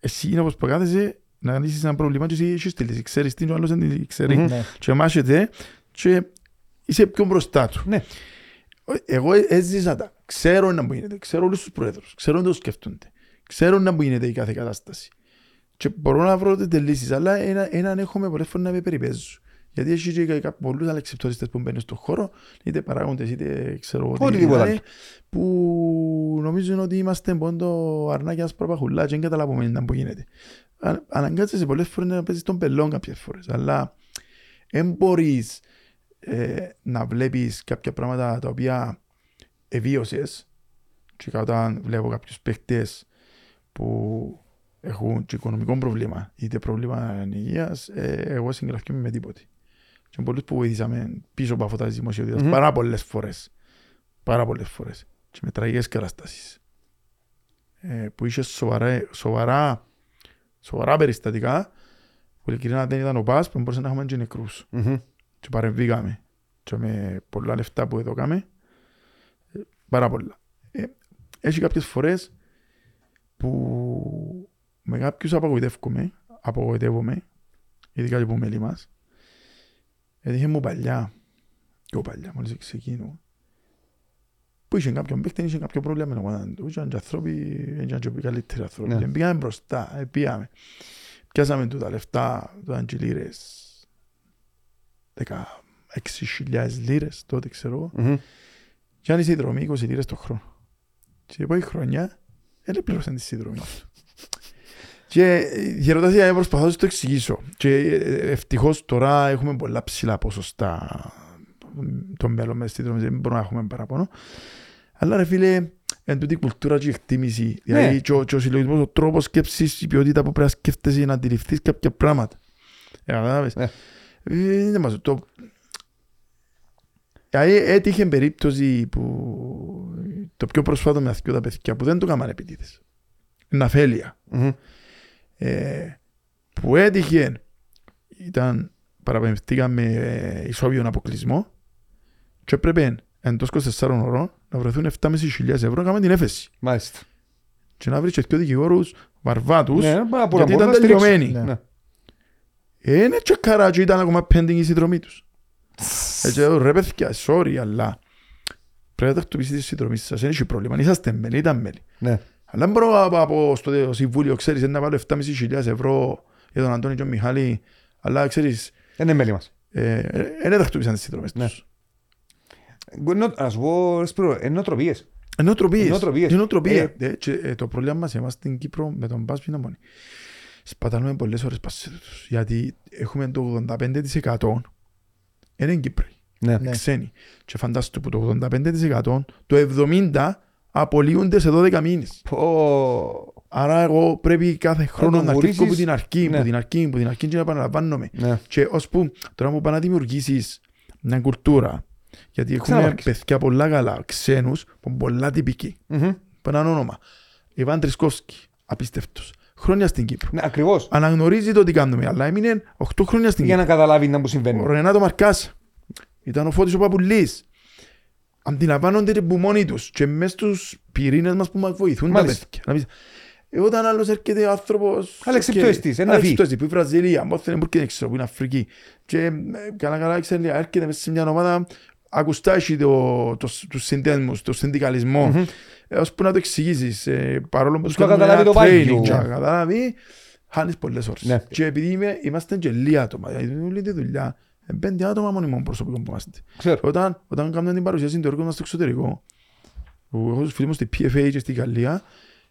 εσύ είναι όπως που κάθεσαι να λύσεις ένα πρόβλημα και εσύ έχεις τη λύση. Ξέρεις τι είναι ο άλλος δεν τη ξέρει. Μμμ. Ναι. Και μάχεται και είσαι πιο μπροστά του. Ναι. Εγώ έζησα τα. Ξέρω να μου γίνεται. Ξέρω όλους τους πρόεδρους. Ξέρω να το σκέφτονται. Ξέρω να μου γίνεται η κάθε κατάσταση. Και μπορώ να βρω τις λύσεις. Αλλά ένα, έναν έχουμε πολλές φορές να με περιπέζουν. Γιατί έχει και κα- κα- πολλούς αλεξιπτόριστες που μπαίνουν στον χώρο, είτε παράγοντες, είτε ξέρω εγώ τι Οτιδήποτε είναι, άλλο. που νομίζουν ότι είμαστε πόντο αρνάκια σπροπαχουλά και δεν καταλάβουμε τι που γίνεται. Α- Αναγκάζεσαι πολλές φορές να παίζεις τον πελόν κάποιες φορές, αλλά δεν μπορείς ε, να βλέπεις κάποια πράγματα τα οποία εβίωσες και όταν βλέπω κάποιους παίχτες που έχουν και οικονομικό πρόβλημα είτε πρόβλημα υγείας, ε, εγώ συγγραφιούμαι με τίποτε. Και πολλούς που βοηθήσαμε πίσω από αυτά τις δημοσιότητες Μμμ. πάρα πολλές φορές. Πάρα πολλές φορές. Και με τραγικές καταστάσεις. Ε, που είχε σοβαρά, σοβαρά, σοβαρά περιστατικά που ειλικρινά δεν ήταν ο ΠΑΣ που μπορούσε να έχουμε και νεκρούς Μμμ. Και παρεμβήκαμε και με πολλά λεφτά που έδωκαμε ε, πάρα πολλά ε, έχει κάποιες φορές που με κάποιους απογοητεύομαι απογοητεύομαι ειδικά και που μέλη μας έτυχε μου παλιά και παλιά μόλις ξεκίνω που είχε κάποιον παίκτη, είχε κάποιο πρόβλημα με τον ομάδα του. Ήταν και άνθρωποι, ήταν και καλύτεροι άνθρωποι. Ναι. Και Πήγαμε μπροστά, ε, πήγαμε. Πιάσαμε του τα λεφτά, του ήταν και λίρες. 16.000 λίρες τότε ξέρω εγώ. Μμμ. Και αν η συνδρομή 20 λίρες το χρόνο. Και η επόμενη χρονιά δεν πλήρωσαν τη συνδρομή του. Και ε, γεροντας για να προσπαθώ να σου το εξηγήσω. Και ε, ευτυχώς τώρα έχουμε πολλά ψηλά ποσοστά το μέλλον μες συνδρομή, δεν μπορούμε να έχουμε παραπάνω. Αλλά ρε φίλε, εν τούτη η κουλτούρα και η εκτίμηση. Δηλαδή και ο, και ο συλλογισμός, ο τρόπος σκέψης, η ποιότητα που πρέπει να σκέφτεσαι για να αντιληφθείς κάποια πράγματα. Ε, Καταλάβες. Ναι. Ε, δεν μας το... Δηλαδή έτυχε περίπτωση που το πιο προσφάτο με αυτοί τα παιδιά που δεν το έκαναν επιτίδες. Είναι αφέλεια. Μμμ. Ε, που έτυχε ήταν παραπεμφθήκαμε ε, ισόβιον αποκλεισμό και έπρεπε εντός 24 ώρων να βρεθούν 7.500 ευρώ να κάνουμε την έφεση Μάλιστα. και να βρεις και δύο δικηγόρους βαρβάτους Ναι, πάρα πολλά γιατί μπορούν ήταν να στηρίξουν. τελειωμένοι. Ναι. Ναι. Ε, Είναι τσεκαρά και ήταν ακόμα pending η συνδρομή τους. Έτσι, λέω, ρε παιδιά, sorry, αλλά πρέπει να τακτοποιήσετε τη συνδρομή σας. Δεν έχει πρόβλημα. Είσαστε μέλη, ήταν μέλη. Ναι. Αλλά δεν μπορώ να πάω από στο συμβούλιο, ξέρεις, να βάλω 7.500 ευρώ για τον Αντώνη και τον Μιχάλη, αλλά ξέρεις, Δεν είναι μέλη μας. ε, ε, δεν τακτοποίησαν τις συνδρομές Ναι. τους. Ενώ- Να σου πω, ρε Σπύρο, είναι νοοτροπίες. Νοοτροπίες. Νοοτροπίες. Είναι νοοτροπία. Ε. Ε, και, ε, το πρόβλημα μας εμάς στην Κύπρο με τον Πας είναι μόνοι. Σπαταλούμε πολλές ώρες πας σε τους. Γιατί έχουμε το 85% είναι Κύπροι. Ναι. Ναι. ξένοι. Και φαντάστο που το 85% το 70% απολύονται σε 12 μήνες. Πω. Άρα εγώ πρέπει κάθε χρόνο το να αρχίσω βουρήσεις. από την αρχή, Ναι. από την αρχή, από την αρχή και να επαναλαμβάνομαι. Ναι. Και ως που τώρα που πάνε να δημιουργήσεις μια κουλτούρα, γιατί έχουμε Ξαναπάρκεις. παιδιά πολλά καλά, ξένους, που είναι πολλά τυπικοί, Μμμ. που έναν όνομα. Ιβάν Τρισκόφσκι, απίστευτος. Χρόνια στην Κύπρο. Ναι, ακριβώς. Αναγνωρίζει το τι κάνουμε, αλλά έμεινε 8 χρόνια στην Για Κύπρο. να καταλάβει να που Ο συμβαίνει. Ρενάτο Μαρκάς ήταν ο Φώτης ο Παπουλής. Αντιλαμβάνονται και που μόνοι τους και μες στους πυρήνες μας που μας βοηθούν τα Μάλιστα. παιδιά. Να πεις, ε, όταν άλλος έρχεται ο άνθρωπος... Αλεξιπτοιστής, και- ένα φύ. Αλεξιπτοιστής, που η Βραζιλία, Μόθεν, που δεν ξέρω, που είναι Αφρική. Και ε, καλά καλά ξέρει, έρχεται μέσα σε μια ομάδα, ακουστά έχει το, το, τους συνδέσμους, το συνδικαλισμό. Μμμ. Ε, ως που να το εξηγήσεις, ε, παρόλο που Τους τους κάνουμε καταλάβει ένα το πάγιο. training, και Ναι. να καταλάβει, χάνεις πολλές ώρες. Ναι. Και επειδή είμαι, είμαστε και λίγοι άτομα, δηλαδή όλη τη δουλειά, ε, πέντε άτομα μόνο προσωπικό που είμαστε. Ξέρω. Όταν, όταν κάνουμε την παρουσίαση του έργου μας στο εξωτερικό, που έχω τους φίλους μου στη PFA και στη Γαλλία,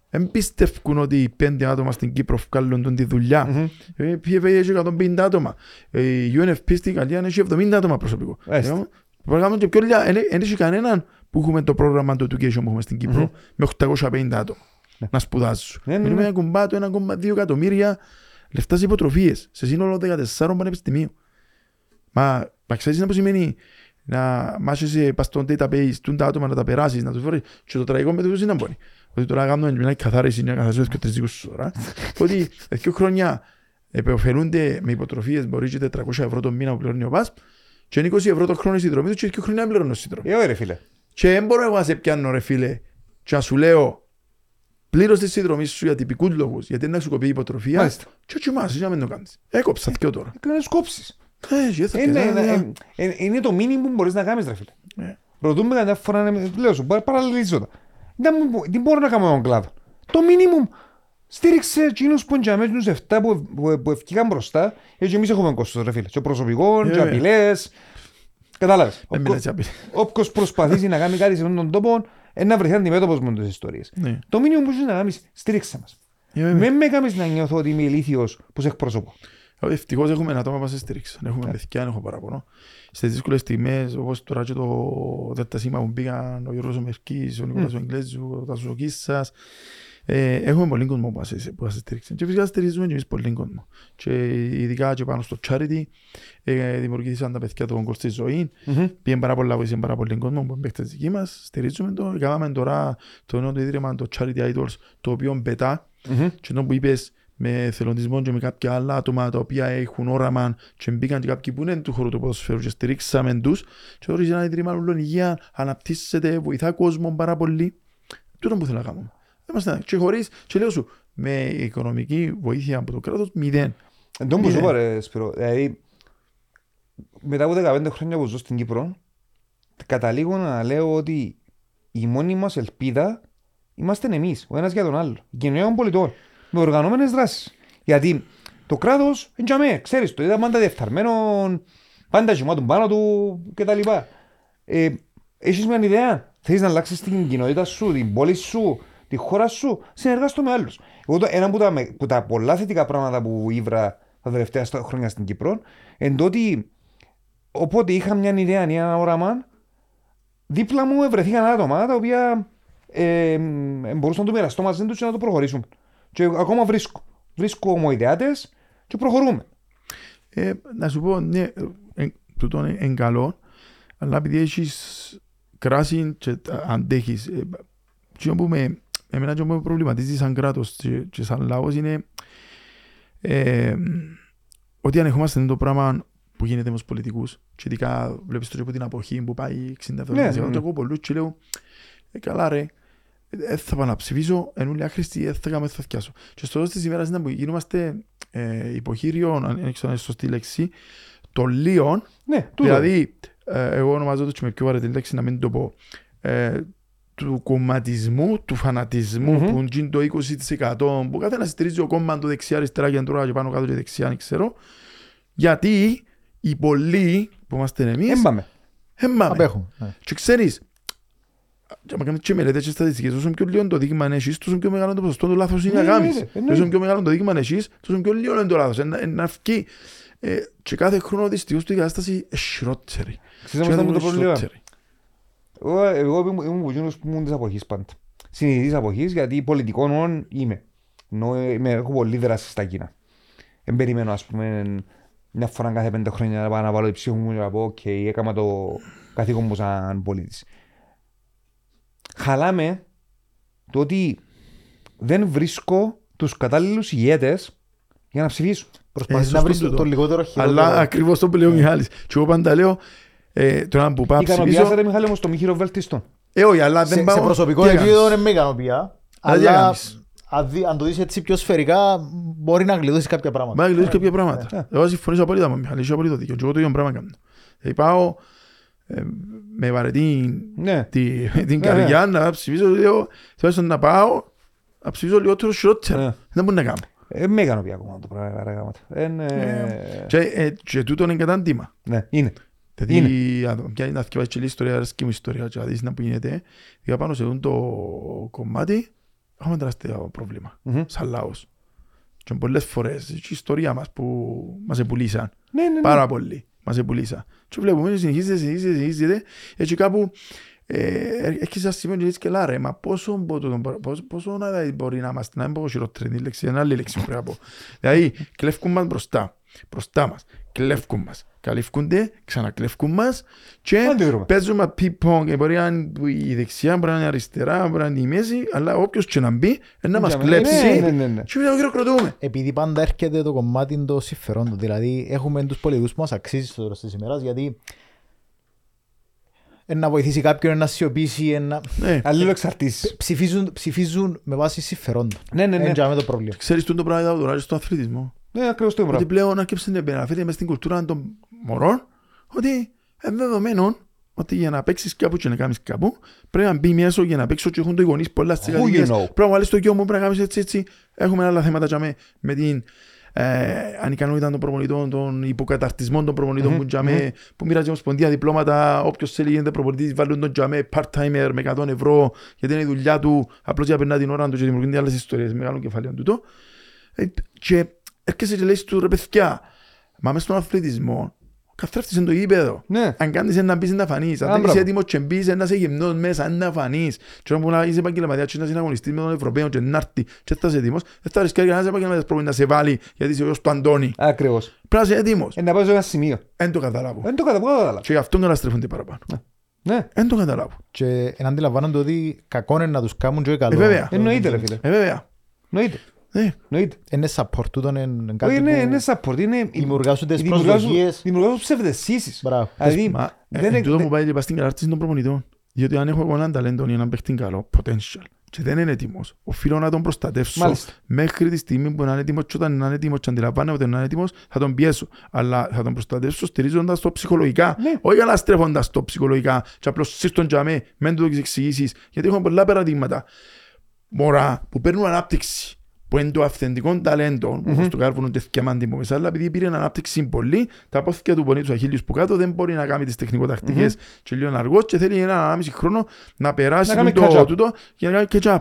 δεν πιστεύουν ότι οι πέντε άτομα στην Κύπρο βγάλουν τον τη δουλειά. Μμμ. Ε, Η PFA έχει 150 άτομα. Ε, Η UNFP στη Γαλλία έχει 70 άτομα προσωπικό. Έστε. Ε, Πρέπει να κάνουμε και πιο λίγα. Δεν δεν έχει κανέναν που έχουμε το πρόγραμμα του education που έχουμε στην Κύπρο Μμμ. με 850 άτομα Ναι. να σπουδάζουν. Ναι, ναι, Μιλούμε ναι. για κουμπάτο 1,2 εκατομμύρια λεφτάς σε υποτροφίες σε σύνολο 14 πανεπιστημίων. Μα, μα ξέρεις να που σημαίνει να μάσχεσαι πας στο database, τούν τα άτομα να τα περάσεις, να τους βρεις και το τραγικό με τους είναι να μπορεί. Ότι τώρα κάνουμε μια καθάριση, μια καθάριση και τρεις δικούς ώρα. Ότι δύο χρόνια επεφελούνται με υποτροφίες, μπορεί και 400 ευρώ το μήνα που πληρώνει ο ΠΑΣ και είναι 20 ευρώ το χρόνο η συνδρομή του και δύο χρόνια πληρώνω συνδρομής. Ε, ωραία φίλε. Και δεν μπορώ εγώ να σε πιάνω ρε φίλε και να σου λέω πλήρως τη συνδρομή σου για τυπικούς λόγους, γιατί είναι να σου κοπεί η υποτροφία Μάλιστα. και τσιμάσαι για να μην το κάνεις. Έκοψα δυο τώρα. Να τους κόψεις. Ε, και θα Είναι, πιάνω, είναι, ε, είναι, είναι το μήνυμα που μπορείς να κάνεις ρε φίλε. Ναι. Ρωτούμε καμιά φορά, να- λέω σου, παραλληλίζω τα. Δεν μου- Τι μπορώ να κάνω με τον κλάδο; Το μήνυμο στήριξε εκείνους που εντιαμέσουν τους 7 που, που, που ευκήκαν μπροστά, γιατί εμείς έχουμε κόστος ρε φίλε. Και προσωπικών, Ε, και βέβαια. απειλές. Κατάλαβες. Δεν Ο- μιλάς για απειλή. Όποιος προσπαθήσει να κάνει κάτι σε αυτόν τον τόπο, ε, να βρεθεί αντιμέτωπος με τις ιστορίες. Ναι. Το μήνυμα που έχεις να κάνεις, στήριξε μας. Ε, βέβαια. Με με κάνεις να νιώθω ότι είμαι ηλίθιος που σε εκπροσωπώ. Ευτυχώς έχουμε ένα άτομα που μας στηρίξαν. Έχουμε παιδιά, δεν έχω παραπονό. Στις δύσκολες στιγμές, όπως τώρα και το δέλτα σήμα που πήγαν, ο Γιώργος ο Μερκής, ο Νικόλας ο Εγγλέζου, ο Τάσος ο Κίσας, ε, έχουμε πολύ κόσμο που μας, που μας στηρίξαν. Και φυσικά στηρίζουμε και εμείς πολύ κόσμο. Και ειδικά και πάνω στο charity, ε, δημιουργήθηκαν τα παιδιά του κόλ στη ζωή. Πήγαν πάρα πολλά, βοήθησαν πάρα πολύ κόσμο που είναι παίκτες δικοί μας. Στηρίζουμε το. Κάναμε τώρα το νέο το ίδρυμα, το Charity Idols, το οποίο πετά και το που είπες με θελοντισμό και με κάποια άλλα άτομα τα οποία έχουν όραμα και μπήκαν και κάποιοι που είναι του χώρου του ποδοσφαίρου και στηρίξαμε τους και τώρα είναι ένα ίδρυμα όλων υγεία, αναπτύσσεται, βοηθά κόσμο πάρα πολύ. Τούτο που θέλω να κάνουμε. Δεν είμαστε και χωρίς, και λέω σου, με οικονομική βοήθεια από το κράτος, μηδέν. Εν τω που σου Ναι. είπα ρε Σπύρο, δηλαδή μετά από 15 χρόνια που ζω στην Κύπρο καταλήγω να λέω ότι η μόνη μας ελπίδα είμαστε εμείς, ο ένας για τον άλλο. Η κοινωνία των πολιτών, με οργανωμένες δράσεις. Γιατί το κράτος, είναι για μέ, ξέρεις, το είδα πάντα διεφθαρμένο, πάντα γεμάτο πάνω του κτλ. Ε, έχεις μια ιδέα, θέλεις να αλλάξεις την κοινότητα σου, την πόλη σου, τη χώρα σου, συνεργάσου με άλλους. Εγώ το, ένα από τα, με- που τα πολλά θετικά πράγματα που ήβρα τα τελευταία στα- χρόνια στην Κύπρο, εν το ότι οπότε είχα μια ιδέα, ένα όραμα, δίπλα μου βρεθήκαν άτομα τα οποία ε, ε, μπορούσαν να το μοιραστώ μαζί τους και να το προχωρήσουν. Και ακόμα βρίσκω. Βρίσκω ομοειδεάτες και προχωρούμε. Ε, να σου πω, ναι, ε, τούτο είναι εν καλό, αλλά επειδή έχεις κράση και τα αντέχεις, ε, τι που με, εμένα τι που με προβληματίζει σαν κράτος και, και σαν λαός είναι ε, ότι ανεχόμαστε το πράγμα που γίνεται με τους πολιτικούς και ειδικά βλέπεις το και από την αποχή που πάει 60-70% Ναι, ναι, και ναι. εγώ πολλούς και λέω ε, καλά ρε, δεν θα πάω να ψηφίσω, εν ούλοι άχρηστοι, δεν θα κάνω, δεν θα θυκιάσω. Και στο τέλος της ημέρας είναι που γίνομαστε ε, υποχείριο, αν δεν ξέρω αν είναι σωστή λέξη, των λίων, Ναι, τούτο. δηλαδή, ε, εγώ ονομάζω το και με πιο βαρετή λέξη να μην το πω, ε, του κομματισμού, του φανατισμού Μμμ. που είναι το 20% που κάθε να στηρίζει ο κόμμα του δεξιά, αριστερά, κεντρώα και πάνω κάτω και δεξιά, δεν ξέρω, γιατί οι πολλοί που είμαστε εμείς, Έμπαμε. έμπαμε. Απέχουν. ναι. Και ξέρεις, και άμα κάνεις και μελέτες και στατιστικές, όσο πιο λίγο το δείγμα έχεις, τόσο πιο μεγάλο το ποσοστό του λάθος είναι Ναι, να κάνεις. εννοείται, εννοείται. Όσο πιο μεγάλο το δείγμα έχεις, τόσο πιο λίγο είναι το λάθος. Ένα- ένα αυκεί. Ε, Και κάθε χρόνο δυστυχώς η κατάσταση είναι χειρότερη. Ξέρεις όμως Και τι είναι το κάθε χρόνο πρόβλημα. Χειρότερη. Εγώ, εγώ ήμουν ήμουν από εκείνους που ήμουν της αποχής πάντα. Συνειδητής αποχής γιατί πολιτικών όν είμαι. Ενώ είμαι, έχω πολύ δράση στα κοινά. Δεν περιμένω ας πούμε μια φορά κάθε πέντε χρόνια να πάω να βάλω την ψήφο μου και να πω «ΟΚ, έκανα το καθήκον μου σαν πολίτης». Χαλάμε το ότι δεν βρίσκω τους κατάλληλους ηγέτες για να ψηφίσουν. Προσπαθείς Ε, να βρεις σωστό το, τούτο. το λιγότερο χειρότερο. Αλλά ακριβώς το που λέει ο Μιχάλης. Και εγώ πάντα λέω, ε, τώρα που πάω να ψηφίσω, Ικανοποιάσατε Μιχάλη μου στο μη χειροβέλτιστο. ε, όχι, αλλά δεν σε, πάω. σε προσωπικό τι έκανες; επίπεδο δεν με ικανοποιεί. Αλλά τι Αλλά έκανες; αν, δει- αν το δεις έτσι πιο σφαιρικά, μπορεί να γλιτώσεις κάποια πράγματα. Μα γλυκούς κάποια Ε, πράγματα. Εγώ συμφωνήσω απόλυτα με τον Μιχάλη, έχει απόλυτο δίκιο. Και εγώ το ίδιο πράγμα κάνω. Δηλαδή πάω ε, με βαρετή Ναι. τη- την Ναι, καρδιά να ψηφίσω λίγο, θέλω να πάω να ψηφίσω λιγότερο Ναι. χειρότερα. Δεν μπορεί να κάνω. Ε, με ικανοποιεί ακόμα το πράγμα. ρε γάμο. Ε, ναι. Και, ε, και τούτο είναι κατάντημα. Ναι, είναι. Δηλαδή, αν πια να θυκευάσεις και λίγη ιστορία, αρέσκει μου η ιστορία και να δεις να που γίνεται, γιατί πάνω σε αυτό το κομμάτι έχουμε τεράστιο πρόβλημα, Μμμ. σαν λαός. Και πολλές φορές, και η ιστορία μας που μας επουλήσαν, Ναι, ναι, ναι. πάρα πολύ, μας επουλήσαν. Και βλέπουμε, συνεχίζεται, συνεχίζεται, συνεχίζεται, έτσι κάπου ε, έρχεσαι σε ένα σημείο και λες και λάρε, μα πόσο, μπορώ- πόσο, πόσο να μπορεί να είμαστε, να μην πω χειρότερη τη λέξη, είναι άλλη λέξη που πρέπει να πω. Δηλαδή, κλέφκουν μας μπροστά, μπροστά μας, κλέφκουν μας, καλύφκονται, ξανακλέφκουν μας και Αντιδρούμε. παίζουμε ping-pong, ε, μπορεί να είναι η δεξιά, μπορεί να είναι η αριστερά, μπορεί να είναι η μέση, αλλά όποιος και να μπει, ε, να μας Ναι, κλέψει ναι, ναι, ναι. και μετά χειροκροτούμε. Επειδή πάντα έρχεται το κομμάτι των συμφερόντων. Δηλαδή, έχουμε τους πολιτικούς που μας αξίζει στο τέλος της ημέρας, γιατί ε, να βοηθήσει κάποιον, να σιωπήσει, ε, να... Ναι. Αλληλοεξαρτήσεις. ψηφίζουν, ψηφίζουν με βάση συμφερόντων. Ναι, ναι, ναι. Εν τζάμε το πρόβλημα. Ξέρεις το πράγμα είδα τώρα στον αθλητισμό. Ναι, ακριβώς το Ότι πράγμα. πλέον αρκέψε να επαναφέρει μες στην κουλτούρα των μωρών ότι είναι δεδομένο ότι για να παίξεις κάπου και να κάνεις κάπου πρέπει να μπει μέσα για να παίξω και έχουν το οι γονείς πολλά στις Who you κατοικίες. know; Πρέπει να βάλεις το γιο μου, πρέπει να κάνεις έτσι έτσι. Έχουμε άλλα θέματα τζάμε, με την ε, ανικανότητα των προπονητών, των υποκαταρτισμών των προπονητών που, τζάμε, που μοιράζει η Ομοσπονδία διπλώματα. Όποιος θέλει γίνεται προπονητής, βάλουν τον τζάμε part-timer με 100 ευρώ γιατί είναι η δουλειά του, απλώς για να περνά την ώρα του και δημιουργούνται άλλες ιστορίες μεγάλων κεφαλαίων τούτο. Ε, και έρχεσαι και λες του ρε παιδιά, μα μες στον αθλητισμό, ο καθρέφτης είναι το γήπεδο. Ναι. Αν κάνεις να μπεις να φανείς, αν Α, δεν είσαι μπράβο. έτοιμος και μπεις να είσαι γυμνός μέσα να φανείς. Και όταν να είσαι επαγγελματίας και να συναγωνιστείς με τον Ευρωπαίο και να έρθει και θα είσαι έτοιμος, δεν θα ρισκάρει κανένας επαγγελματίας πρόβλημα να σε βάλει γιατί είσαι ο γιος του Αντώνη. Ακριβώς. Πρέπει να είσαι έτοιμος. Ε, να πάω σε ένα σημείο. Εν το καταλάβω. Δεν το καταλαβαίνω. Και γι' αυτό καταστρέφονται παραπάνω. Ναι. Εν το καταλάβω. Και εν αντιλαμβάνονται ότι κακό είναι να τους κάνουν και καλό. Ε, βέβαια. Εννοείται ρε φίλε. Ε, βέβαια. Εννοείται. Ναι. Εννοείται. Είναι support τούτον, είναι Όχι, κάτι είναι, που... είναι support, είναι... Δημιουργάσουν τις δημιουργάζουν- προσδοκίες. Δημιουργάζουν ψευδεσίσεις. Μπράβο. Δηλαδή, Μα, δεν ε, είναι- τούτο δεν- μου πάει και πας στην κατάρτιση των προπονητών. Γιατί αν έχω εγώ έναν ταλέντο ή έναν παίχτη καλό, potential, και δεν είναι έτοιμος, οφείλω να τον προστατεύσω Μάλιστα. μέχρι τη στιγμή που να είναι έτοιμος και όταν να είναι έτοιμος και αντιλαμβάνεται ότι να είναι έτοιμος, θα τον πιέσω. Αλλά θα τον προστατεύσω στηρίζοντας το ψυχολογικά. Ναι. Όχι αναστρέφοντας το ψυχολογικά και απλώς σύστον για με, μεν του το εξηγήσεις. Γιατί έχουμε πολλά παραδείγματα. Μωρά που παίρνουν ανάπτυξη που είναι το αυθεντικό ταλέντο, όπως το κάρβουνο τεθκιαμάντι μου μέσα, αλλά επειδή πήρε ανάπτυξη πολύ, τα πόθηκια του πονεί τους αχίλιους που κάτω δεν μπορεί να κάνει τις τεχνικοτακτικές και λίγο αργός και θέλει ένα ανάμιση χρόνο να περάσει Να κάνει το catch-up. τούτο για να κάνει catch-up.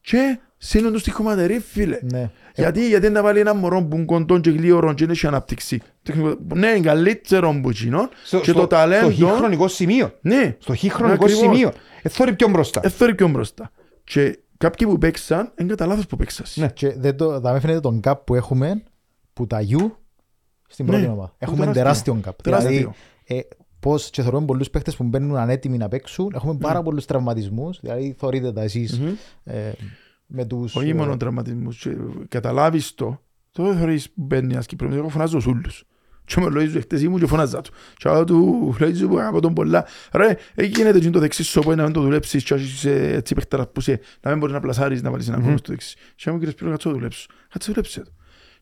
Και σύνον τους στη χωματερή, φίλε. Ναι. Γιατί, γιατί να βάλει ένα μωρό που είναι κοντόν και γλύωρον και δεν έχει ανάπτυξη. Τεχνικο- Ναι, είναι καλύτερο που εκείνον στο- και στο- το ταλέντο... Στο χ χρονικό σημείο. Ναι, Στο χ χρονικό Ακριβώς. σημείο. Εθώρει πιο μπροστά. εθώρει πιο μπροστά. Και κάποιοι που παίξαν, είναι κατά λάθος που παίξαν. Ναι. Και δεν το, θα με φαίνεται τον gap που έχουμε που τα U στην Ναι, πρώτη ομάδα. Έχουμε τεράστιο. τεράστιο gap. Τεράστιο. Δηλαδή, ε, πώς και θεωρούμε πολλούς παίχτες που μπαίνουν ανέτοιμοι να παίξουν. Έχουμε πάρα πολλούς τραυματισμούς. Δηλαδή, θεωρείτε τα εσείς Μμμ. ε, με τους... Όχι ε, μόνο τραυματισμούς. και Καταλάβεις το. Το δεν θεωρείς που μπαίνει ένας Κύπρος. Εγώ φωνάζω σούλους. Και με λόγιζω χτες ήμουν και φωνάζα του. Και άλλο του λόγιζω που αγαπώ τον πολλά. Ρε, εκεί γίνεται και το δεξί σου να μην το δουλέψεις και έχεις ε, έτσι παίχταρας που είσαι, να μην μπορείς να πλασάρεις να βάλεις ένα κόμμα στο δεξί. Και μου κύριε Σπύρο κάτσε το δουλέψω. Κάτσε δουλέψε το.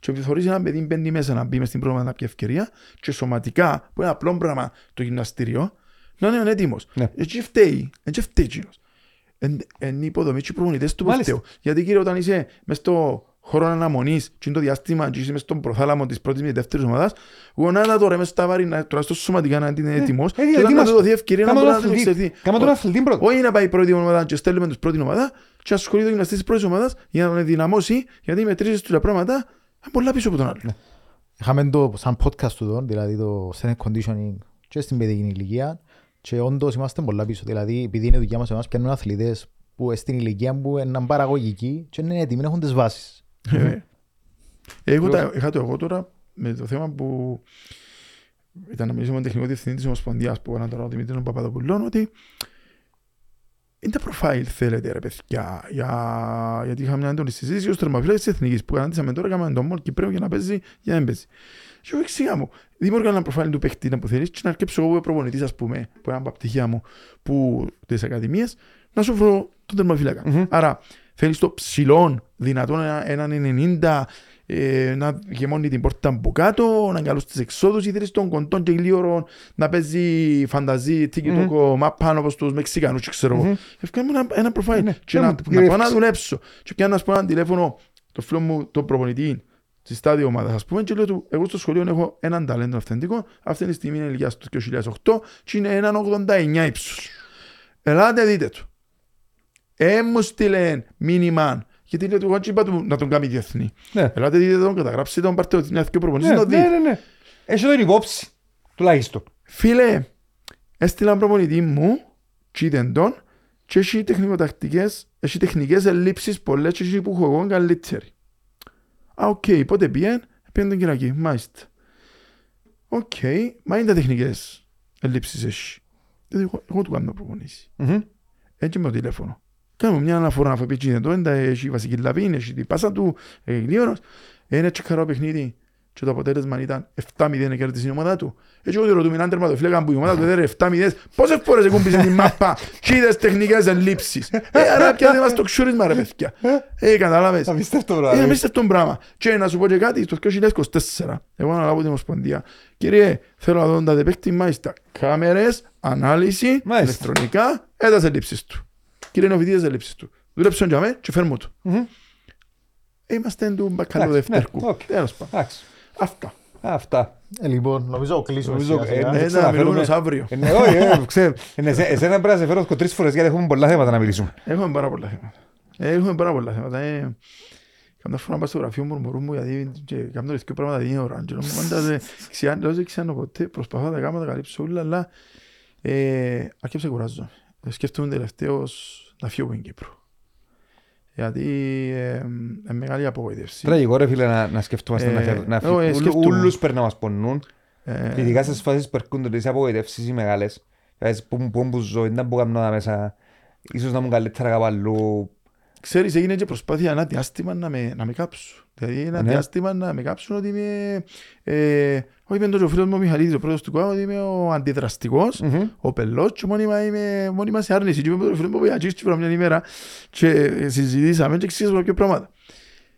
Και επειδή θωρείς ένα παιδί μπαίνει μέσα να μπει μες στην πρόγραμμα να πιει ευκαιρία και σωματικά που είναι απλό πράγμα το γυμναστήριο να είναι έτοιμος. Ναι. Έτσι φταίει. Έτσι φταίει εκείνος. Εν, εν η υποδομή και οι προπονητές του Μάλιστα. φταίω. Γιατί κύριε όταν είσαι μες στο χώρο αναμονής και είναι το διάστημα και είσαι μες στον προθάλαμο της πρώτης με δεύτερης ομάδας γονάτα τώρα μες στα βάρη να τουλάχιστον σωματικά να είναι έτοιμος ε, και όταν να ετοίμαστο. του δοθεί ευκαιρία να Κάμε μπορείς τον να την αθλητή. εξερθεί. Κάμε τον αθλητή πρώτα. Όχι να πάει η πρώτη ομάδα και στέλνουμε τους πρώτη ομάδα και ασχολείται ο γυμναστής της πρώτης ομάδας για να τον ενδυναμώσει γιατί οι μετρήσεις τους τα πράγματα είναι πολλά πίσω από τον άλλο. Είχαμε το σαν podcast του εδώ, δηλαδή το strength conditioning και στην παιδική ηλικία και όντως είμαστε πολλά πίσω. Δηλαδή επειδή είναι δουλειά μας εμάς πιάνουν αθλητές που στην ηλικία που είναι παραγωγικοί και είναι έτοιμοι να έχουν τις βάσεις. Ε, Εγώ τα- είχα το εγώ τώρα με το θέμα που ήταν να μιλήσουμε με τον τεχνικό διευθυντή της Ομοσπονδίας που έκανα τώρα ο Δημήτρης Παπαδοπουλών ότι είναι τα προφάιλ θέλετε ρε παιδιά για... γιατί είχαμε μια έντονη συζήτηση ως τερμαφύλακες της Εθνικής που κάναμε τώρα κάναμε τον Μολ Κυπρέου για να παίζει για να παίζει και εγώ εξήγα μου δημιουργά ένα προφάιλ του παίχτη να που θέλεις και να αρκέψω εγώ που προπονητής ας πούμε που είναι από πτυχία μου που της Ακαδημίας να σου βρω τον τερμαφύλακα Μμμ. άρα θέλεις το ψηλό δυνατόν ένα- έναν 90 ε, να γεμώνει την πόρτα από κάτω, να είναι καλός στις εξόδους ή θέλεις τον κοντών και γλίωρο να παίζει φανταζή, τίκι Μμμ. τόκο, μαπάνω όπως τους Μεξικάνους και ξέρω εγώ. Μμμ. Ευκαιρία μου ένα, ένα προφάιλ Ναι, και ναι, να, μου, να πάω να γυρεύεις. δουλέψω. Και πιάνω να σου πω ένα τηλέφωνο το φίλο μου, τον προπονητή στη στάδιο ομάδας, ας πούμε, και λέω του, εγώ στο σχολείο έχω έναν ταλέντο αυθεντικό, αυτή τη στιγμή είναι ηλικία στο 2008 και είναι έναν 89 ύψος. Ελάτε δείτε του. Ε, μου στείλε μήνυμα, γιατί λέω του, εγώ έτσι είπα του να τον κάνει διεθνή. Ναι. Ελάτε δείτε τον, καταγράψτε τον, πάρτε ότι είναι και ο προπονητής Ναι, να το ναι, δει. ναι, ναι. Έχει τον υπόψη. Τουλάχιστον. Φίλε, έστειλα έναν προπονητή μου και είδεν τον και έχει τεχνικοτακτικές, έχει τεχνικές ελλείψεις πολλές και έχει που έχω εγώ καλύτερη. Α, οκ, πότε πήγαινε, πήγαινε τον Κυριακή, μάλιστα. Οκ, μα είναι τα τεχνικές ελλείψεις έχει. Δηλαδή, εγώ, εγώ του κάνω προπονήσεις. Μμμ. Έτσι με το τηλέφωνο. Κάνουμε μια αναφορά αφού πει είναι το, έντα, έχει η βασική λαβή, έχει την πάσα του, έχει γλίωρος. Είναι τσεκαρό παιχνίδι και το αποτέλεσμα ήταν 7-0 κέρδισε η ομάδα του. Έτσι εγώ του ρωτούμε έναν τερματοφύλακα που η ομάδα του έδερε 7-0. Πόσες φορές εκούμπησε την μάπα και είδες τεχνικές ελλείψεις. Ε, άρα πιάσε μας το ξούρισμα ρε παιδιά. Ε, κατάλαβες. Απίστευτο Είναι πράγμα. απίστευτο πράγμα. Και να σου πω και κάτι, το 2024, εγώ αναλάβω την Ομοσπονδία. Κύριε, θέλω να δω τα δεπέκτη μάλιστα. Κάμερες, ανάλυση, Μάλιστα. ηλεκτρονικά, έδωσε ελλείψεις του. Κύριε Νοβιδίες ελλείψεις του. Δούλεψε τον για μέ και φέρ' μου του. Μμμ. Ε, Είμαστε του μπακαλό Εντάξει, ναι, δευτερκού. οκ. Τέλος πάντων. Εντάξει. Αυτά. Αυτά. Ε, λοιπόν, νομίζω κλείσουμε Νομίζω, σιγά σιγά. ε, ναι. Ε, ξέρω, να μιλούμε φέρουμε- ως αύριο. Ε, ναι, όχι, ε, ξέρω. Ε, ναι, σε- Εσένα πρέπει να σε φέρω και τρεις φορές γιατί έχουμε πολλά θέματα να μιλήσουμε. Έχουμε πάρα πολλά θέματα. Ε, Έχουμε πάρα πολλά θέματα. Ε, Καμιά φορά πάω στο γραφείο μου, μουρμουρούν μου γιατί και κάνω δύο πράγματα την ώρα. Και νομίζω πάντα δεν ξιάν- δεν ξέρω ποτέ, προσπαθώ να τα κάνω, να τα καλύψω όλα, αλλά ε, αρκέψε κουράζω. Ε, Σκέφτομαι τελευταίως να φύγω από την Κύπρο. Γιατί ε, είναι μεγάλη απογοήτευση. Τραγικό ρε φίλε να, να σκεφτούμαστε Ε, να φεύγουμε. Να ε, φύγουμε. σκεφτούμε. Ούλους πρέπει να μας πονούν. Ε, Ειδικά στις φάσεις που έρχονται τις απογοητεύσεις οι μεγάλες. Δηλαδή, Που μου πούν που ζω, δεν μπορώ να κάνω μέσα. Ίσως να μου καλύτερα κάπου αλλού. Ξέρεις, έγινε και προσπάθεια ένα διάστημα να με, να με κάψουν. Δηλαδή ένα Ναι. διάστημα να με κάψουν ότι είμαι... Ε, όχι είπε το και ο φίλος μου ο Μιχαλίδης, ο πρόεδρος του ΚΟΑ, ότι είμαι ο αντιδραστικός, Μμμ. ο πελός και μόνιμα είμαι μόνιμα σε άρνηση. Και είπε το φίλο μου που πήγα τσίρτσι μια ημέρα και συζητήσαμε και εξήγησαμε κάποια πράγματα.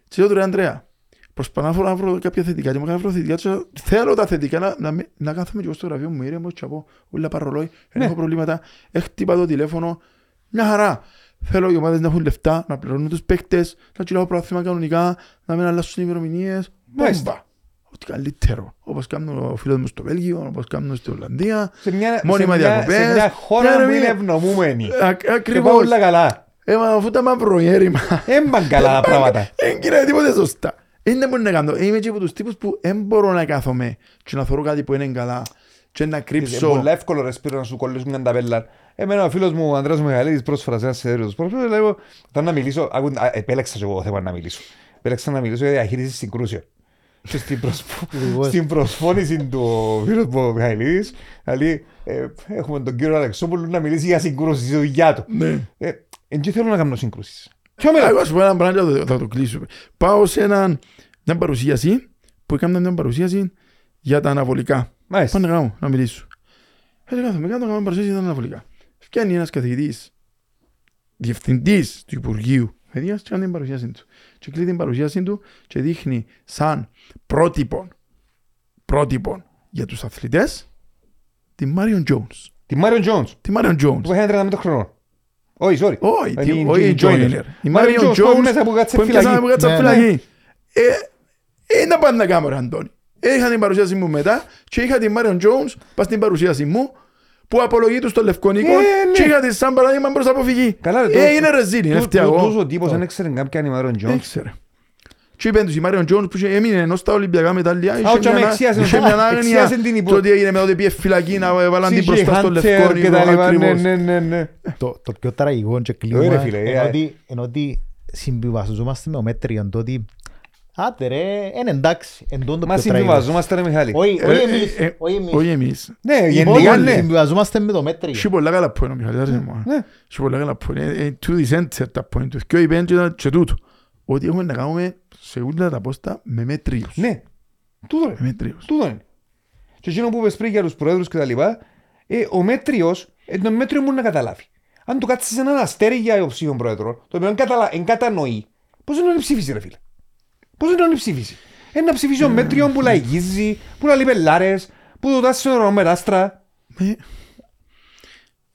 Και λέω του ρε Ανδρέα, προσπαθώ να βρω κάποια θετικά και μου έκανα βρω θετικά και θέλω τα θετικά να, να, με- να κάθομαι και εγώ στο γραφείο μου ήρεμος και να πω όλα παρολόι, δεν Ναι. έχω προβλήματα, έχτυπα το τηλέφωνο, μια χαρά. Θέλω οι ομάδες να έχουν λεφτά, να πληρώνουν τους παίκτες, να κυλάω πρόθυμα κανονικά, να μην αλλάσουν οι ημερομηνίες. Μάλιστα. Μπόμπα. Ό,τι καλύτερο. Όπως κάνουν ο φίλος μου στο Βέλγιο, όπως κάνουν στην Ολλανδία. Σε μια, Μόνιμα σε μια, διακοπές. σε μια χώρα Ναι, που ρε, είναι μη- ευνομούμενη. Α- Και πάω Ακριβώς. όλα καλά. Ε, μα αφού τα μαυρογέρημα. Έμπαν καλά τα πράγματα. Δεν γίνεται τίποτε σωστά. Δεν μπορεί να κάνω. Είμαι και από τους τύπους που δεν μπορώ να κάθομαι και να θωρώ κάτι που είναι καλά και να Είναι κρύψω. πολύ εύκολο ρε Σπύρο να σου κολλήσουν μια ταπέλα. Εμένα ο φίλος μου ο Ανδρέας Μεγαλίδης πρόσφατα σε ένα συνέδριο του σπορφίου λέγω θα να μιλήσω, άκου, α, επέλεξα και εγώ το θέμα να μιλήσω. Επέλεξα να μιλήσω για διαχείριση συγκρούσεων. Και στην, προσφο... Ακριβώς. στην προσφώνηση του ο φίλος μου ο Μιχαηλίδης, δηλαδή ε, έχουμε τον κύριο Αλεξόπουλο να μιλήσει για συγκρούσεις, στη δουλειά του. Ναι. Ε, εν και θέλω να κάνω συγκρούσεις. Ποιο Α, μιλάω. Εγώ σου πω ένα πράγμα και θα το- θα το κλείσουμε. Πάω σε έναν- μια παρουσίαση που έκανα μια παρουσίαση για τα αναβολικά. Μάλιστα. Πάνε να κάνω, να μιλήσω. Έτσι κάθομαι, κάνω κάνω παρουσίαση για τα αναβολικά. Φτιάνει ένας καθηγητής, διευθυντής του Υπουργείου Παιδείας και κάνει την παρουσίαση του. Και κλείνει την παρουσίαση του και δείχνει σαν πρότυπο, πρότυπο για τους αθλητές τη Μάριον Jones. Τη Μάριον Τζόνς, Τη Μάριον Jones. που έχει 30 χρονών. Όχι, sorry. Όχι, Είναι τη- η όχι η Joyner. Joyner. Η Marion Μάριον Jones που Jones μέσα που κάτσε που έπιασαν φυλακή. που κάτσε Ναι, φυλακή. Ε, ε, να πάνε να κάνω ρε Αντώνη. Ε, Είχα την παρουσίαση μου μετά και είχα την Μάριον Jones πας στην παρουσίαση μου που απολογεί τους στο Λευκονίκο Ε, ναι. και είχα τη σαν παράδειγμα προς αποφυγή. Καλά, ρε, Ε, τούτος- είναι ρεζίνη, είναι τού- φτιαγό. τούτος ο τύπος δεν ήξερε καν ποια είναι η Μάριον Δεν Τζόνς. ήξερε. Και είπαν τους η Μάριον Τζόνς που είχε- έμεινε ενώ στα Ολυμπιακά μετάλλια είχε όχι, μια- με εξίασαν- είχε μια άγνοια εξίασαν την υπο- το τι έγινε με το ότι πήγε φυλακή να βάλαν την CJ μπροστά στο Hunter Λευκόνικο και τα λοιπά, ναι, ακριβώς. ναι, ναι, ναι. Το, το πιο τραγικό και ρε, κλείνουμε φίλε, είναι ε, ότι, είναι ότι συμβιβαζόμαστε με ο μέτριον το ότι άντε ρε, είναι εντάξει, εν τούτο το Μα πιο τραγικό. συμβιβαζόμαστε ρε Μιχάλη. Όχι, Ε, όχι ε, εμείς, ε, όχι εμείς. Όχι εμείς. Ναι, Οι γενικά υπόλοιποι ναι. Συμβιβαζόμαστε με το μέτριο. Έχει πολλά καλά που είναι ο Μιχαλής, άρεσε μου. Ναι. Έχει πολλά καλά που είναι. Ε, Του δισέντσερ τα point του. Και ο είπεν και τα- και τούτο. Ότι έχουμε να κάνουμε σε όλα τα πόστα με μέτριους. Ναι. Τούτο Με είναι. μέτριους. Τούτο είναι. Και εκείνο που είπες πριν για τους πρόεδρους και τα λοιπά, ε, ο μέτριος, ε, το μέτριο μου να καταλάβει. Αν του κάτσεις έναν αστέρι για υποψήφιον πρόεδρο, το οποίο εν καταλα- εν κατανοεί, πώς είναι να ψήφισει ρε φίλε; Πώς είναι να ψήφισει. Ε, να ψηφίσει ο μέτριο που λαϊκίζει, που λαλεί πελάρες, που του τάσει στον μετάστρα. Ε,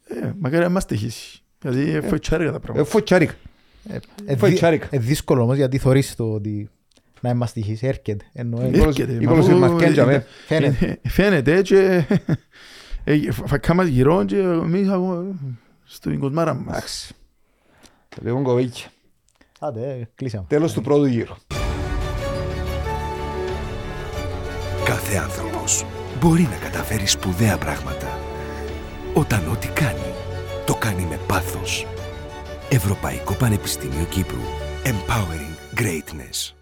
ε, Μακάρι να μας τυχήσει. Γιατί ε, φοητσάρικα τα Ε, πράγματα. Φωτσάρικ. Ε, ε, Φάει δι- τσάρικα. ε, δύσκολο όμως γιατί θωρείς το ότι να μας τυχήσει, έρχεται. Ενώ, ε, Ε, Έρχεται, η μα κόλωση αφού- μας πιάνει, ε, τζαμέ. Φαίνεται. ε, Φαίνεται και ε, φακά μας γυρών και εμείς ακόμα ε, στην κοσμάρα μας. Εντάξει. Λοιπόν κοβίκια. Άντε, ε, κλείσαμε. Τέλος του πρώτου γύρου. Κάθε άνθρωπος μπορεί να καταφέρει σπουδαία πράγματα όταν ό,τι κάνει το κάνει με πάθος. Ευρωπαϊκό Πανεπιστήμιο Κύπρου. Empowering Greatness.